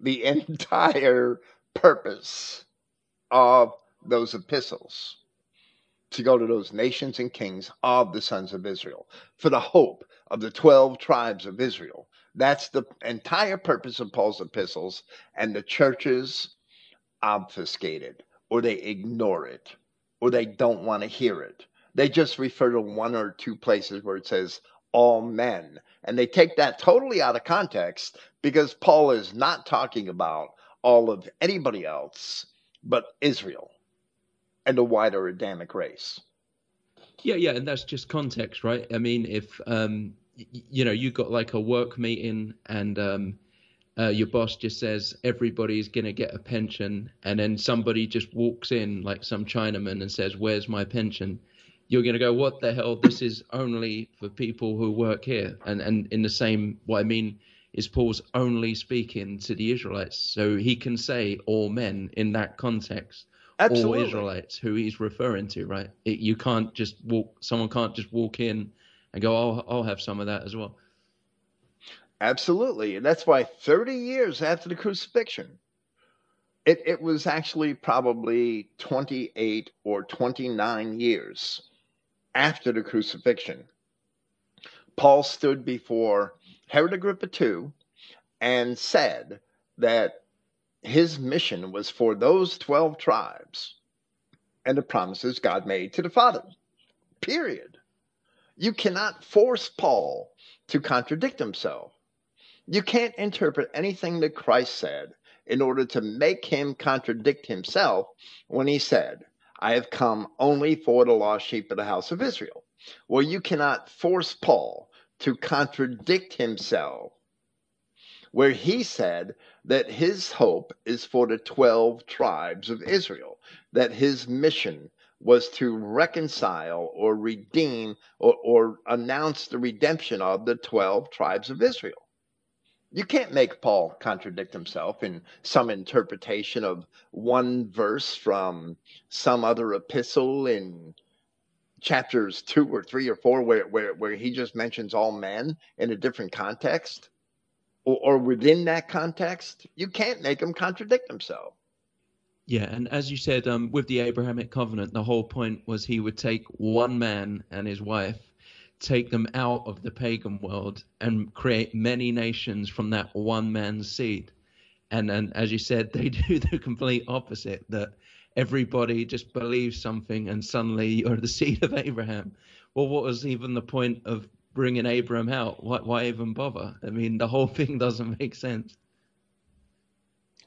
the [LAUGHS] entire purpose of those epistles to go to those nations and kings of the sons of Israel for the hope of the 12 tribes of Israel that's the entire purpose of Paul's epistles, and the churches obfuscate it, or they ignore it, or they don't want to hear it. They just refer to one or two places where it says all men, and they take that totally out of context because Paul is not talking about all of anybody else but Israel and the wider Adamic race. Yeah, yeah, and that's just context, right? I mean, if um, you know, you got like a work meeting and um, uh, your boss just says everybody's to get a pension, and then somebody just walks in, like some Chinaman, and says, Where's my pension? You're to go, What the hell? This is only for people who work here. And, and in the same, what I mean is Paul's only speaking to the Israelites. So he can say all men in that context. Absolutely. All Israelites who he's referring to, right? It, you can't just walk, someone can't just walk in and go, I'll, I'll have some of that as well. Absolutely. And that's why 30 years after the crucifixion, it, it was actually probably 28 or 29 years after the crucifixion. Paul stood before Herod Agrippa II and said that his mission was for those 12 tribes and the promises God made to the fathers. Period. You cannot force Paul to contradict himself. You can't interpret anything that Christ said in order to make him contradict himself when he said, I have come only for the lost sheep of the house of Israel. Well, you cannot force Paul to contradict himself where he said that his hope is for the 12 tribes of Israel, that his mission was to reconcile or redeem or, or announce the redemption of the 12 tribes of Israel. You can't make Paul contradict himself in some interpretation of one verse from some other epistle in chapters two or three or four where, where, where he just mentions all men in a different context or, or within that context. You can't make him contradict himself. Yeah, and as you said, um, with the Abrahamic covenant, the whole point was he would take one man and his wife take them out of the pagan world and create many nations from that one man's seed. And then, as you said, [LAUGHS] they do the complete opposite that everybody just believes something and suddenly you're the seed of Abraham. Well, what was even the point of bringing Abraham out? Why, why even bother? I mean, the whole [LAUGHS] thing doesn't make sense.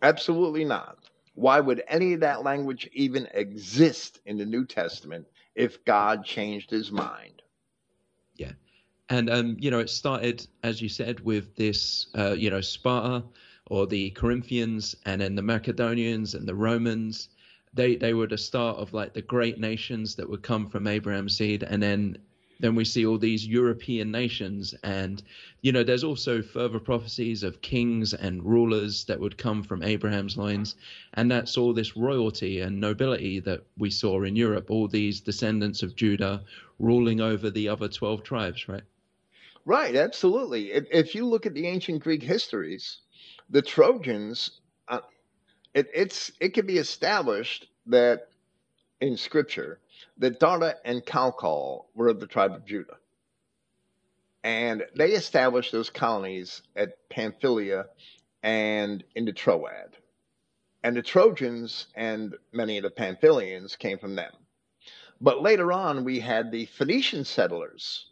Absolutely not. Why would any of that language even exist in the New Testament if God changed his mind? Yeah. And, um, you know, it started, as you said, with this, uh, you know, Sparta or the Corinthians and then the Macedonians and the Romans they they were the start of like the great nations that would come from Abraham's seed, and then then we see all these European nations, and you know there's also further prophecies of kings and rulers that would come from Abraham's lines, and that's all this royalty and nobility that we saw in Europe, all these descendants of Judah ruling over the other twelve tribes, right? Right, absolutely. If, if you look at the ancient Greek histories, the Trojans uh, it, it's it can be established that in Scripture that Darda and Calcol were of the tribe of Judah, and they established those colonies at Pamphylia and into Troad, and the Trojans and many of the Pamphylians came from them. But later on, we had the Phoenician settlers,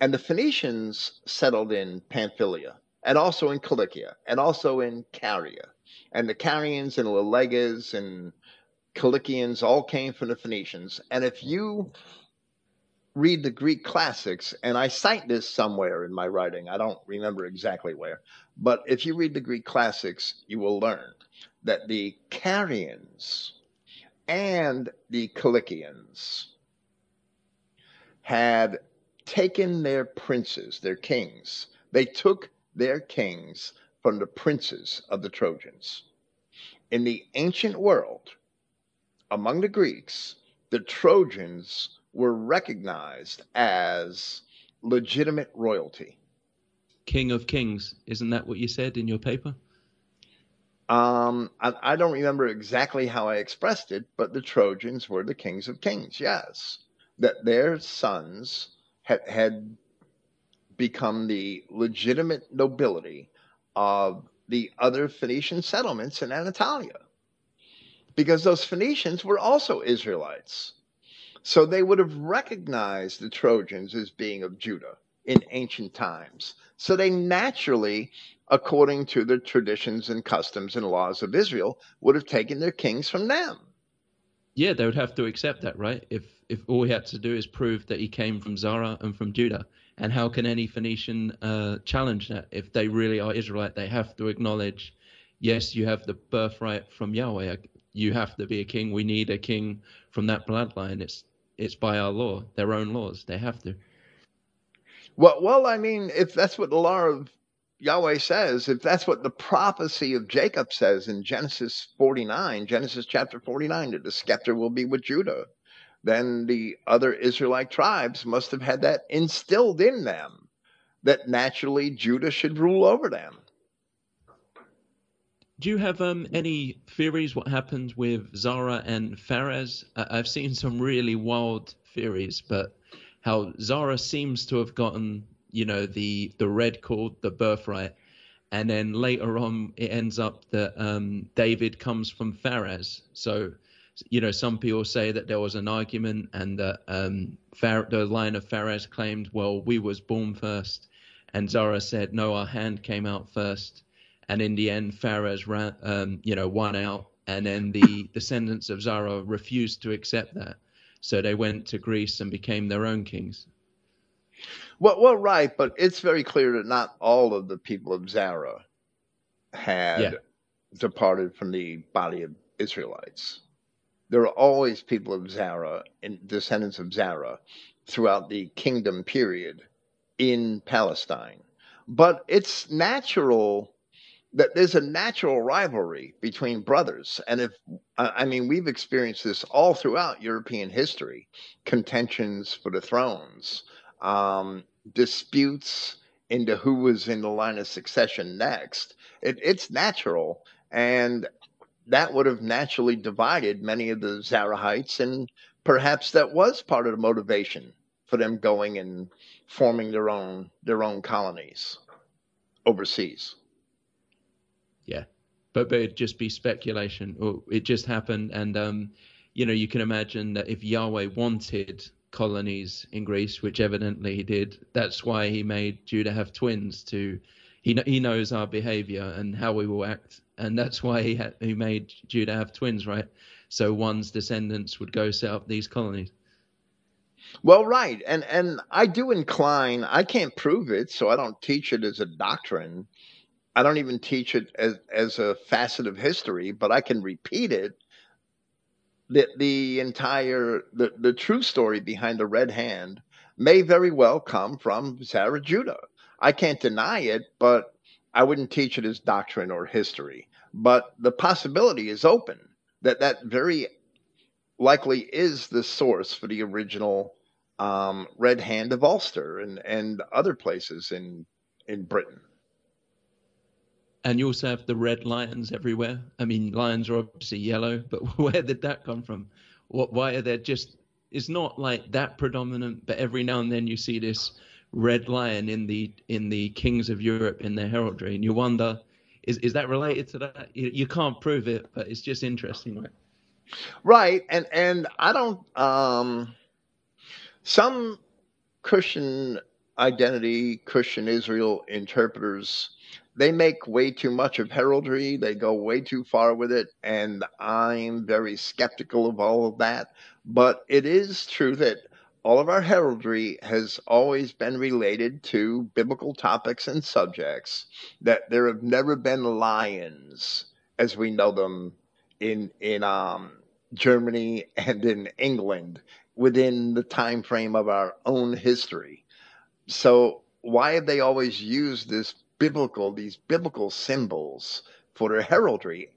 and the Phoenicians settled in Pamphylia and also in Cilicia and also in Caria and the Carians and the Legas and Cilicians all came from the Phoenicians. And if you read the Greek classics, and I cite this somewhere in my writing, I don't remember exactly where, but if you read the Greek classics, you will learn that the Carians and the Cilicians had taken their princes, their kings. They took their kings from the princes of the Trojans. In the ancient world, among the Greeks, the Trojans were recognized as legitimate royalty. King of kings, isn't that what you said in your paper? Um, I, I, don't remember exactly how I expressed it, but the Trojans were the kings of kings. Yes, that their sons had had become the legitimate nobility of the other Phoenician settlements in Anatolia. Because those Phoenicians were also Israelites. So they would have recognized the Trojans as being of Judah in ancient times. So they naturally, according to the traditions and customs and laws of Israel, would have taken their kings from them. Yeah, they would have to accept that, right? If if all he had to do is prove that he came from Zara and from Judah. And how can any Phoenician uh, challenge that? If they really are Israelite, they have to acknowledge, yes, you have the birthright from Yahweh. You have to be a king. We need a king from that bloodline. It's it's by our law, their own laws. They have to. Well, well, I mean, if that's what the law of Yahweh says, if that's what the prophecy of Jacob says in Genesis 49, Genesis chapter 49, that the scepter will be with Judah then the other Israelite tribes must have had that instilled in them that naturally Judah should rule over them. Do you have um, any theories what happened with Zara and Pharez? I've seen some really wild theories, but how Zara seems to have gotten, you know, the the red cord, the birthright, and then later on it ends up that um, David comes from Pharez. So you know, some people say that there was an argument and that um, the line of Pharez claimed, well, we was born first. And Zara said, no, our hand came out first. And in the end, Pharez ran, um, you know, won out. And then the [LAUGHS] descendants of Zara refused to accept that. So they went to Greece and became their own kings. Well, well, right, but it's very clear that not all of the people of Zara had yeah. departed from the body of Israelites there are always people of Zara and descendants of Zara throughout the kingdom period in Palestine. But it's natural that there's a natural rivalry between brothers. And if, I mean, we've experienced this all throughout European history contentions for the thrones, um, disputes into who was in the line of succession next. It, it's natural. And that would have naturally divided many of the Zarahites, and perhaps that was part of the motivation for them going and forming their own their own colonies overseas. Yeah, but but it'd just be speculation, or it just happened, and um, you know, you can imagine that if Yahweh wanted colonies in Greece, which evidently he did, that's why he made Judah have twins to. He, he knows our behavior and how we will act, and that's why he had, he made Judah have twins, right? So one's descendants would go set up these colonies. Well, right, and and I do incline. I can't prove it, so I don't teach it as a doctrine. I don't even teach it as as a facet of history, but I can repeat it. That the entire the the true story behind the Red Hand may very well come from Zara Judah. I can't deny it, but I wouldn't teach it as doctrine or history. But the possibility is open that that very likely is the source for the original um, Red Hand of Ulster and, and other places in in Britain. And you also have the red lions everywhere. I mean, lions are obviously yellow, but [LAUGHS] where did that come from? What? Why are there just? It's not like that predominant, but every now and then you see this red lion in the in the kings of Europe in their heraldry, and you wonder, is is that related to that? You, you can't prove it, but it's just interesting, right? Right, and and I don't. Um, some Christian identity, Christian Israel interpreters, they make way too much of heraldry. They go way too far with it. And I'm very skeptical of all of that. But it is true that all of our heraldry has always been related to biblical topics and subjects, that there have never been lions as we know them in, in, um, Germany and in England within the time frame of our own history. So why have they always used this biblical, these biblical symbols for their heraldry?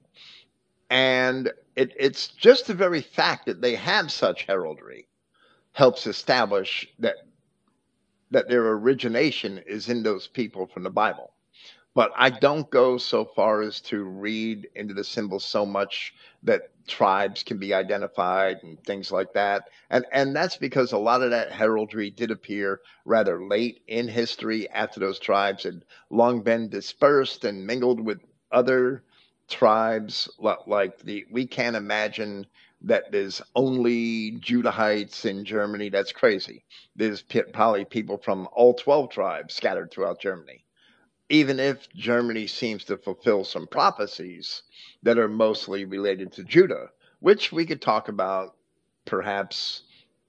And it, it's just the very fact that they have such heraldry helps establish that that their origination is in those people from the Bible. But I don't go so far as to read into the symbols so much that tribes can be identified and things like that. And and that's because a lot of that heraldry did appear rather late in history after those tribes had long been dispersed and mingled with other tribes like the we can't imagine that there's only Judahites in Germany. That's crazy. There's probably people from all 12 tribes scattered throughout Germany. Even if Germany seems to fulfill some prophecies, that are mostly related to Judah, which we could talk about perhaps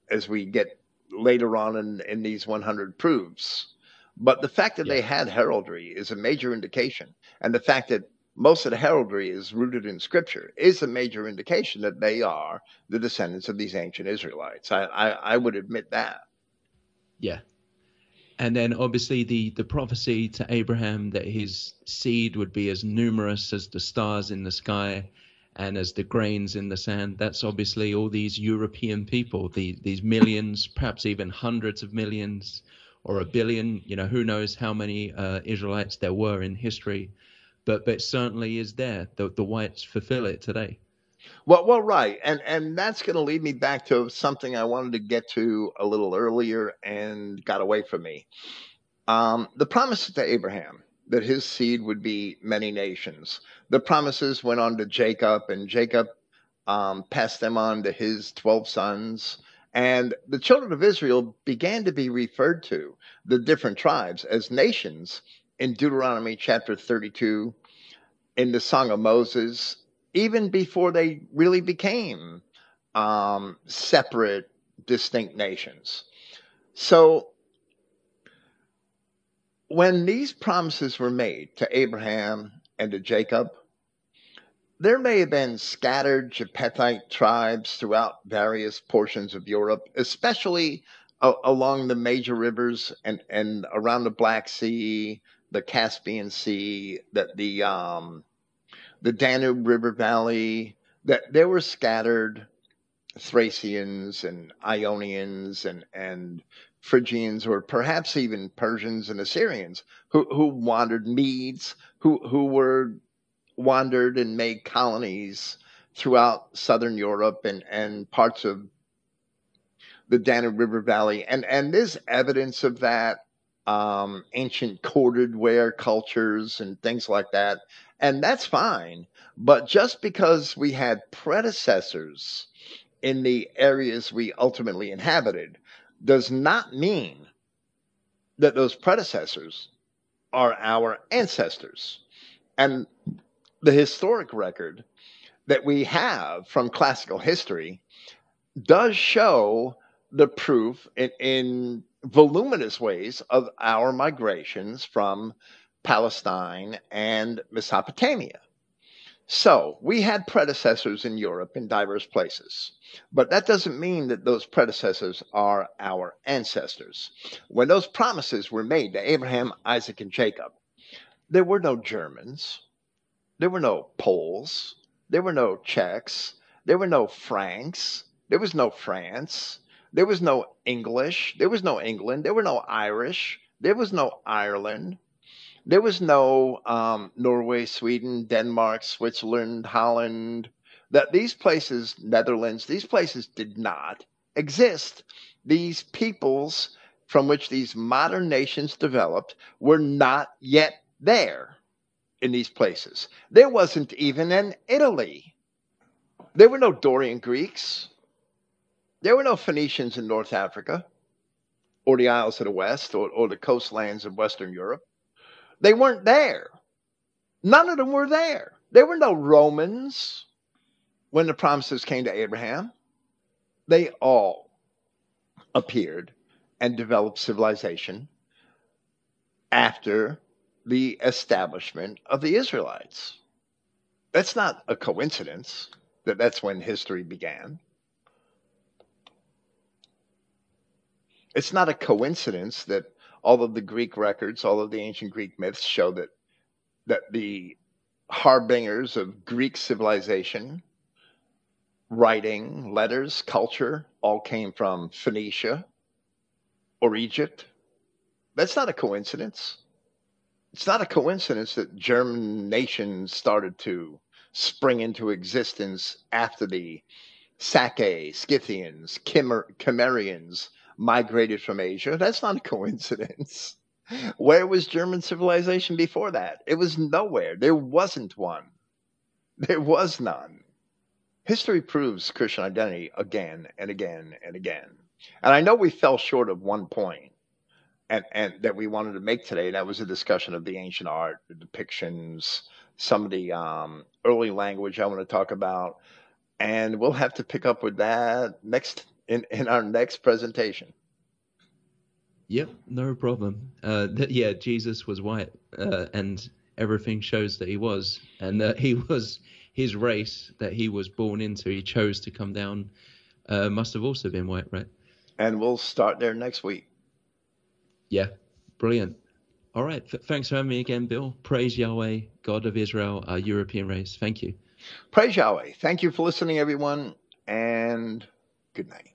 as we get later on in, in these 100 proofs. But the fact that yeah. they had heraldry is a major indication. And the fact that most of the heraldry is rooted in scripture is a major indication that they are the descendants of these ancient Israelites. I, I, I would admit that. Yeah. And then obviously the, the prophecy to Abraham that his seed would be as numerous as the stars in the sky and as the grains in the sand. That's obviously all these European people, the, these millions, perhaps even hundreds of millions or a billion, you know, who knows how many uh, Israelites there were in history. But, but certainly is there. The, the whites fulfill it today. Well, well, right, and and that's going to lead me back to something I wanted to get to a little earlier and got away from me. Um, the promises to Abraham that his seed would be many nations. The promises went on to Jacob, and Jacob um, passed them on to his twelve sons. And the children of Israel began to be referred to, the different tribes, as nations in Deuteronomy chapter 32, in the Song of Moses, even before they really became um, separate, distinct nations. So when these promises were made to Abraham and to Jacob, there may have been scattered Japhethite tribes throughout various portions of Europe, especially uh, along the major rivers and, and around the Black Sea, the Caspian Sea, that the um, the Danube River Valley, that there were scattered Thracians and Ionians and, and Phrygians or perhaps even Persians and Assyrians who, who wandered Medes, who, who were wandered and made colonies throughout southern Europe and, and parts of the Danube River Valley, and and there's evidence of that. Um, ancient corded ware cultures and things like that, and that's fine. But just because we had predecessors in the areas we ultimately inhabited does not mean that those predecessors are our ancestors. And the historic record that we have from classical history does show the proof in, in voluminous ways of our migrations from Palestine and Mesopotamia. So we had predecessors in Europe in diverse places, but that doesn't mean that those predecessors are our ancestors. When those promises were made to Abraham, Isaac, and Jacob, there were no Germans, there were no Poles, there were no Czechs, there were no Franks, there was no France, there was no English, there was no England, there were no Irish, there was no Ireland, there was no um, Norway, Sweden, Denmark, Switzerland, Holland. That these places, Netherlands, these places did not exist. These peoples from which these modern nations developed were not yet there in these places. There wasn't even an Italy. There were no Dorian Greeks. There were no Phoenicians in North Africa or the Isles of the West or, or the coastlands of Western Europe. They weren't there. None of them were there. There were no Romans when the promises came to Abraham. They all appeared and developed civilization after the establishment of the Israelites. That's not a coincidence that that's when history began. It's not a coincidence that all of the Greek records, all of the ancient Greek myths show that that the harbingers of Greek civilization, writing, letters, culture, all came from Phoenicia or Egypt. That's not a coincidence. It's not a coincidence that German nations started to spring into existence after the Sacae, Scythians, Cimmerians. Migrated from Asia. That's not a coincidence. Where was German civilization before that? It was nowhere. There wasn't one. There was none. History proves Christian identity again and again and again. And I know we fell short of one point and, and that we wanted to make today. That was a discussion of the ancient art, the depictions, some of the um, early language I want to talk about. And we'll have to pick up with that next in, in our next presentation. Yep, no problem. Uh, th- yeah, Jesus was white, uh, and everything shows that he was, and that he was his race that he was born into. He chose to come down. Uh, must have also been white, right? And we'll start there next week. Yeah, brilliant. All right, F- thanks for having me again, Bill. Praise Yahweh, God of Israel, our European race. Thank you. Praise Yahweh. Thank you for listening, everyone, and good night.